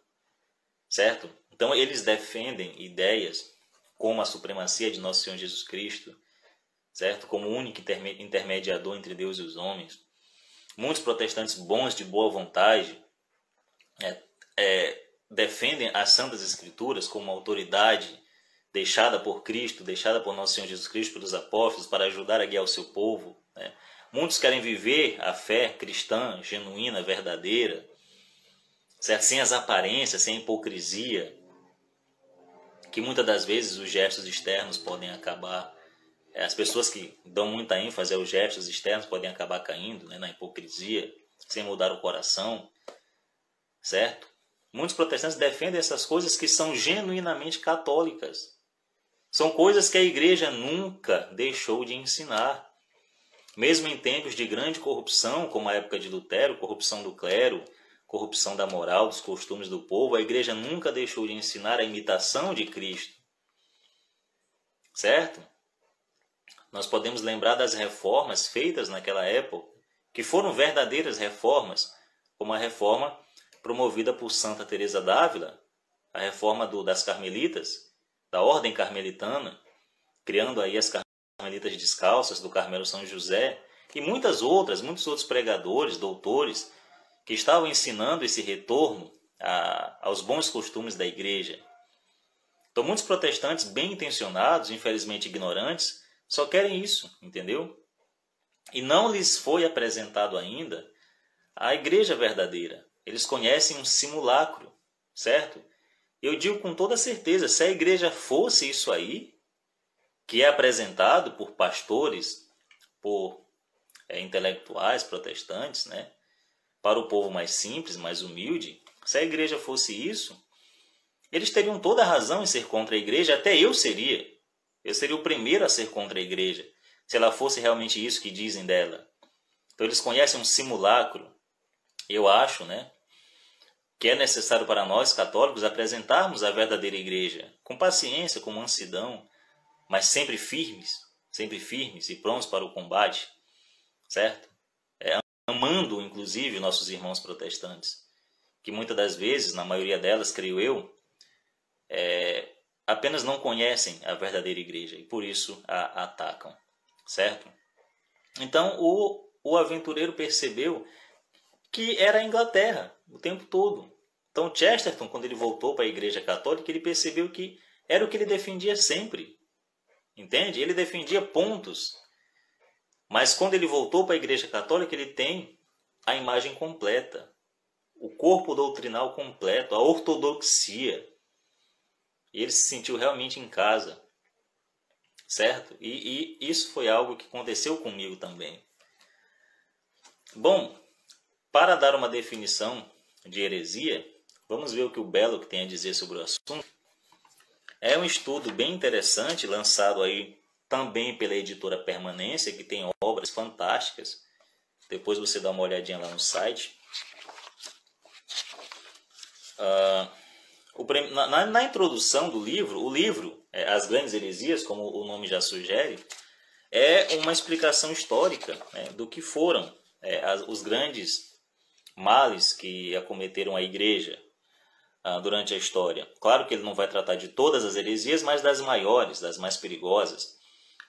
Certo? Então eles defendem ideias como a supremacia de nosso Senhor Jesus Cristo, certo? Como único intermediador entre Deus e os homens. Muitos protestantes bons de boa vontade é, é, defendem as Santas Escrituras como autoridade deixada por Cristo, deixada por nosso Senhor Jesus Cristo, pelos apóstolos, para ajudar a guiar o seu povo. Né? Muitos querem viver a fé cristã, genuína, verdadeira, certo? sem as aparências, sem a hipocrisia, que muitas das vezes os gestos externos podem acabar. É, as pessoas que dão muita ênfase aos gestos externos podem acabar caindo né, na hipocrisia, sem mudar o coração, certo? Muitos protestantes defendem essas coisas que são genuinamente católicas. São coisas que a igreja nunca deixou de ensinar. Mesmo em tempos de grande corrupção, como a época de Lutero, corrupção do clero, corrupção da moral, dos costumes do povo, a igreja nunca deixou de ensinar a imitação de Cristo. Certo? Nós podemos lembrar das reformas feitas naquela época, que foram verdadeiras reformas, como a reforma promovida por Santa Teresa d'Ávila, a reforma do, das carmelitas, da ordem carmelitana, criando aí as carmelitas descalças do Carmelo São José e muitas outras, muitos outros pregadores, doutores que estavam ensinando esse retorno a, aos bons costumes da igreja. Então muitos protestantes bem intencionados, infelizmente ignorantes, só querem isso, entendeu? E não lhes foi apresentado ainda a igreja verdadeira, eles conhecem um simulacro, certo? Eu digo com toda certeza, se a igreja fosse isso aí, que é apresentado por pastores, por é, intelectuais protestantes, né? Para o povo mais simples, mais humilde, se a igreja fosse isso, eles teriam toda a razão em ser contra a igreja, até eu seria. Eu seria o primeiro a ser contra a igreja, se ela fosse realmente isso que dizem dela. Então eles conhecem um simulacro, eu acho, né, que é necessário para nós católicos apresentarmos a verdadeira igreja com paciência, com mansidão, mas sempre firmes, sempre firmes e prontos para o combate, certo? É, amando, inclusive, nossos irmãos protestantes, que muitas das vezes, na maioria delas, creio eu, é, apenas não conhecem a verdadeira igreja e por isso a atacam, certo? Então o, o aventureiro percebeu que era a Inglaterra o tempo todo. Então Chesterton, quando ele voltou para a Igreja Católica, ele percebeu que era o que ele defendia sempre. Entende? Ele defendia pontos. Mas quando ele voltou para a Igreja Católica, ele tem a imagem completa, o corpo doutrinal completo, a ortodoxia. Ele se sentiu realmente em casa. Certo? E, e isso foi algo que aconteceu comigo também. Bom, para dar uma definição de heresia, vamos ver o que o Belo tem a dizer sobre o assunto. É um estudo bem interessante, lançado aí também pela editora Permanência, que tem obras fantásticas. Depois você dá uma olhadinha lá no site. Uh, na, na, introdução do livro, o livro, é, As Grandes Heresias, como o nome já sugere, é uma explicação histórica né, do que foram é, as, os grandes males que acometeram a igreja ah, durante a história. Claro que ele não vai tratar de todas as heresias, mas das maiores, das mais perigosas.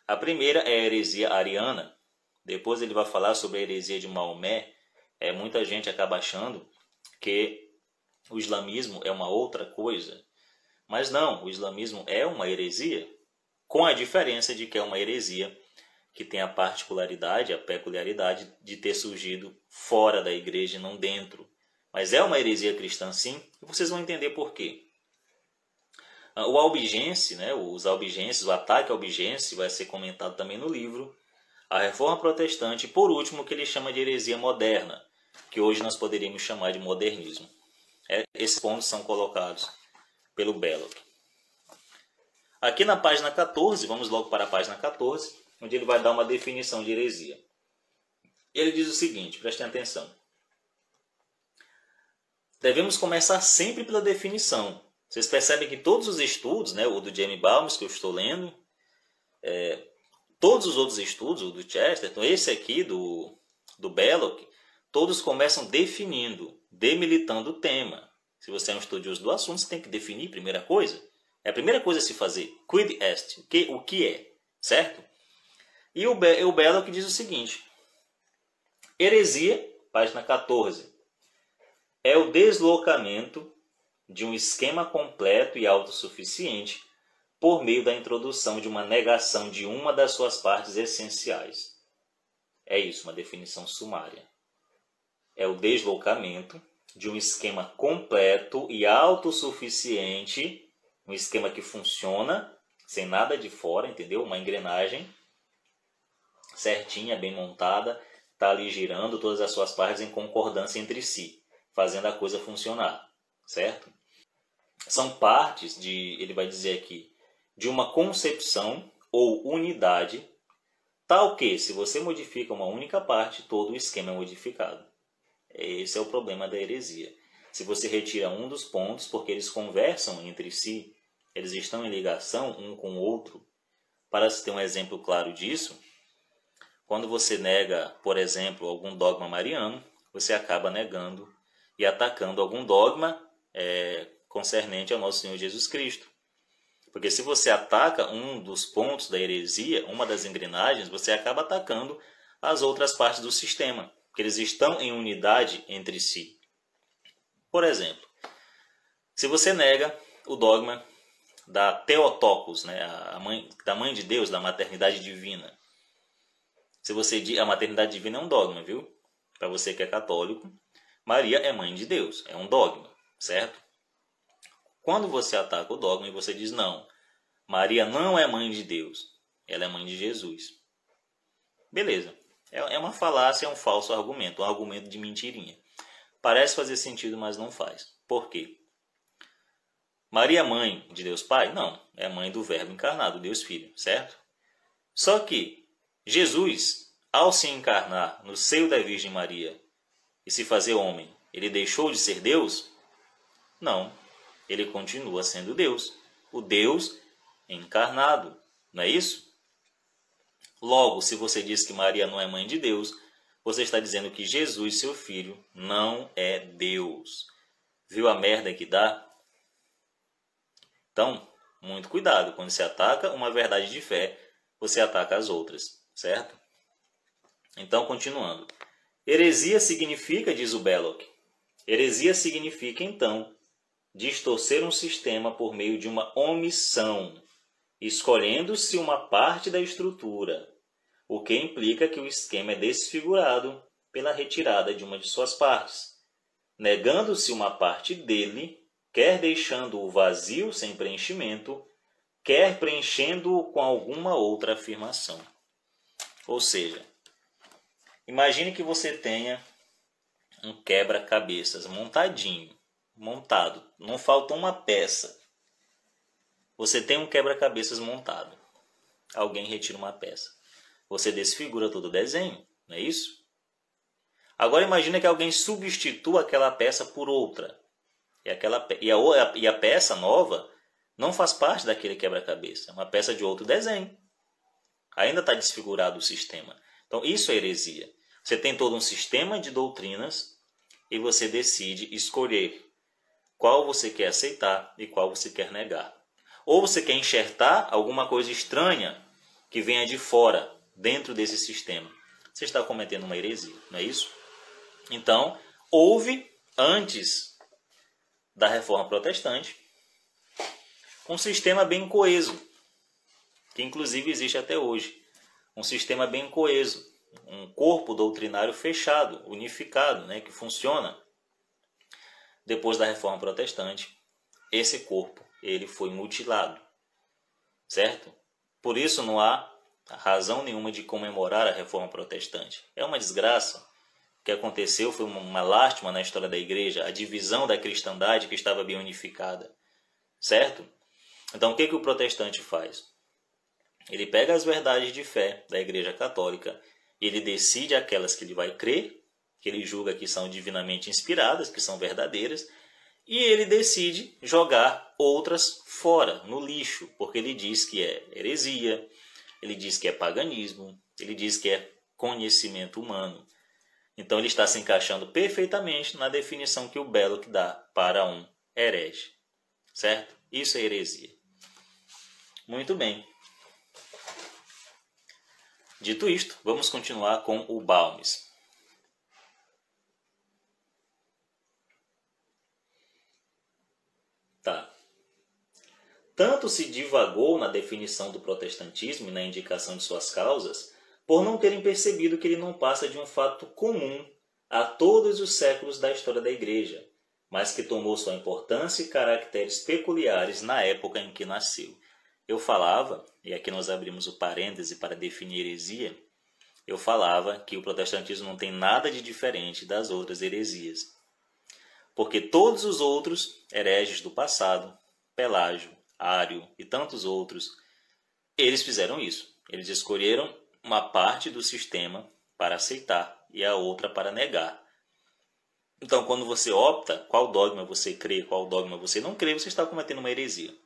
A primeira é a heresia ariana, Depois ele vai falar sobre a heresia de Maomé. É, muita gente acaba achando que o islamismo é uma outra coisa. Mas não, o islamismo é uma heresia, com a diferença de que é uma heresia que tem a particularidade, a peculiaridade de ter surgido fora da igreja e não dentro. Mas é uma heresia cristã sim, e vocês vão entender por quê. Ah, o albigense, né, os albigenses, o ataque albigense vai ser comentado também no livro. A reforma protestante, e por último, o que ele chama de heresia moderna, que hoje nós poderíamos chamar de modernismo. É, esses pontos são colocados pelo Belloc. Aqui na página 14, vamos logo para a página 14, onde ele vai dar uma definição de heresia. Ele diz o seguinte, prestem atenção. Devemos começar sempre pela definição. Vocês percebem que todos os estudos, né, o do Jamie Balmes que eu estou lendo, é, todos os outros estudos, o do Chesterton, esse aqui do, do Belloc, todos começam definindo, demilitando o tema. Se você é um estudioso do assunto, você tem que definir, primeira coisa. É a primeira coisa a se fazer. Quid est, o que, o que é, certo? E o, Be o Belloc diz o seguinte: heresia, página 14, é o deslocamento de um esquema completo e autossuficiente por meio da introdução de uma negação de uma das suas partes essenciais. É isso, uma definição sumária. É o deslocamento de um esquema completo e autossuficiente, um esquema que funciona sem nada de fora, entendeu? Uma engrenagem certinha, bem montada, está ali girando todas as suas partes em concordância entre si, fazendo a coisa funcionar, certo? São partes de, ele vai dizer aqui, de uma concepção ou unidade, tal que, se você modifica uma única parte, todo o esquema é modificado. Esse é o problema da heresia. Se você retira um dos pontos, porque eles conversam entre si, eles estão em ligação um com o outro. Para se ter um exemplo claro disso, quando você nega, por exemplo, algum dogma mariano, você acaba negando e atacando algum dogma é, concernente ao nosso Senhor Jesus Cristo. Porque se você ataca um dos pontos da heresia, uma das engrenagens, você acaba atacando as outras partes do sistema que eles estão em unidade entre si. Por exemplo, se você nega o dogma da Theotokos, né, a mãe, da mãe de Deus, da maternidade divina. Se você diz a maternidade divina é um dogma, viu? Para você que é católico, Maria é mãe de Deus, é um dogma, certo? Quando você ataca o dogma e você diz não, Maria não é mãe de Deus, ela é mãe de Jesus. Beleza. É, é uma falácia, é um falso argumento, um argumento de mentirinha. Parece fazer sentido, mas não faz. Por quê? Maria é mãe de Deus Pai? Não, é mãe do Verbo encarnado, Deus Filho, certo? Só que Jesus, ao se encarnar no seio da Virgem Maria e se fazer homem, ele deixou de ser Deus? Não, ele continua sendo Deus, o Deus encarnado, não é isso? Logo, se você diz que Maria não é mãe de Deus, você está dizendo que Jesus, seu filho, não é Deus. Viu a merda que dá? Então, muito cuidado. Quando se ataca uma verdade de fé, você ataca as outras, certo? Então, continuando. Heresia significa, diz o Belloc, heresia significa, então, distorcer um sistema por meio de uma omissão, escolhendo-se uma parte da estrutura, o que implica que o esquema é desfigurado pela retirada de uma de suas partes, negando-se uma parte dele, quer deixando-o vazio sem preenchimento, quer preenchendo-o com alguma outra afirmação. Ou seja, imagine que você tenha um quebra-cabeças montadinho, montado, não falta uma peça. Você tem um quebra-cabeças montado. Alguém retira uma peça você desfigura todo o desenho, não é isso? Agora imagine que alguém substitua aquela peça por outra. E, aquela, e, a, e a peça nova não faz parte daquele quebra-cabeça. É uma peça de outro desenho. Ainda está desfigurado o sistema. Então isso é heresia. Você tem todo um sistema de doutrinas e você decide escolher qual você quer aceitar e qual você quer negar. Ou você quer enxertar alguma coisa estranha que venha de fora dentro desse sistema. você está cometendo uma heresia, não é isso? Então, houve, antes da reforma protestante, um sistema bem coeso, que inclusive existe até hoje. Um sistema bem coeso, um corpo doutrinário fechado, unificado, né, que funciona. Depois da reforma protestante, esse corpo ele foi mutilado, certo? Por isso não há razão nenhuma de comemorar a reforma protestante. É uma desgraça. O que aconteceu foi uma lástima na história da igreja, a divisão da cristandade que estava bem unificada, certo? Então o que, que o protestante faz? Ele pega as verdades de fé da igreja católica ele decide aquelas que ele vai crer, que ele julga que são divinamente inspiradas, que são verdadeiras, e ele decide jogar outras fora, no lixo, porque ele diz que é heresia, ele diz que é paganismo, ele diz que é conhecimento humano. Então ele está se encaixando perfeitamente na definição que o Belloc dá para um herege. Certo? Isso é heresia. Muito bem. Dito isto, vamos continuar com o Balmes. Tá. Tanto se divagou na definição do protestantismo e na indicação de suas causas, por não terem percebido que ele não passa de um fato comum a todos os séculos da história da Igreja, mas que tomou sua importância e caracteres peculiares na época em que nasceu. Eu falava, e aqui nós abrimos o parêntese para definir heresia, eu falava que o protestantismo não tem nada de diferente das outras heresias. Porque todos os outros hereges do passado, Pelágio, Ário e tantos outros, eles fizeram isso. Eles escolheram uma parte do sistema para aceitar e a outra para negar. Então, quando você opta qual dogma você crê, qual dogma você não crê, você está cometendo uma heresia.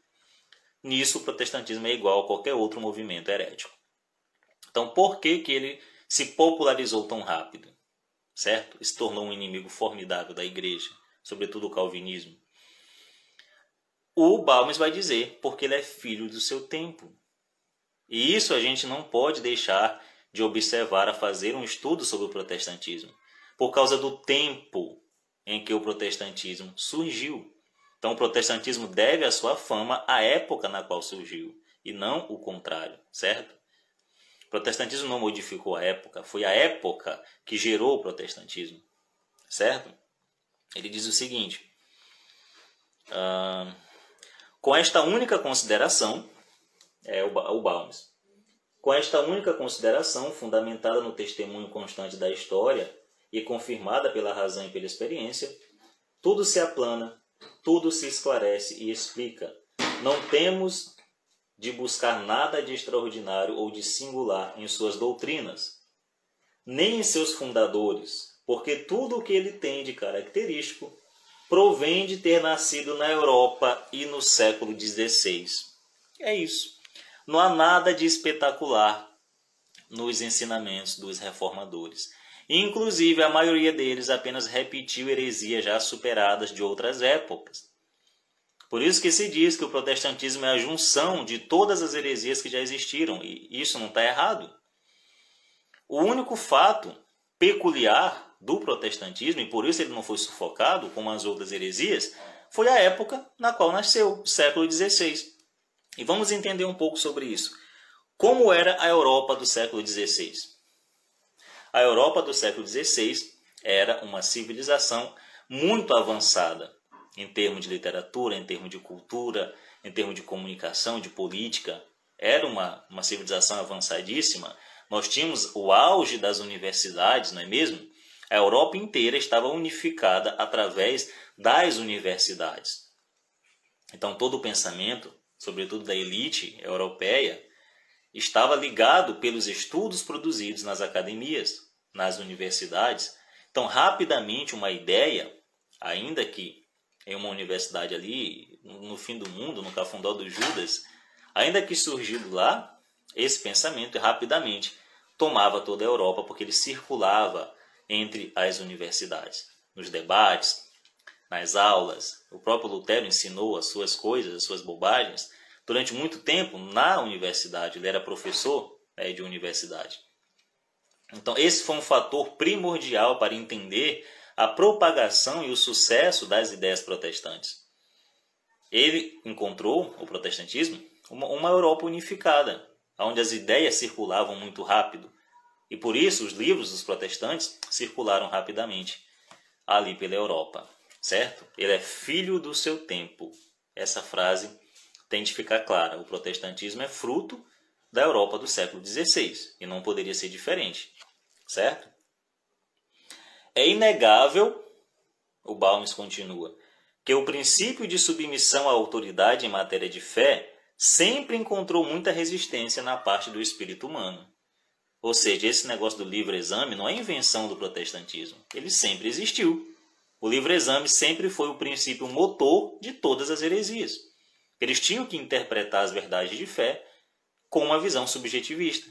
Nisso, o protestantismo é igual a qualquer outro movimento herético. Então, por que, que ele se popularizou tão rápido? Certo? Se tornou um inimigo formidável da igreja, sobretudo o calvinismo. O Balmes vai dizer porque ele é filho do seu tempo. E isso a gente não pode deixar de observar a fazer um estudo sobre o protestantismo, por causa do tempo em que o protestantismo surgiu. Então, o protestantismo deve a sua fama à época na qual surgiu, e não o contrário, certo? O protestantismo não modificou a época, foi a época que gerou o protestantismo, certo? Ele diz o seguinte: com esta única consideração, é o, o Balmes, com esta única consideração, fundamentada no testemunho constante da história e confirmada pela razão e pela experiência, tudo se aplana tudo se esclarece e explica. Não temos de buscar nada de extraordinário ou de singular em suas doutrinas, nem em seus fundadores, porque tudo o que ele tem de característico provém de ter nascido na Europa e no século XVI. É isso. Não há nada de espetacular nos ensinamentos dos reformadores. Inclusive, a maioria deles apenas repetiu heresias já superadas de outras épocas. Por isso que se diz que o protestantismo é a junção de todas as heresias que já existiram, e isso não está errado. O único fato peculiar do protestantismo, e por isso ele não foi sufocado como as outras heresias, foi a época na qual nasceu, o século XVI. E vamos entender um pouco sobre isso. Como era a Europa do século XVI? A Europa do século XVI era uma civilização muito avançada em termos de literatura, em termos de cultura, em termos de comunicação, de política. Era uma, uma civilização avançadíssima. Nós tínhamos o auge das universidades, não é mesmo? A Europa inteira estava unificada através das universidades. Então, todo o pensamento, sobretudo da elite europeia, estava ligado pelos estudos produzidos nas academias nas universidades. Então, rapidamente, uma ideia, ainda que em uma universidade ali, no fim do mundo, no cafundó do Judas, ainda que surgido lá, esse pensamento rapidamente tomava toda a Europa, porque ele circulava entre as universidades, nos debates, nas aulas. O próprio Lutero ensinou as suas coisas, as suas bobagens, durante muito tempo na universidade. Ele era professor né, de universidade. Então, esse foi um fator primordial para entender a propagação e o sucesso das ideias protestantes. Ele encontrou, o protestantismo, uma, uma Europa unificada, onde as ideias circulavam muito rápido. E por isso os livros dos protestantes circularam rapidamente ali pela Europa, certo? Ele é filho do seu tempo. Essa frase tem de ficar clara. O protestantismo é fruto da Europa do século XVI e não poderia ser diferente, certo? É inegável, o Balmes continua, que o princípio de submissão à autoridade em matéria de fé sempre encontrou muita resistência na parte do espírito humano. Ou seja, esse negócio do livre-exame não é invenção do protestantismo. Ele sempre existiu. O livre-exame sempre foi o princípio motor de todas as heresias. Eles tinham que interpretar as verdades de fé com uma visão subjetivista,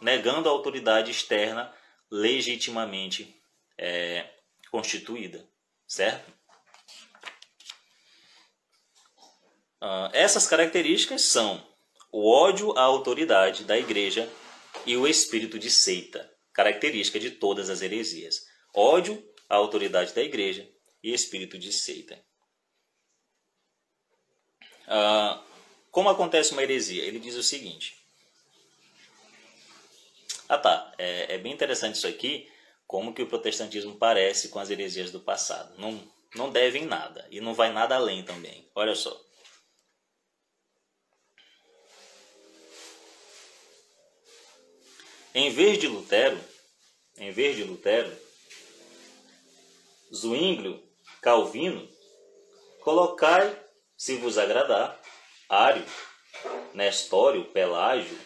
negando a autoridade externa legitimamente é, constituída, certo? Uh, essas características são o ódio à autoridade da igreja e o espírito de seita, característica de todas as heresias. Ódio à autoridade da igreja e espírito de seita. Uh, como acontece uma heresia? Ele diz o seguinte. Ah tá, é, é, bem interessante isso aqui, como que o protestantismo parece com as heresias do passado. Não, não deve em nada, e não vai nada além também. Olha só. Em vez de Lutero, em vez de Lutero, Zwinglio, Calvino, colocai, se vos agradar, Ário, Nestório, Pelágio,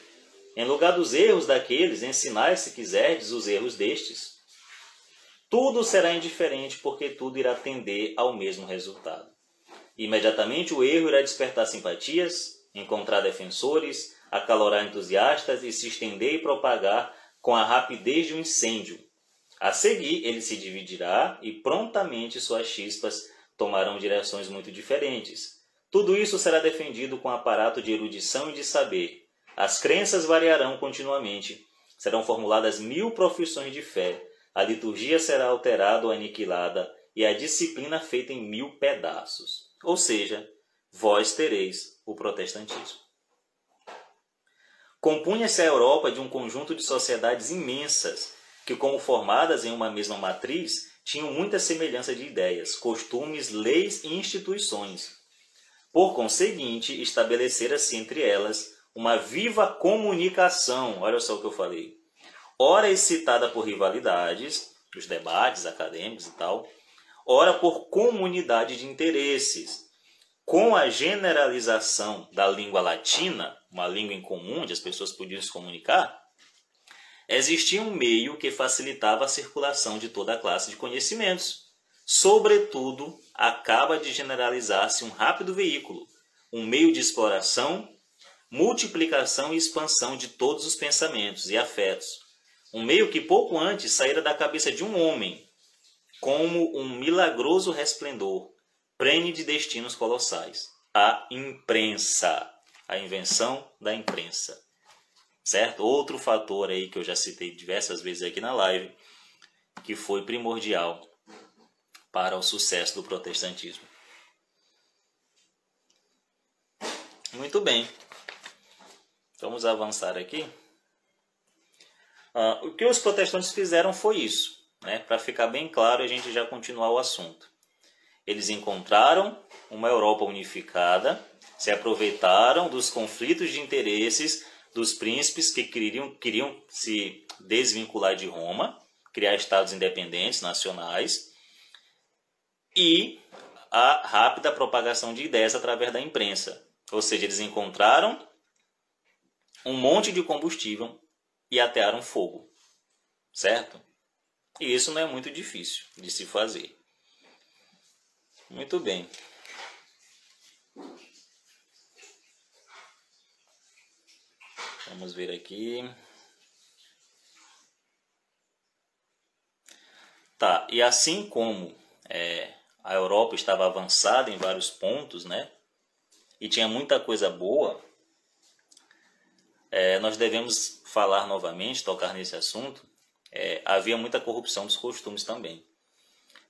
em lugar dos erros daqueles, ensinai, se quiserdes, os erros destes. Tudo será indiferente, porque tudo irá tender ao mesmo resultado. Imediatamente o erro irá despertar simpatias, encontrar defensores, acalorar entusiastas e se estender e propagar com a rapidez de um incêndio. A seguir, ele se dividirá e prontamente suas chispas tomarão direções muito diferentes. Tudo isso será defendido com aparato de erudição e de saber. As crenças variarão continuamente. Serão formuladas mil profissões de fé. A liturgia será alterada ou aniquilada e a disciplina feita em mil pedaços. Ou seja, vós tereis o protestantismo. Compunha-se a Europa de um conjunto de sociedades imensas, que, como formadas em uma mesma matriz, tinham muita semelhança de ideias, costumes, leis e instituições. Por conseguinte, estabelecera-se entre elas uma viva comunicação, olha só o que eu falei, ora excitada por rivalidades, os debates acadêmicos e tal, ora por comunidade de interesses, com a generalização da língua latina, uma língua em comum onde as pessoas podiam se comunicar, existia um meio que facilitava a circulação de toda a classe de conhecimentos. Sobretudo, acaba de generalizar-se um rápido veículo, um meio de exploração, multiplicação e expansão de todos os pensamentos e afetos. Um meio que pouco antes saíra da cabeça de um homem, como um milagroso resplendor, prene de destinos colossais. A imprensa, a invenção da imprensa. Certo? Outro fator aí que eu já citei diversas vezes aqui na live, que foi primordial para o sucesso do protestantismo. Muito bem. Vamos avançar aqui. Uh, o que os protestantes fizeram foi isso. Né? Para ficar bem claro, a gente já continuar o assunto. Eles encontraram uma Europa unificada, se aproveitaram dos conflitos de interesses dos príncipes que queriam, queriam se desvincular de Roma, criar estados independentes nacionais e a rápida propagação de ideias através da imprensa. Ou seja, eles encontraram um monte de combustível e atearam fogo, certo? E isso não é muito difícil de se fazer. Muito bem. Vamos ver aqui. Tá, e assim como é, a Europa estava avançada em vários pontos, né? E tinha muita coisa boa, é, nós devemos falar novamente, tocar nesse assunto, é, havia muita corrupção dos costumes também.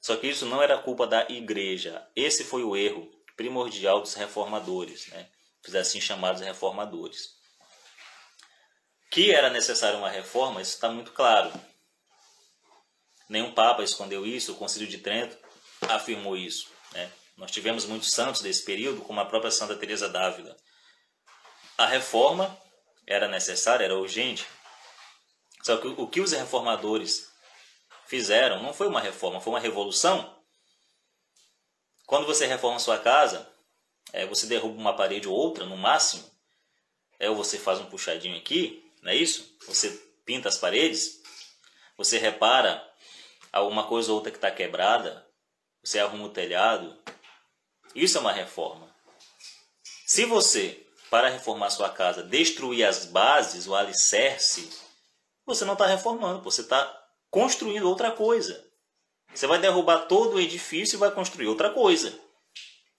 Só que isso não era culpa da igreja. Esse foi o erro primordial dos reformadores, né? os assim chamados reformadores. Que era necessária uma reforma, isso está muito claro. Nenhum Papa escondeu isso, o Concílio de Trento afirmou isso. Né? Nós tivemos muitos santos desse período, como a própria Santa Teresa d'Ávila. A reforma era necessária, era urgente. Só que o que os reformadores fizeram não foi uma reforma, foi uma revolução. Quando você reforma sua casa, é, você derruba uma parede ou outra, no máximo, é, ou você faz um puxadinho aqui, não é isso? Você pinta as paredes, você repara alguma coisa ou outra que está quebrada, você arruma o telhado. Isso é uma reforma. Se você, para reformar sua casa, destruir as bases, o alicerce, você não está reformando, você está construindo outra coisa. Você vai derrubar todo o edifício e vai construir outra coisa.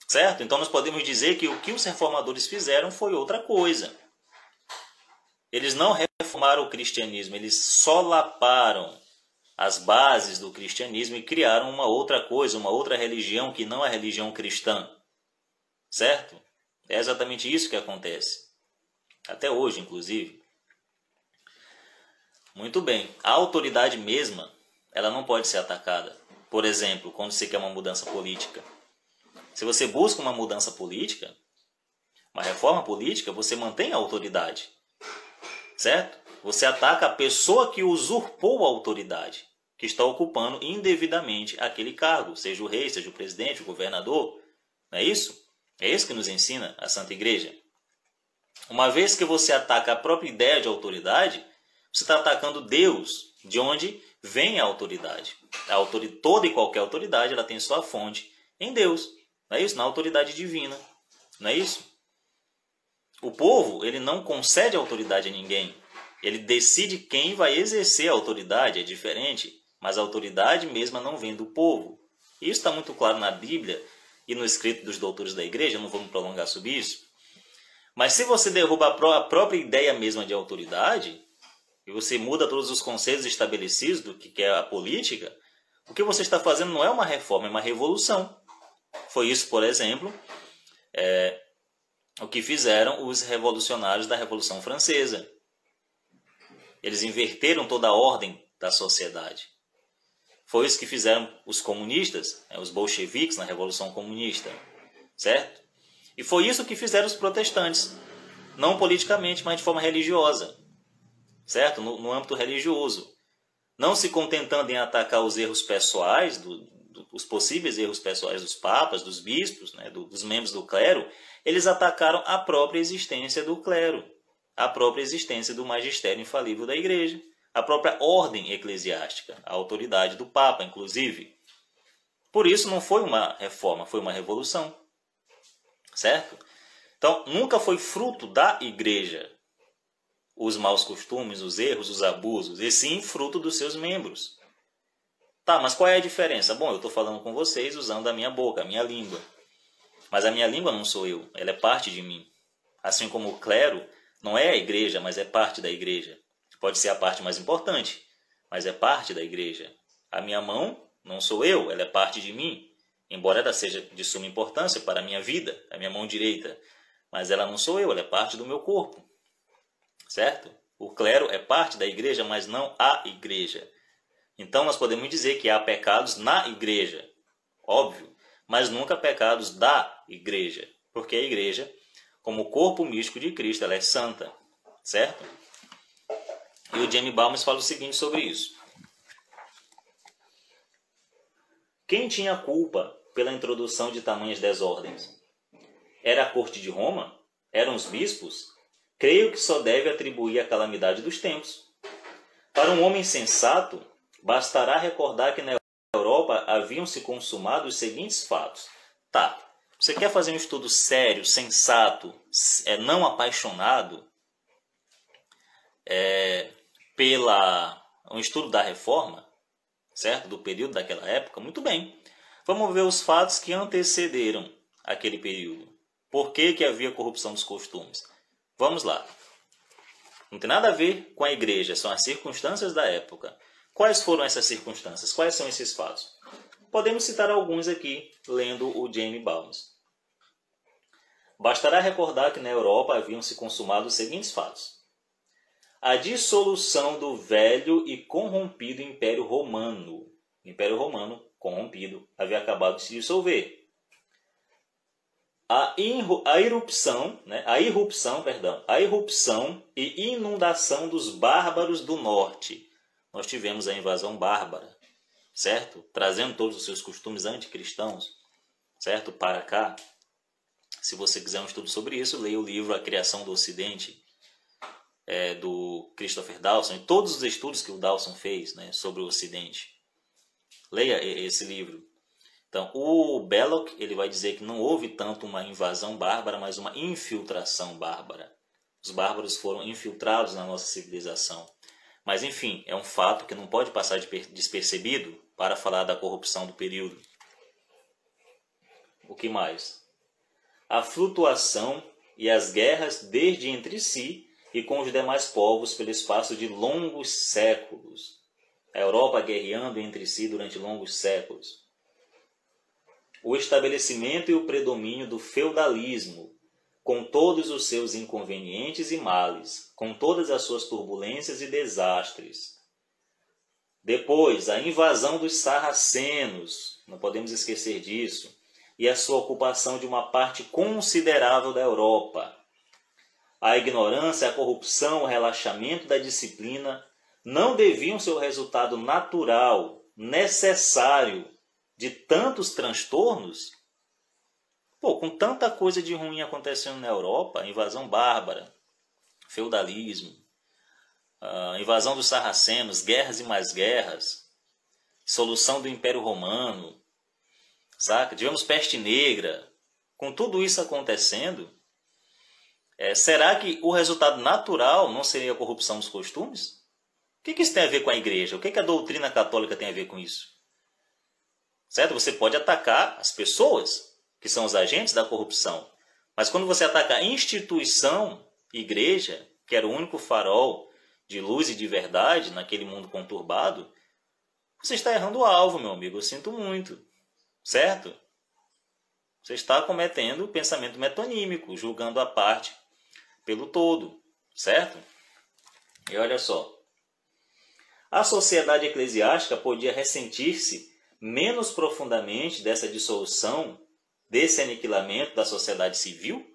Certo? Então nós podemos dizer que o que os reformadores fizeram foi outra coisa. Eles não reformaram o cristianismo, eles solaparam as bases do cristianismo e criaram uma outra coisa, uma outra religião que não é religião cristã. Certo? É exatamente isso que acontece. Até hoje, inclusive. Muito bem. A autoridade mesma, ela não pode ser atacada. Por exemplo, quando você quer uma mudança política. Se você busca uma mudança política, uma reforma política, você mantém a autoridade certo? Você ataca a pessoa que usurpou a autoridade, que está ocupando indevidamente aquele cargo, seja o rei, seja o presidente, o governador. Não é isso? É isso que nos ensina a Santa Igreja. Uma vez que você ataca a própria ideia de autoridade, você está atacando Deus, de onde vem a autoridade. A autoridade. Toda e qualquer autoridade ela tem sua fonte em Deus. Não é isso? Na autoridade divina. Não é isso? O povo, ele não concede autoridade a ninguém. Ele decide quem vai exercer a autoridade, é diferente, mas a autoridade mesma não vem do povo. Isso está muito claro na Bíblia e no escrito dos doutores da igreja, não vamos prolongar sobre isso. Mas se você derruba a própria ideia mesma de autoridade, e você muda todos os conceitos estabelecidos do que é a política, o que você está fazendo não é uma reforma, é uma revolução. Foi isso, por exemplo, é, o que fizeram os revolucionários da Revolução Francesa. Eles inverteram toda a ordem da sociedade. Foi isso que fizeram os comunistas, né, os bolcheviques na Revolução Comunista, certo? E foi isso que fizeram os protestantes, não politicamente, mas de forma religiosa, certo? No, no âmbito religioso. Não se contentando em atacar os erros pessoais, do, do, os possíveis erros pessoais dos papas, dos bispos, né, do, dos membros do clero, eles atacaram a própria existência do clero, a própria existência do magistério infalível da igreja, a própria ordem eclesiástica, a autoridade do Papa, inclusive. Por isso não foi uma reforma, foi uma revolução. Certo? Então, nunca foi fruto da igreja os maus costumes, os erros, os abusos, e sim fruto dos seus membros. Tá, mas qual é a diferença? Bom, eu estou falando com vocês usando a minha boca, a minha língua. Mas a minha língua não sou eu, ela é parte de mim. Assim como o clero não é a igreja, mas é parte da igreja. Pode ser a parte mais importante, mas é parte da igreja. A minha mão não sou eu, ela é parte de mim. Embora ela seja de suma importância para a minha vida, a minha mão direita, mas ela não sou eu, ela é parte do meu corpo. Certo? O clero é parte da igreja, mas não a igreja. Então nós podemos dizer que há pecados na igreja, óbvio, mas nunca pecados da igreja, porque a igreja, como corpo místico de Cristo, ela é santa, certo? E o Jamie Balmes fala o seguinte sobre isso. Quem tinha culpa pela introdução de tamanhas desordens? Era a corte de Roma? Eram os bispos? Creio que só deve atribuir a calamidade dos tempos. Para um homem sensato, bastará recordar que na Europa haviam se consumado os seguintes fatos. Tá, você quer fazer um estudo sério, sensato, é, não apaixonado é, pela um estudo da reforma, certo? Do período daquela época, muito bem. Vamos ver os fatos que antecederam aquele período. Por que, que havia corrupção dos costumes? Vamos lá. Não tem nada a ver com a igreja, são as circunstâncias da época. Quais foram essas circunstâncias? Quais são esses fatos? Podemos citar alguns aqui, lendo o Jamie Bowles. Bastará recordar que na Europa haviam se consumado os seguintes fatos: a dissolução do velho e corrompido Império Romano. O Império Romano, corrompido, havia acabado de se dissolver. A, a irrupção, né, a irrupção, perdão, a irrupção e inundação dos bárbaros do norte. Nós tivemos a invasão bárbara, certo? Trazendo todos os seus costumes anticristãos, certo? Para cá. Se você quiser um estudo sobre isso, leia o livro A Criação do Ocidente, é, do Christopher Dawson, e todos os estudos que o Dawson fez né, sobre o Ocidente. Leia esse livro. Então, o Belloc ele vai dizer que não houve tanto uma invasão bárbara, mas uma infiltração bárbara. Os bárbaros foram infiltrados na nossa civilização. Mas, enfim, é um fato que não pode passar despercebido para falar da corrupção do período. O que mais? A flutuação e as guerras desde entre si e com os demais povos pelo espaço de longos séculos. A Europa guerreando entre si durante longos séculos. O estabelecimento e o predomínio do feudalismo, com todos os seus inconvenientes e males, com todas as suas turbulências e desastres. Depois, a invasão dos sarracenos, não podemos esquecer disso, e a sua ocupação de uma parte considerável da Europa a ignorância, a corrupção, o relaxamento da disciplina não deviam ser o resultado natural, necessário de tantos transtornos? Pô, com tanta coisa de ruim acontecendo na Europa, invasão bárbara, feudalismo, invasão dos sarracenos, guerras e mais guerras, solução do Império Romano, saca? Tivemos peste negra. Com tudo isso acontecendo, é, será que o resultado natural não seria a corrupção dos costumes? O que, que isso tem a ver com a igreja? O que, que a doutrina católica tem a ver com isso? Certo? Você pode atacar as pessoas, que são os agentes da corrupção. Mas quando você ataca a instituição, igreja, que era o único farol de luz e de verdade naquele mundo conturbado, você está errando o alvo, meu amigo. Eu sinto muito. Certo? Você está cometendo pensamento metonímico, julgando a parte pelo todo, certo? E olha só. A sociedade eclesiástica podia ressentir-se menos profundamente dessa dissolução, desse aniquilamento da sociedade civil?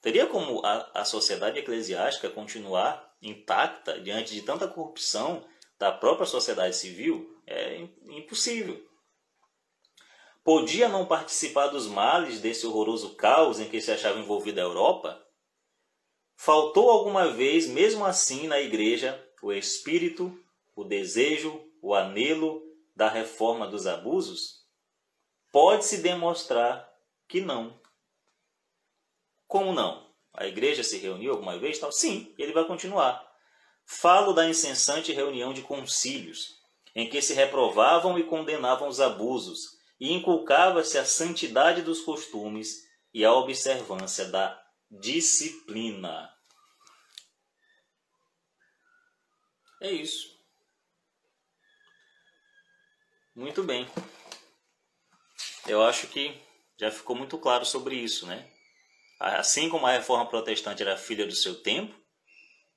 Teria como a, a sociedade eclesiástica continuar intacta diante de tanta corrupção da própria sociedade civil? É impossível. Podia não participar dos males desse horroroso caos em que se achava envolvida a Europa? Faltou alguma vez, mesmo assim, na igreja, o espírito, o desejo, o anelo da reforma dos abusos? Pode-se demonstrar que não. Como não? A igreja se reuniu alguma vez? Tal? Sim, ele vai continuar. Falo da incessante reunião de concílios, em que se reprovavam e condenavam os abusos, e inculcava-se a santidade dos costumes e a observância da disciplina. É isso. Muito bem. Eu acho que já ficou muito claro sobre isso, né? Assim como a reforma protestante era filha do seu tempo,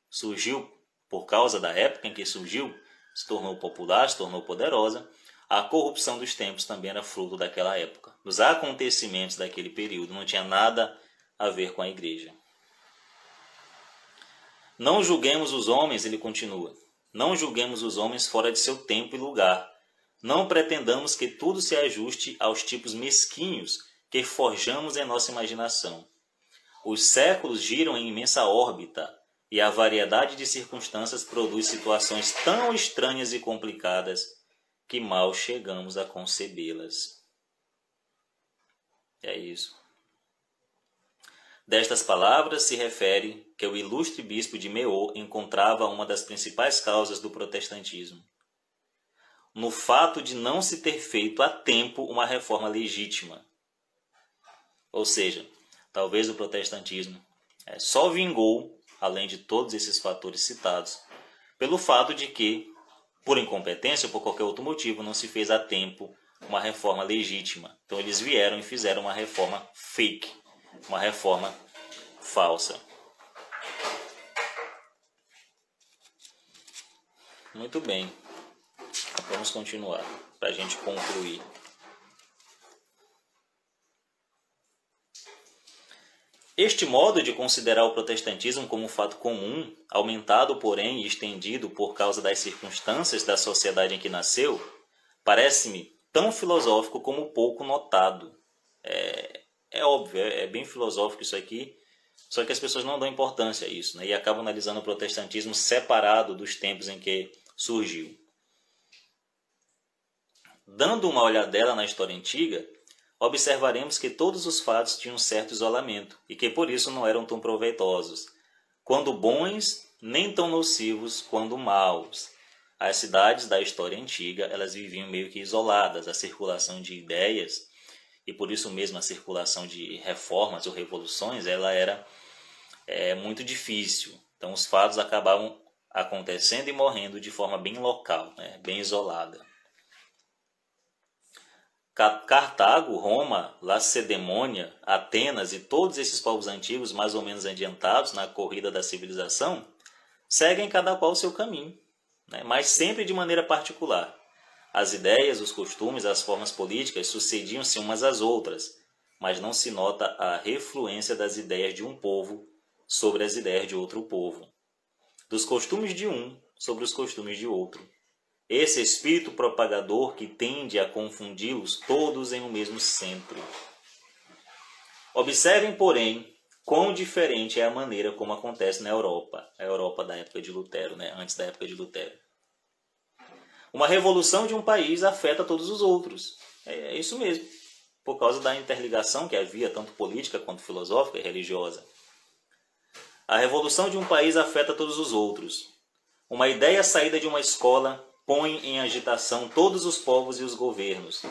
surgiu por causa da época em que surgiu, se tornou popular, se tornou poderosa, a corrupção dos tempos também era fruto daquela época. Os acontecimentos daquele período não tinha nada a ver com a igreja. Não julguemos os homens, ele continua. Não julguemos os homens fora de seu tempo e lugar. Não pretendamos que tudo se ajuste aos tipos mesquinhos que forjamos em nossa imaginação. Os séculos giram em imensa órbita e a variedade de circunstâncias produz situações tão estranhas e complicadas que mal chegamos a concebê-las. É isso. Destas palavras se refere que o ilustre bispo de Meaux encontrava uma das principais causas do protestantismo. No fato de não se ter feito a tempo uma reforma legítima. Ou seja, talvez o protestantismo é, só vingou, além de todos esses fatores citados, pelo fato de que por incompetência ou por qualquer outro motivo, não se fez a tempo uma reforma legítima. Então eles vieram e fizeram uma reforma fake, uma reforma falsa. Muito bem. Vamos continuar para a gente concluir. Este modo de considerar o protestantismo como um fato comum, aumentado, porém, e estendido por causa das circunstâncias da sociedade em que nasceu, parece-me tão filosófico como pouco notado. É, é óbvio, é, é, bem filosófico isso aqui, só que as pessoas não dão importância a isso né, e acabam analisando o protestantismo separado dos tempos em que surgiu. Dando uma olhadela na história antiga, observaremos que todos os fatos tinham certo isolamento e que por isso não eram tão proveitosos, quando bons, nem tão nocivos quando maus. As cidades da história antiga, elas viviam meio que isoladas, a circulação de ideias e por isso mesmo a circulação de reformas ou revoluções, ela era é, muito difícil. Então os fatos acabavam acontecendo e morrendo de forma bem local, né, bem isolada. Cartago, Roma, Lacedemônia, Atenas e todos esses povos antigos, mais ou menos adiantados na corrida da civilização, seguem cada qual o seu caminho, né? mas sempre de maneira particular. As ideias, os costumes, as formas políticas sucediam-se umas às outras, mas não se nota a refluência das ideias de um povo sobre as ideias de outro povo, dos costumes de um sobre os costumes de outro esse espírito propagador que tende a confundi-los todos em um mesmo centro. Observem, porém, quão diferente é a maneira como acontece na Europa, a Europa da época de Lutero, né? antes da época de Lutero. Uma revolução de um país afeta todos os outros. É isso mesmo, por causa da interligação que havia, tanto política quanto filosófica e religiosa. A revolução de um país afeta todos os outros. Uma ideia saída de uma escola põe em agitação todos os povos e os governos.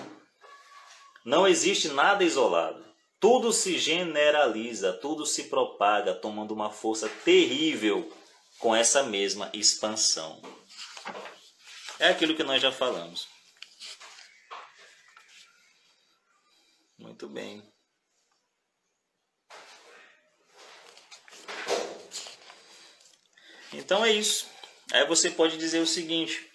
Não existe nada isolado. Tudo se generaliza, tudo se propaga, tomando uma força terrível com essa mesma expansão. É aquilo que nós já falamos. Muito bem. Então é isso. Aí você pode dizer o seguinte: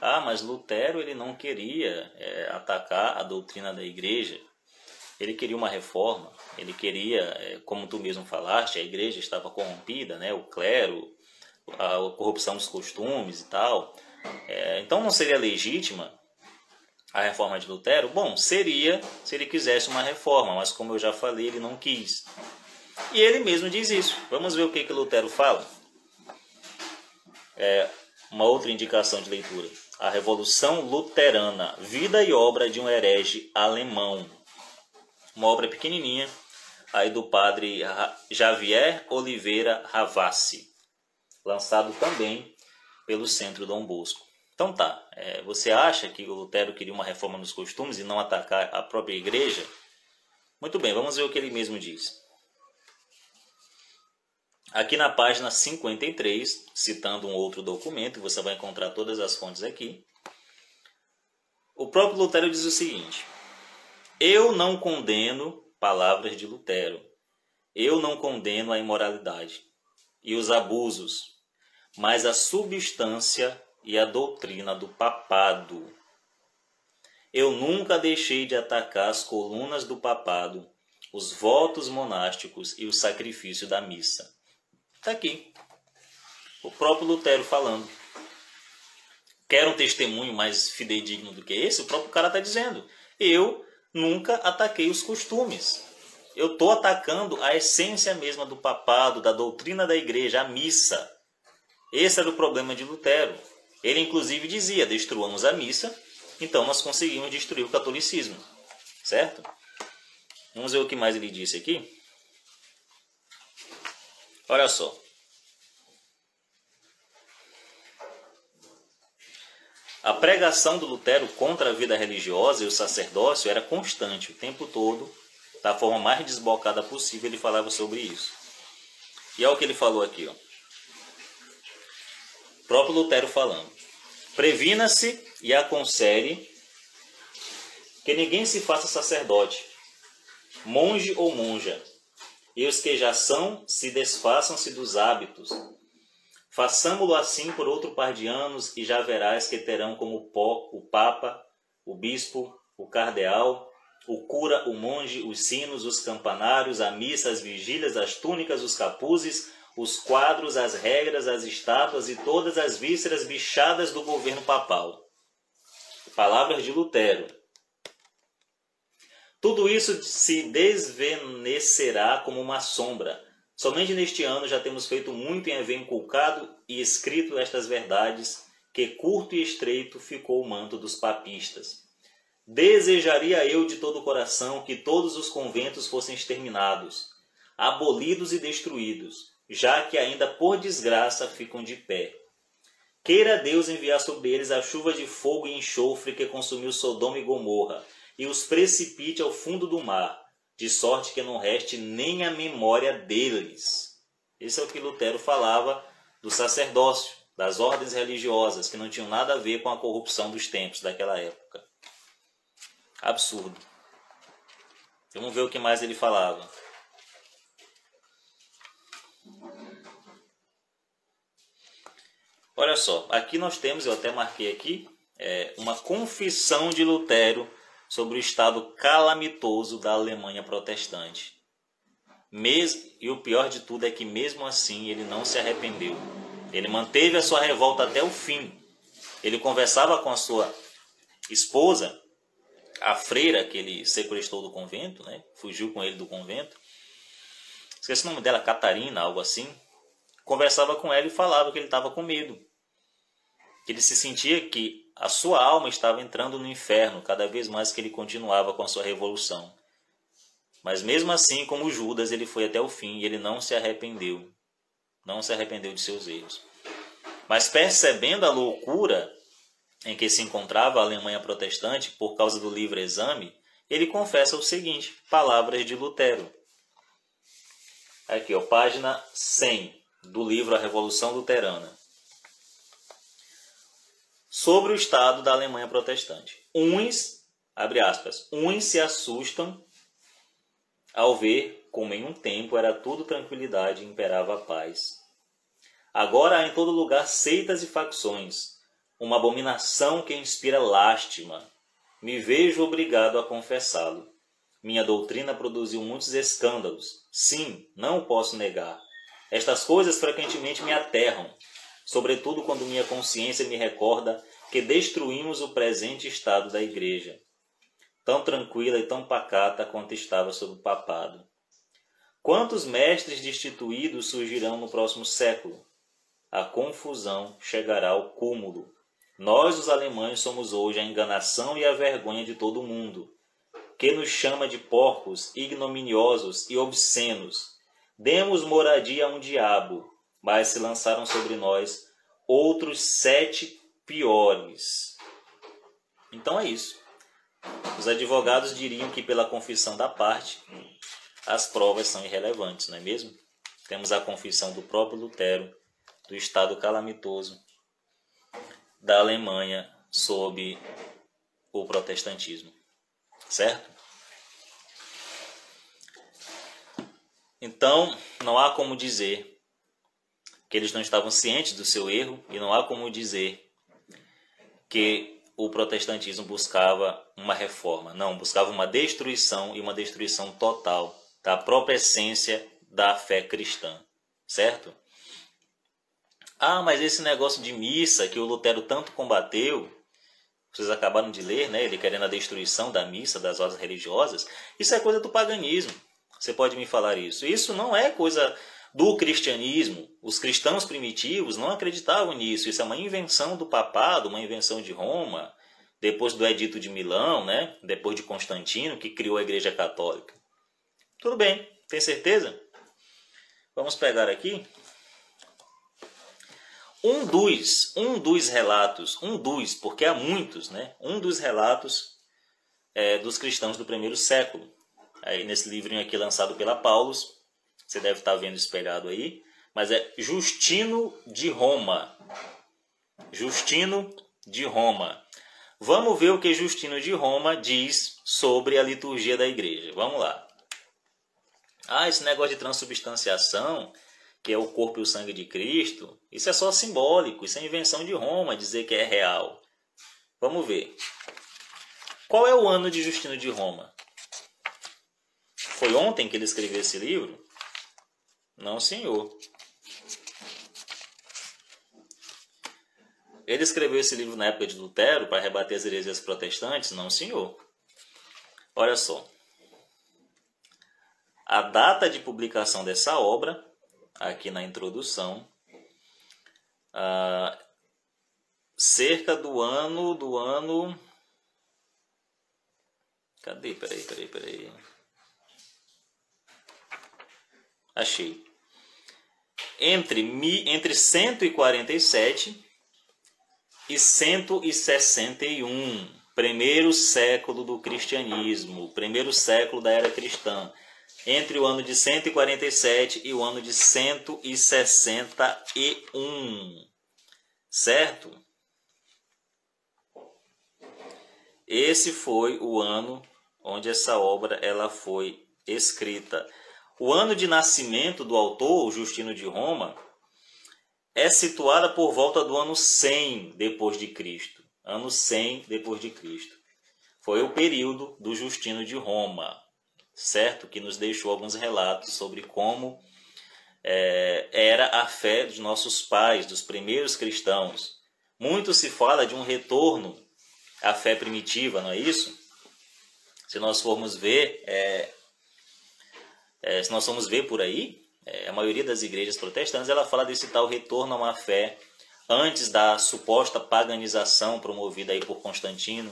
ah, mas Lutero ele não queria é, atacar a doutrina da igreja. Ele queria uma reforma. Ele queria, é, como tu mesmo falaste, a igreja estava corrompida, né? O clero, a, corrupção dos costumes e tal. É, então não seria legítima a reforma de Lutero? Bom, seria se ele quisesse uma reforma, mas como eu já falei, ele não quis. E ele mesmo diz isso. Vamos ver o que que Lutero fala. É uma outra indicação de leitura. A Revolução Luterana, Vida e Obra de um Herege Alemão. Uma obra pequenininha, aí do padre Javier Oliveira Ravassi, lançado também pelo Centro Dom Bosco. Então tá, é, você acha que o Lutero queria uma reforma nos costumes e não atacar a própria igreja? Muito bem, vamos ver o que ele mesmo diz. Aqui na página 53, citando um outro documento, você vai encontrar todas as fontes aqui. O próprio Lutero diz o seguinte: Eu não condeno palavras de Lutero. Eu não condeno a imoralidade e os abusos, mas a substância e a doutrina do papado. Eu nunca deixei de atacar as colunas do papado, os votos monásticos e o sacrifício da missa. Está aqui. O próprio Lutero falando. Quer um testemunho mais fidedigno do que esse? O próprio cara está dizendo. Eu nunca ataquei os costumes. Eu estou atacando a essência mesma do papado, da doutrina da igreja, a missa. Esse era o problema de Lutero. Ele, inclusive, dizia: destruamos a missa, então nós conseguimos destruir o catolicismo. Certo? Vamos ver o que mais ele disse aqui. Olha só. A pregação do Lutero contra a vida religiosa e o sacerdócio era constante, o tempo todo, da forma mais desbocada possível, ele falava sobre isso. E olha o que ele falou aqui, ó. Próprio Lutero falando. Previna-se e aconselhe que ninguém se faça sacerdote, monge ou monja, e os que já são se desfaçam-se dos hábitos. Façamo-lo assim por outro par de anos, e já verás que terão como pó o Papa, o Bispo, o Cardeal, o cura, o monge, os sinos, os campanários, a missa, as vigílias, as túnicas, os capuzes, os quadros, as regras, as estátuas e todas as vísceras bichadas do governo papal. Palavras de Lutero. Tudo isso se desvanecerá como uma sombra. Somente neste ano já temos feito muito em haver inculcado e escrito estas verdades, que curto e estreito ficou o manto dos papistas. Desejaria eu de todo o coração que todos os conventos fossem exterminados, abolidos e destruídos, já que ainda por desgraça ficam de pé. Queira Deus enviar sobre eles a chuva de fogo e enxofre que consumiu Sodoma e Gomorra, e os precipite ao fundo do mar, de sorte que não reste nem a memória deles. Esse é o que Lutero falava do sacerdócio, das ordens religiosas, que não tinham nada a ver com a corrupção dos tempos daquela época. Absurdo. Vamos ver o que mais ele falava. Olha só, aqui nós temos, eu até marquei aqui, é, uma confissão de Lutero sobre o estado calamitoso da Alemanha protestante. Mes e o pior de tudo é que, mesmo assim, ele não se arrependeu. Ele manteve a sua revolta até o fim. Ele conversava com a sua esposa, a freira que ele sequestrou do convento, né? fugiu com ele do convento. Esqueci o nome dela, Catarina, algo assim. Conversava com ela e falava que ele estava com medo. Que ele se sentia que a sua alma estava entrando no inferno cada vez mais que ele continuava com a sua revolução. Mas mesmo assim, como Judas, ele foi até o fim e ele não se arrependeu. Não se arrependeu de seus erros. Mas percebendo a loucura em que se encontrava a Alemanha protestante por causa do livre exame, ele confessa o seguinte: palavras de Lutero. Aqui, ó, página 100 do livro A Revolução Luterana sobre o estado da Alemanha protestante. Uns, abre aspas, uns se assustam ao ver como em um tempo era tudo tranquilidade e imperava a paz. Agora há em todo lugar seitas e facções, uma abominação que inspira lástima. Me vejo obrigado a confessá-lo. Minha doutrina produziu muitos escândalos. Sim, não posso negar. Estas coisas frequentemente me aterram, sobretudo quando minha consciência me recorda que destruímos o presente estado da igreja, tão tranquila e tão pacata quanto estava sob o papado. Quantos mestres destituídos surgirão no próximo século? A confusão chegará ao cúmulo. Nós, os alemães, somos hoje a enganação e a vergonha de todo o mundo, que nos chama de porcos, ignominiosos e obscenos. Demos moradia a um diabo, mas se lançaram sobre nós outros sete piores. Então é isso. Os advogados diriam que, pela confissão da parte, as provas são irrelevantes, não é mesmo? Temos a confissão do próprio Lutero do estado calamitoso da Alemanha sob o protestantismo. Certo? Então, não há como dizer que eles não estavam cientes do seu erro e não há como dizer que o protestantismo buscava uma reforma. Não, buscava uma destruição e uma destruição total da própria essência da fé cristã. Certo? Ah, mas esse negócio de missa que o Lutero tanto combateu, vocês acabaram de ler, né? Ele querendo a destruição da missa, das ordens religiosas, isso é coisa do paganismo. Você pode me falar isso? Isso não é coisa do cristianismo. Os cristãos primitivos não acreditavam nisso. Isso é uma invenção do papado, uma invenção de Roma, depois do Edito de Milão, né? depois de Constantino, que criou a Igreja Católica. Tudo bem, tem certeza? Vamos pegar aqui. Um dos, um dos relatos, um dos, porque há muitos, né? Um dos relatos é, dos cristãos do primeiro século. Aí nesse livrinho aqui lançado pela Paulus, você deve estar vendo espelhado aí. Mas é Justino de Roma. Justino de Roma. Vamos ver o que Justino de Roma diz sobre a liturgia da igreja. Vamos lá. Ah, esse negócio de transubstanciação, que é o corpo e o sangue de Cristo, isso é só simbólico, isso é invenção de Roma dizer que é real. Vamos ver. Qual é o ano de Justino de Roma? Foi ontem que ele escreveu esse livro? Não, senhor. Ele escreveu esse livro na época de Lutero para rebater as heresias protestantes? Não, senhor. Olha só. A data de publicação dessa obra, aqui na introdução, ah, cerca do ano do ano. Cadê? Peraí, peraí, peraí. Achei. Entre, entre 147 e 161, primeiro século do cristianismo, primeiro século da era cristã, entre o ano de 147 e o ano de 161, certo? Esse foi o ano onde essa obra ela foi escrita. O ano de nascimento do autor, Justino de Roma, é situada por volta do ano 100 depois de Cristo. Ano 100 depois de Cristo. Foi o período do Justino de Roma, certo? Que nos deixou alguns relatos sobre como é, era a fé dos nossos pais, dos primeiros cristãos. Muito se fala de um retorno à fé primitiva, não é isso? Se nós formos ver, é, é, se nós formos ver por aí, é, a maioria das igrejas protestantes ela fala desse tal retorno a uma fé antes da suposta paganização promovida aí por Constantino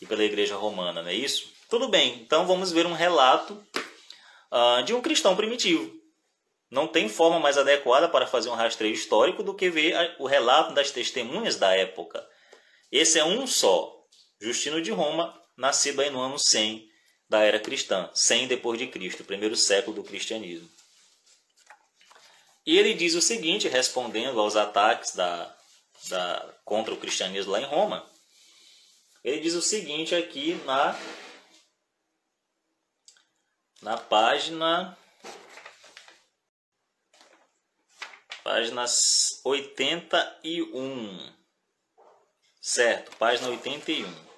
e pela igreja romana, não é isso? Tudo bem, então vamos ver um relato uh, de um cristão primitivo. Não tem forma mais adequada para fazer um rastreio histórico do que ver o relato das testemunhas da época. Esse é um só, Justino de Roma, nascido aí no ano 100 da era cristã, 100 depois de Cristo, primeiro século do cristianismo. E ele diz o seguinte, respondendo aos ataques da, da, contra o cristianismo lá em Roma. Ele diz o seguinte aqui na, na página página 81. Certo, página 81.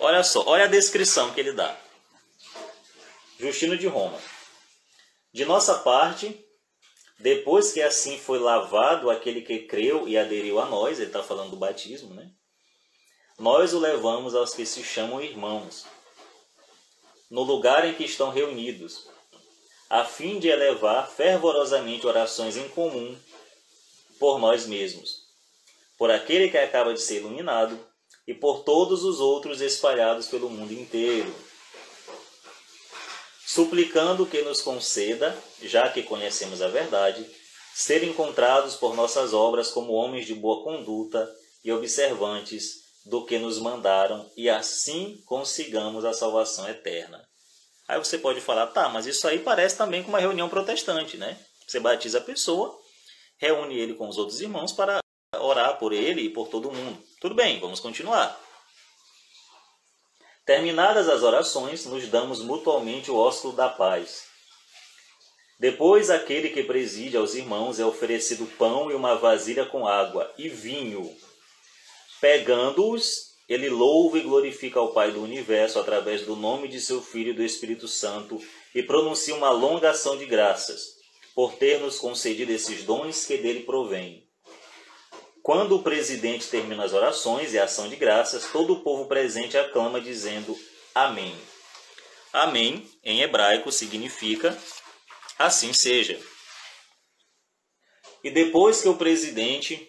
Olha só, olha a descrição que ele dá. Justino de Roma. De nossa parte, depois que assim foi lavado aquele que creu e aderiu a nós, ele está falando do batismo, né? Nós o levamos aos que se chamam irmãos, no lugar em que estão reunidos, a fim de elevar fervorosamente orações em comum por nós mesmos, por aquele que acaba de ser iluminado e por todos os outros espalhados pelo mundo inteiro suplicando que nos conceda, já que conhecemos a verdade, ser encontrados por nossas obras como homens de boa conduta e observantes do que nos mandaram, e assim consigamos a salvação eterna. Aí você pode falar, tá, mas isso aí parece também com uma reunião protestante, né? Você batiza a pessoa, reúne ele com os outros irmãos para orar por ele e por todo mundo. Tudo bem, vamos continuar. Terminadas as orações, nos damos mutualmente o ósculo da paz. Depois, aquele que preside aos irmãos é oferecido pão e uma vasilha com água e vinho. Pegando-os, ele louva e glorifica ao Pai do universo através do nome de seu Filho e do Espírito Santo e pronuncia uma longa ação de graças por ter nos concedido esses dons que dele provêm. Quando o presidente termina as orações e a ação de graças, todo o povo presente aclama dizendo Amém. Amém, em hebraico, significa assim seja. E depois que o presidente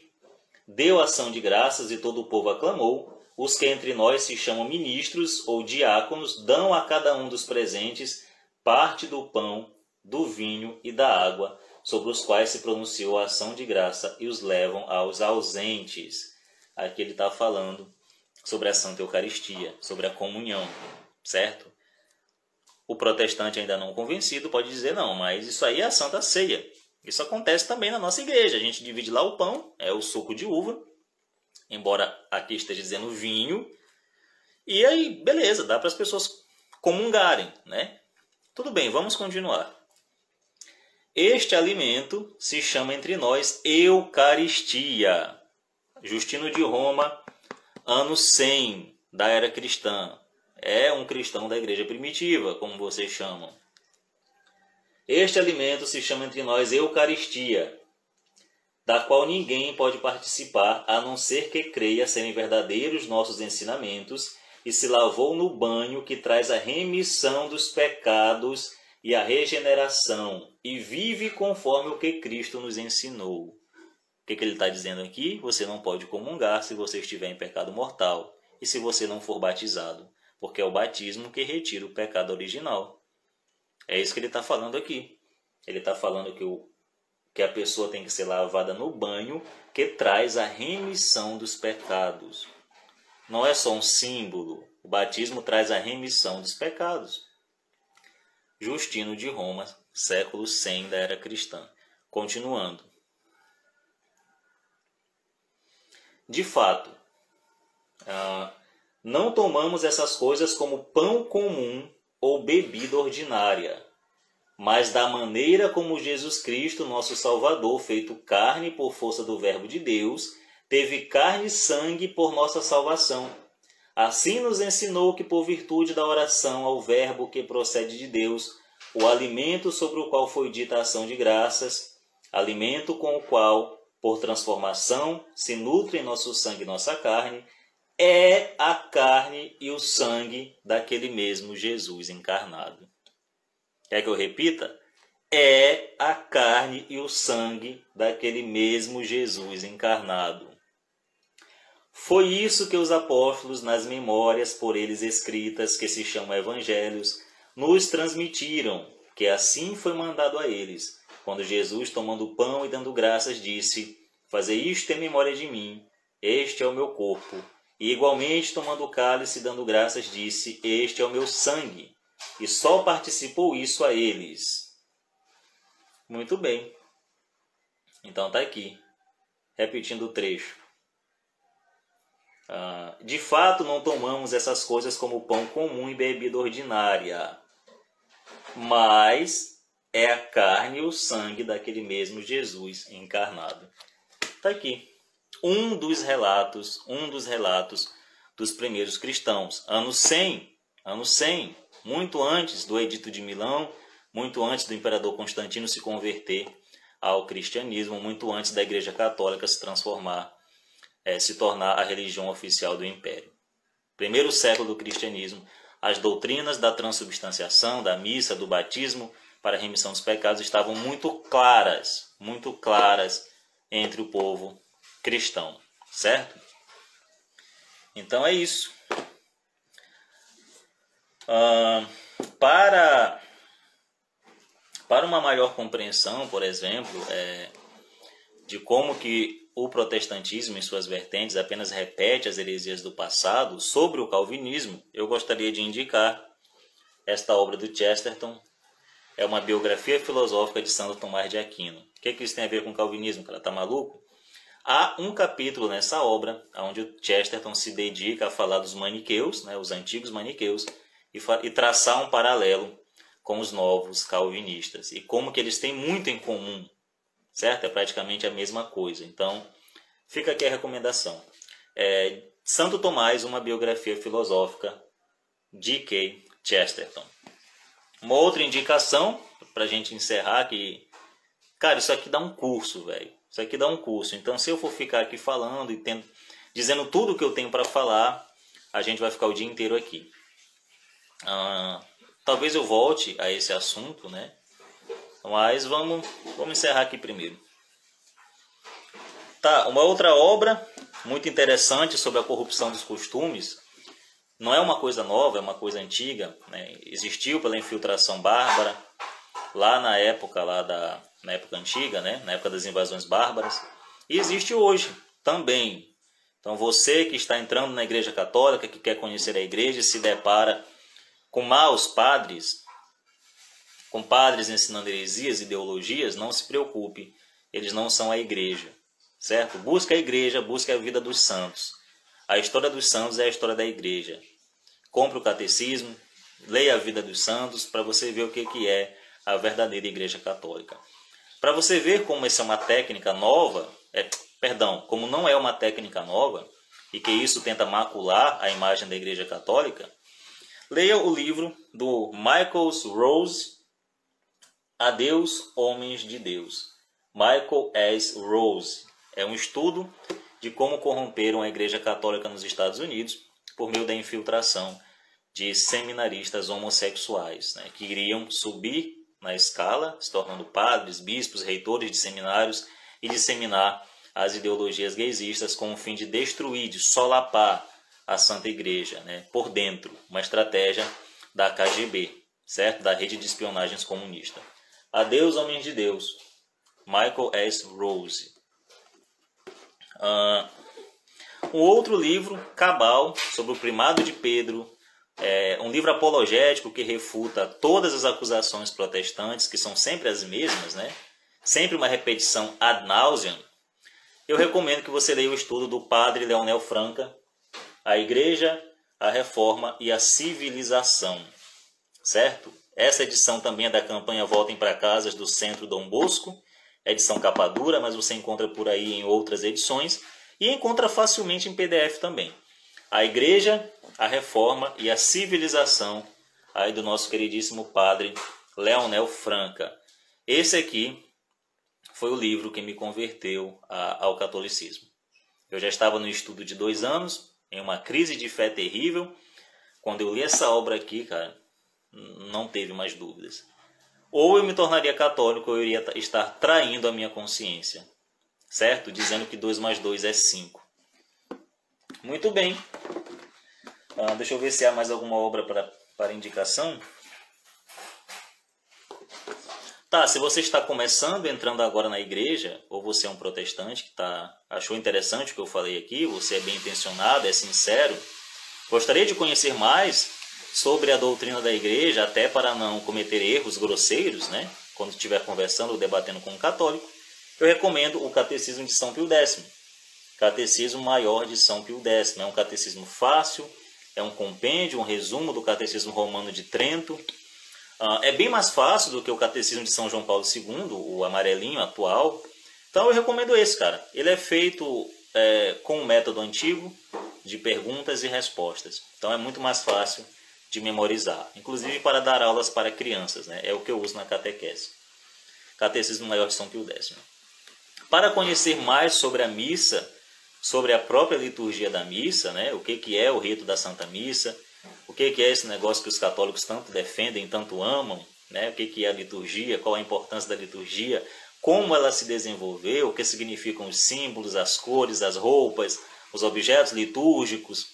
deu ação de graças e todo o povo aclamou, os que entre nós se chamam ministros ou diáconos dão a cada um dos presentes parte do pão, do vinho e da água sobre os quais se pronunciou a ação de graça e os levam aos ausentes. Aqui ele está falando sobre a Santa Eucaristia, sobre a comunhão, certo? O protestante ainda não convencido pode dizer, não, mas isso aí é a Santa Ceia. Isso acontece também na nossa igreja. A gente divide lá o pão, é o suco de uva, embora aqui esteja dizendo vinho. E aí, beleza, dá para as pessoas comungarem, né? Tudo bem, vamos continuar. Este alimento se chama entre nós Eucaristia. Justino de Roma, ano 100 da era cristã. É um cristão da igreja primitiva, como vocês chamam. Este alimento se chama entre nós Eucaristia, da qual ninguém pode participar a não ser que creia serem verdadeiros nossos ensinamentos e se lavou no banho que traz a remissão dos pecados e a regeneração e vive conforme o que Cristo nos ensinou. O que, que ele está dizendo aqui? Você não pode comungar se você estiver em pecado mortal e se você não for batizado, porque é o batismo que retira o pecado original. É isso que ele está falando aqui. Ele está falando que o que a pessoa tem que ser lavada no banho, que traz a remissão dos pecados. Não é só um símbolo, o batismo traz a remissão dos pecados. Justino de Roma, século 100 da era cristã. Continuando. De fato, ah, não tomamos essas coisas como pão comum ou bebida ordinária mas da maneira como Jesus Cristo, nosso Salvador, feito carne por força do Verbo de Deus, teve carne e sangue por nossa salvação. Assim nos ensinou que, por virtude da oração ao Verbo que procede de Deus, o alimento sobre o qual foi dita a ação de graças, alimento com o qual, por transformação, se nutre nosso sangue e nossa carne, é a carne e o sangue daquele mesmo Jesus encarnado. Quer que eu repita? É a carne e o sangue daquele mesmo Jesus encarnado. Foi isso que os apóstolos, nas memórias por eles escritas, que se chamam Evangelhos, nos transmitiram, que assim foi mandado a eles, quando Jesus, tomando o pão e dando graças, disse: Fazer isto em memória de mim, este é o meu corpo. E igualmente, tomando o cálice e dando graças, disse: Este é o meu sangue, e só participou isso a eles. Muito bem. Então está aqui, repetindo o trecho. Ah, de fato, não tomamos essas coisas como pão comum e bebida ordinária, mas é a carne e o sangue daquele mesmo Jesus encarnado. Está aqui. Um dos relatos, um dos relatos dos primeiros cristãos, ano 100, ano 100, muito antes do Edito de Milão, muito antes do imperador Constantino se converter ao cristianismo, muito antes da Igreja Católica se transformar, é, se tornar a religião oficial do império. Primeiro século do cristianismo, as doutrinas da transubstanciação, da missa, do batismo para a remissão dos pecados estavam muito claras, muito claras entre o povo cristão, certo? Então é isso. Para, para uma maior compreensão, por exemplo, é, de como que o protestantismo em suas vertentes apenas repete as heresias do passado sobre o calvinismo, eu gostaria de indicar esta obra do Chesterton. É uma biografia filosófica de Santo Tomás de Aquino. O que, é que isso tem a ver com o calvinismo? Ela tá maluco? Há um capítulo nessa obra onde o Chesterton se dedica a falar dos maniqueus, né, os antigos maniqueus, e, e traçar um paralelo com os novos calvinistas e como que eles têm muito em comum, certo? É praticamente a mesma coisa. Então, fica aqui a recomendação. É, Santo Tomás, uma biografia filosófica de K. Chesterton. Uma outra indicação, para a gente encerrar, que, cara, isso aqui dá um curso, velho. Isso aqui dá um curso. Então, se eu for ficar aqui falando e tendo, dizendo tudo o que eu tenho para falar, a gente vai ficar o dia inteiro aqui. Ah, talvez eu volte a esse assunto, né? Mas vamos, vamos encerrar aqui primeiro. Tá, uma outra obra muito interessante sobre a corrupção dos costumes. Não é uma coisa nova, é uma coisa antiga. Né? Existiu pela infiltração bárbara lá na época lá da na época antiga, né? Na época das invasões bárbaras. E existe hoje também. Então você que está entrando na Igreja Católica, que quer conhecer a Igreja, se depara com maus padres, com padres ensinando heresias, ideologias, não se preocupe, eles não são a igreja, certo? Busque a igreja, busque a vida dos santos. A história dos santos é a história da igreja. Compre o catecismo, leia a vida dos santos para você ver o que, que é a verdadeira igreja católica. Para você ver como essa é uma técnica nova, é, perdão, como não é uma técnica nova e que isso tenta macular a imagem da igreja católica, leia o livro do Michael Rose, Adeus, Homens de Deus. Michael S. Rose. É um estudo de como corromperam a Igreja Católica nos Estados Unidos por meio da infiltração de seminaristas homossexuais, né, que iriam subir na escala, se tornando padres, bispos, reitores de seminários e disseminar as ideologias gaysistas com o fim de destruir, de solapar a Santa Igreja né, por dentro, uma estratégia da KGB, certo? da rede de espionagens comunista. Adeus, homens de Deus. Michael S. Rose. Uh, um outro livro, Cabal, sobre o primado de Pedro, é um livro apologético que refuta todas as acusações protestantes, que são sempre as mesmas, né? sempre uma repetição ad nauseam. Eu recomendo que você leia o estudo do padre Leonel Franca, A Igreja, a Reforma e a Civilização. Certo? Essa edição também é da campanha Voltem para Casas do Centro Dom Bosco, edição capa dura, mas você encontra por aí em outras edições e encontra facilmente em PDF também. A Igreja, a Reforma e a Civilização, aí do nosso queridíssimo padre Leonel Franca. Esse aqui foi o livro que me converteu a, ao catolicismo. Eu já estava no estudo de dois anos, em uma crise de fé terrível. Quando eu li essa obra aqui, cara, não teve mais dúvidas. Ou eu me tornaria católico ou eu iria estar traindo a minha consciência. Certo? Dizendo que 2 mais 2 é 5. Muito bem. Ah, deixa eu ver se há mais alguma obra para, para indicação. Tá, se você está começando, entrando agora na igreja, ou você é um protestante que tá, achou interessante o que eu falei aqui, você é bem intencionado, é sincero, gostaria de conhecer mais, sobre a doutrina da igreja, até para não cometer erros grosseiros, né? quando estiver conversando ou debatendo com um católico, eu recomendo o Catecismo de São Pio X. Catecismo Maior de São Pio X. É um catecismo fácil, é um compêndio, um resumo do Catecismo Romano de Trento. Uh, é bem mais fácil do que o Catecismo de São João Paulo II, o amarelinho atual. Então eu recomendo esse, cara. Ele é feito é, com o um método antigo de perguntas e respostas. Então é muito mais fácil de memorizar, inclusive para dar aulas para crianças, né? é o que eu uso na catequese. Catecismo Maior de São Pio X. Para conhecer mais sobre a missa, sobre a própria liturgia da missa, né? o que, que é o rito da Santa Missa, o que, que é esse negócio que os católicos tanto defendem, tanto amam, né? o que, que é a liturgia, qual a importância da liturgia, como ela se desenvolveu, o que significam os símbolos, as cores, as roupas, os objetos litúrgicos,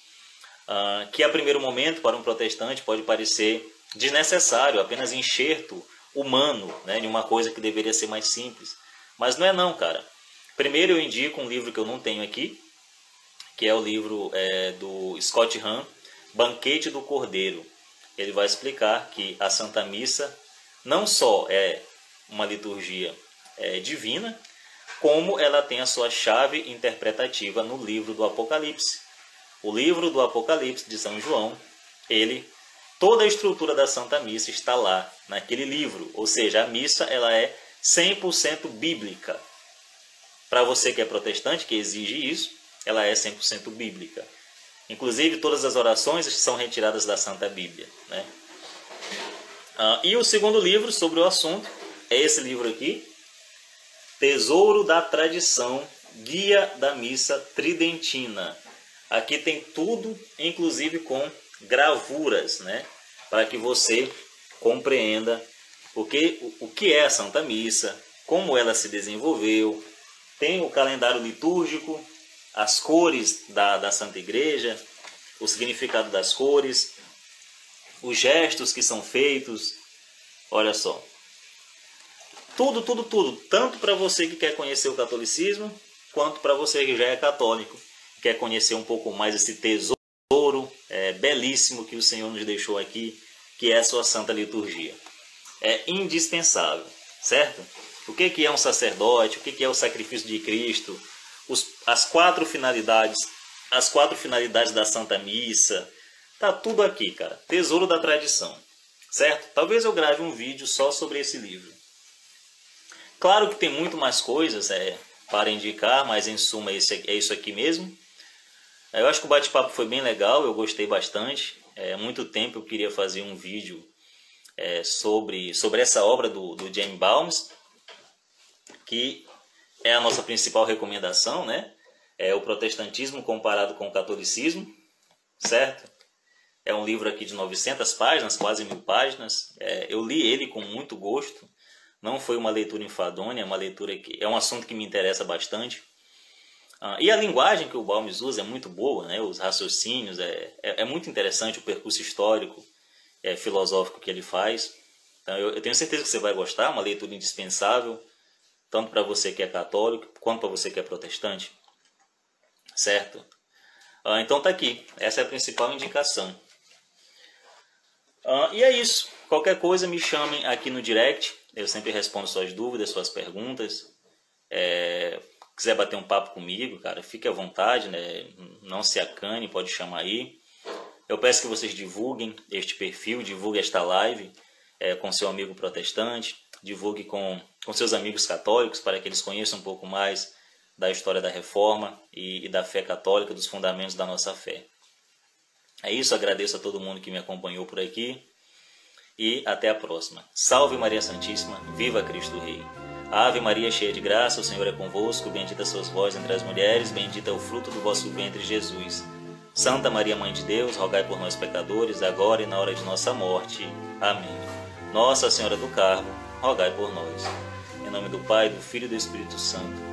uh, que a primeiro momento para um protestante pode parecer desnecessário, apenas enxerto humano, né, de uma coisa que deveria ser mais simples. Mas não é não, cara. Primeiro eu indico um livro que eu não tenho aqui, que é o livro é, do Scott Hahn, Banquete do Cordeiro. Ele vai explicar que a Santa Missa não só é uma liturgia é, divina, como ela tem a sua chave interpretativa no livro do Apocalipse. O livro do Apocalipse de São João, ele toda a estrutura da Santa Missa está lá naquele livro, ou seja, a missa ela é 100% bíblica. Para você que é protestante, que exige isso, ela é 100% bíblica. Inclusive, todas as orações são retiradas da Santa Bíblia. Né? Ah, e o segundo livro sobre o assunto é esse livro aqui, Tesouro da Tradição, Guia da Missa Tridentina, Aqui tem tudo, inclusive com gravuras, né? Para que você compreenda o que, o que é a Santa Missa, como ela se desenvolveu. Tem o calendário litúrgico, as cores da, da Santa Igreja, o significado das cores, os gestos que são feitos. Olha só. Tudo, tudo, tudo. Tanto para você que quer conhecer o catolicismo, quanto para você que já é católico quer conhecer um pouco mais esse tesouro é, belíssimo que o Senhor nos deixou aqui, que é a sua Santa Liturgia. É indispensável, certo? O que é um sacerdote? O que é o sacrifício de Cristo? os, as quatro finalidades, as quatro finalidades da Santa Missa, tá tudo aqui, cara. Tesouro da tradição, certo? Talvez eu grave um vídeo só sobre esse livro. Claro que tem muito mais coisas é, para indicar, mas em suma esse, é isso aqui mesmo. Eu acho que o bate-papo foi bem legal, eu gostei bastante. É, há muito tempo eu queria fazer um vídeo é, sobre, sobre essa obra do, do James Balmes, que é a nossa principal recomendação, né? É o protestantismo comparado com o catolicismo, certo? É um livro aqui de 900 páginas, quase mil páginas. É, eu li ele com muito gosto. Não foi uma leitura enfadonha, é uma leitura que é um assunto que me interessa bastante. Ah, e a linguagem que o Balmes usa é muito boa, né? Os raciocínios é, é, é muito interessante o percurso histórico, é, filosófico que ele faz. Então eu, eu tenho certeza que você vai gostar, uma leitura indispensável tanto para você que é católico quanto para você que é protestante, certo? Ah, então tá aqui, essa é a principal indicação. Ah, e é isso. Qualquer coisa me chamem aqui no direct. Eu sempre respondo suas dúvidas, suas perguntas. É, quiser bater um papo comigo, cara, fique à vontade, né? Não se acane, pode chamar aí. Eu peço que vocês divulguem este perfil, divulguem esta live é, com seu amigo protestante, divulgue com, com seus amigos católicos para que eles conheçam um pouco mais da história da reforma e, e da fé católica, dos fundamentos da nossa fé. É isso, agradeço a todo mundo que me acompanhou por aqui e até a próxima. Salve Maria Santíssima, viva Cristo Rei. Ave Maria, cheia de graça, o Senhor é convosco, bendita sois vós entre as mulheres, bendito é o fruto do vosso ventre, Jesus. Santa Maria, Mãe de Deus, rogai por nós pecadores, agora e na hora de nossa morte. Amém. Nossa Senhora do Carmo, rogai por nós. Em nome do Pai, do Filho e do Espírito Santo.